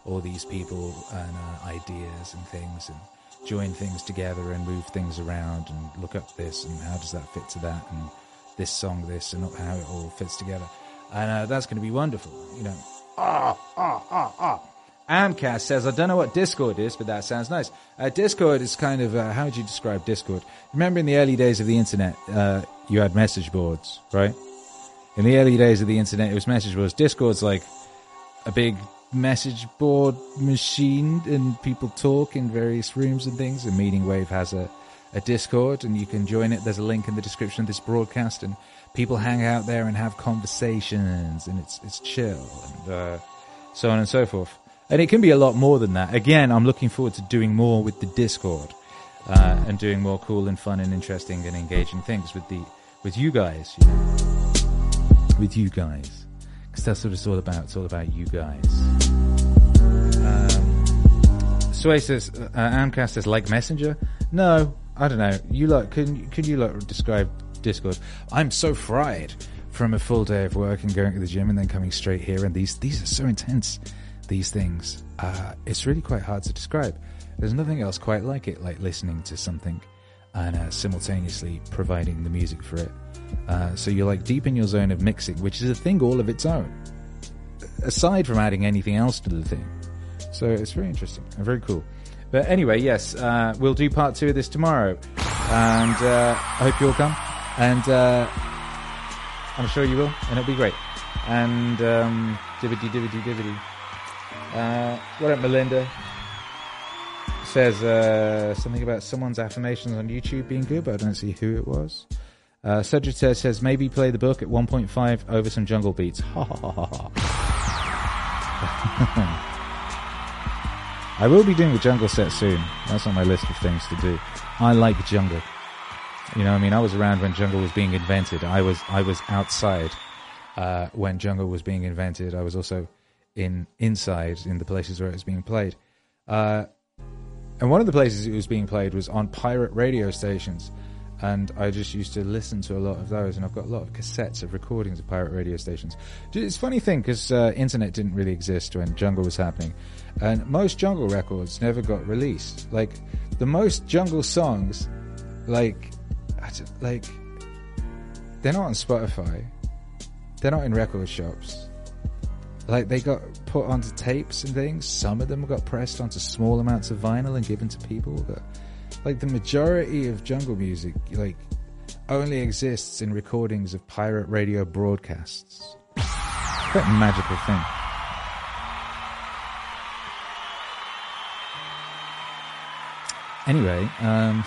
all these people and uh, ideas and things, and join things together and move things around and look up this and how does that fit to that and this song this and how it all fits together. And uh, that's going to be wonderful, you know. Ah, ah, ah, ah. Amcast says, I don't know what Discord is, but that sounds nice. Uh, Discord is kind of, uh, how would you describe Discord? Remember in the early days of the internet, uh, you had message boards, right? In the early days of the internet, it was message boards. Discord's like a big message board machine and people talk in various rooms and things. And Meaning Wave has a, a Discord and you can join it. There's a link in the description of this broadcast and people hang out there and have conversations and it's, it's chill and, uh, so on and so forth. And it can be a lot more than that. Again, I'm looking forward to doing more with the Discord, uh, and doing more cool and fun and interesting and engaging things with the, with you guys, you know? with you guys because that's what it's all about. It's all about you guys. Um, Sway says, uh, Amcast says, like Messenger? No, I don't know. You like, can, can you like describe Discord? I'm so fried from a full day of work and going to the gym and then coming straight here. And these, these are so intense, these things. Uh, it's really quite hard to describe. There's nothing else quite like it, like listening to something and uh, simultaneously providing the music for it. Uh, so you're like deep in your zone of mixing, which is a thing all of its own, aside from adding anything else to the thing. So it's very interesting and very cool. But anyway, yes, uh, we'll do part two of this tomorrow, and uh, I hope you'll come, and uh, I'm sure you will, and it'll be great. And um, dividdy dividdy dividdy. Uh, what up, Melinda? Says uh, something about someone's affirmations on YouTube being good, but I don't see who it was. Uh, Cedric says, maybe play the book at 1.5 over some jungle beats. Ha ha ha ha. I will be doing the jungle set soon. That's on my list of things to do. I like jungle. You know, I mean, I was around when jungle was being invented. I was I was outside uh, when jungle was being invented. I was also in inside in the places where it was being played. Uh, and one of the places it was being played was on pirate radio stations and I just used to listen to a lot of those, and I've got a lot of cassettes of recordings of pirate radio stations. It's a funny thing because uh, internet didn't really exist when Jungle was happening, and most Jungle records never got released. Like the most Jungle songs, like, like they're not on Spotify, they're not in record shops. Like they got put onto tapes and things. Some of them got pressed onto small amounts of vinyl and given to people, but like the majority of jungle music, like only exists in recordings of pirate radio broadcasts. Quite a magical thing. Anyway, um,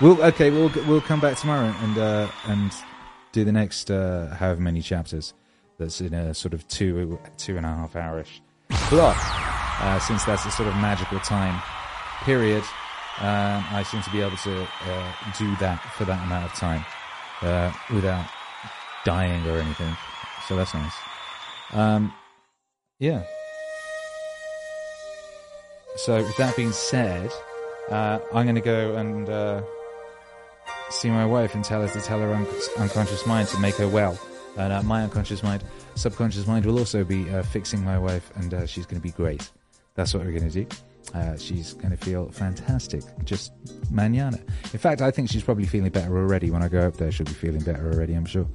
[laughs] we'll okay. We'll we'll come back tomorrow and uh, and do the next uh, however many chapters. That's in a sort of two two and a half hourish block. Uh, since that's a sort of magical time period, I seem to be able to uh, do that for that amount of time uh, without dying or anything. So that's nice. Um, yeah. So with that being said, uh, I'm going to go and uh, see my wife and tell her to tell her un- unconscious mind to make her well. And uh, my unconscious mind, subconscious mind will also be uh, fixing my wife, and she's going to be great. That's what we're going to do. Uh, she's going to feel fantastic, just manana. In fact, I think she's probably feeling better already. When I go up there, she'll be feeling better already, I'm sure.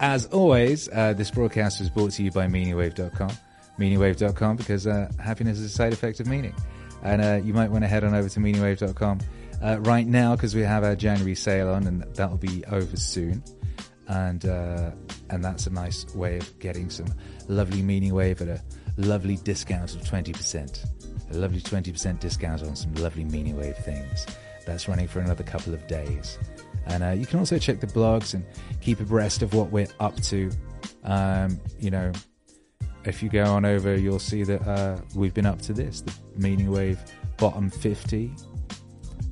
As always, uh, this broadcast was brought to you by MeaningWave.com. MeaningWave.com because uh, happiness is a side effect of meaning. And uh, you might want to head on over to MeaningWave.com uh, right now because we have our January sale on and that'll be over soon. And uh, and that's a nice way of getting some lovely Meaning Wave at a lovely discount of 20%. A lovely 20% discount on some lovely Meaning Wave things. That's running for another couple of days. And uh, you can also check the blogs and keep abreast of what we're up to. Um, you know, if you go on over, you'll see that uh, we've been up to this. The Meaning Wave bottom 50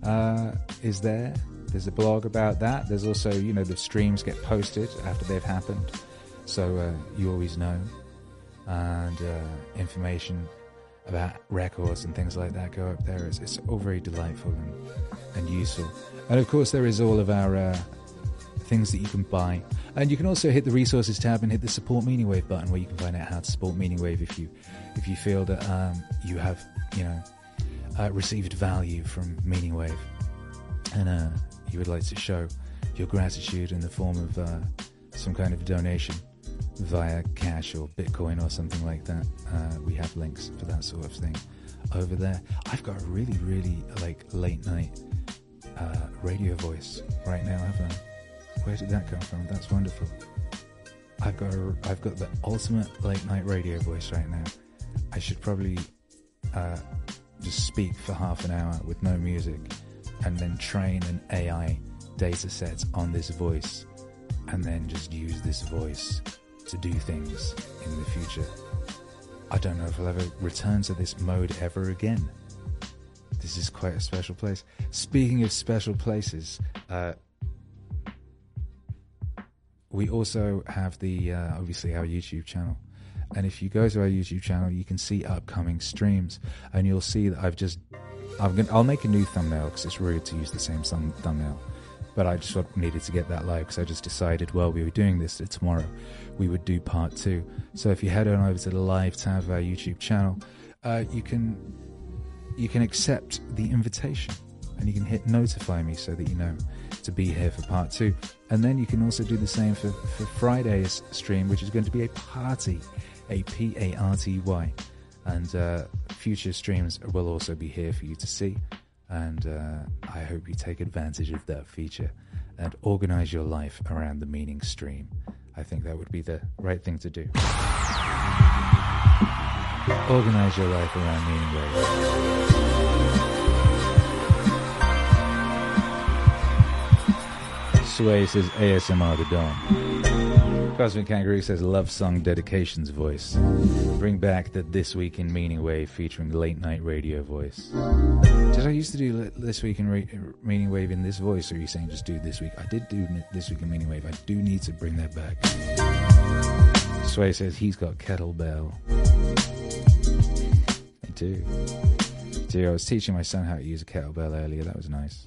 uh, is there. There's a blog about that. There's also, you know, the streams get posted after they've happened. So uh, you always know. And uh, information about records and things like that go up there. It's, it's all very delightful and, and useful. And of course, there is all of our uh, things that you can buy. And you can also hit the resources tab and hit the support Meaning Wave button where you can find out how to support Meaning Wave if you if you feel that um, you have you know uh, received value from Meaning Wave and uh, you would like to show your gratitude in the form of uh, some kind of donation via cash or Bitcoin or something like that. Uh, we have links for that sort of thing over there. I've got a really really like late night uh, radio voice right now, haven't I? Where did that come from? That's wonderful. I've got a, I've got the ultimate late night radio voice right now. I should probably uh, just speak for half an hour with no music, and then train an AI data set on this voice, and then just use this voice to do things in the future. I don't know if I'll ever return to this mode ever again. This is quite a special place. Speaking of special places, uh, we also have the uh, obviously our YouTube channel. And if you go to our YouTube channel, you can see upcoming streams, and you'll see that I've just I'm gonna, I'll make a new thumbnail because it's rude to use the same thumb, thumbnail. But I just needed to get that live because I just decided, well, we were doing this tomorrow, we would do part two. So if you head on over to the live tab of our YouTube channel, uh, you can you can accept the invitation and you can hit notify me so that you know to be here for part two. And then you can also do the same for, for Friday's stream, which is going to be a party, a P A R T Y. And uh, future streams will also be here for you to see. And uh, I hope you take advantage of that feature and organize your life around the meaning stream. I think that would be the right thing to do. Organize your life around meaning waves. Sway says ASMR the Don. Cosmic Kangaroo says Love Song Dedications voice. Bring back the This Week in Meaning Wave featuring late night radio voice. Did I used to do This Week in Ra- Meaning Wave in this voice, or are you saying just do This Week? I did do This Week in Meaning Wave. I do need to bring that back. Sway says he's got kettlebell. I do. I do. I was teaching my son how to use a kettlebell earlier. That was nice.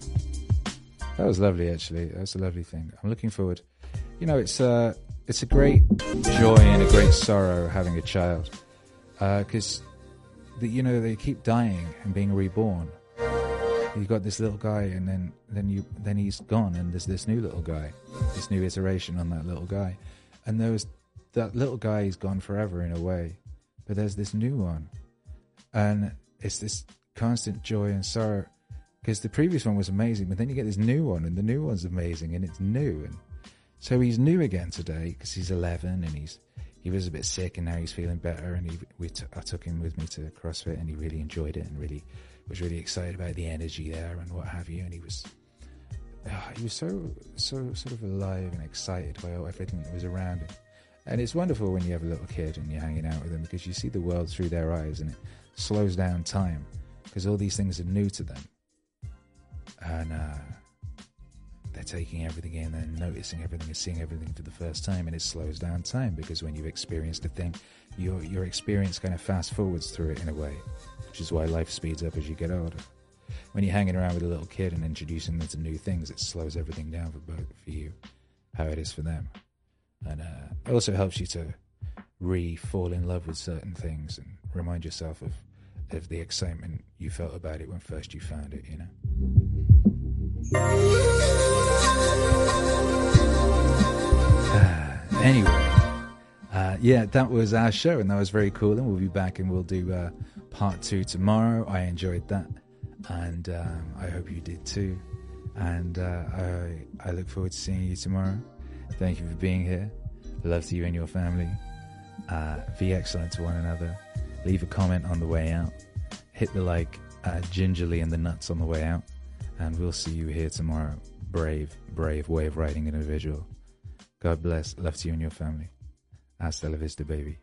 That was lovely, actually. That's a lovely thing. I'm looking forward. You know, it's uh, it's a great joy and a great sorrow having a child, uh, because the you know they keep dying and being reborn. You've got this little guy, and then then you then he's gone, and there's this new little guy, this new iteration on that little guy, and there was that little guy is gone forever in a way, but there's this new one, and it's this constant joy and sorrow because the previous one was amazing, but then you get this new one, and the new one's amazing, and it's new, and so he's new again today because he's 11 and he's he was a bit sick and now he's feeling better, and he we t- I took him with me to CrossFit, and he really enjoyed it and really was really excited about the energy there and what have you, and he was. Oh, he was so so sort of alive and excited by everything that was around him. And it's wonderful when you have a little kid and you're hanging out with them because you see the world through their eyes and it slows down time because all these things are new to them. And uh, they're taking everything in and noticing everything and seeing everything for the first time and it slows down time because when you've experienced a thing, your, your experience kind of fast forwards through it in a way, which is why life speeds up as you get older. When you're hanging around with a little kid and introducing them to new things, it slows everything down for both for you, how it is for them and uh, it also helps you to re fall in love with certain things and remind yourself of of the excitement you felt about it when first you found it. You know. [sighs] Anyway. Uh, yeah, that was our show, and that was very cool. And we'll be back, and we'll do uh, part two tomorrow. I enjoyed that, and um, I hope you did too. And uh, I, I look forward to seeing you tomorrow. Thank you for being here. Love to you and your family. Uh, be excellent to one another. Leave a comment on the way out. Hit the like uh, gingerly and the nuts on the way out. And we'll see you here tomorrow. Brave, brave way of writing individual. God bless. Love to you and your family. Hasta la vista, baby.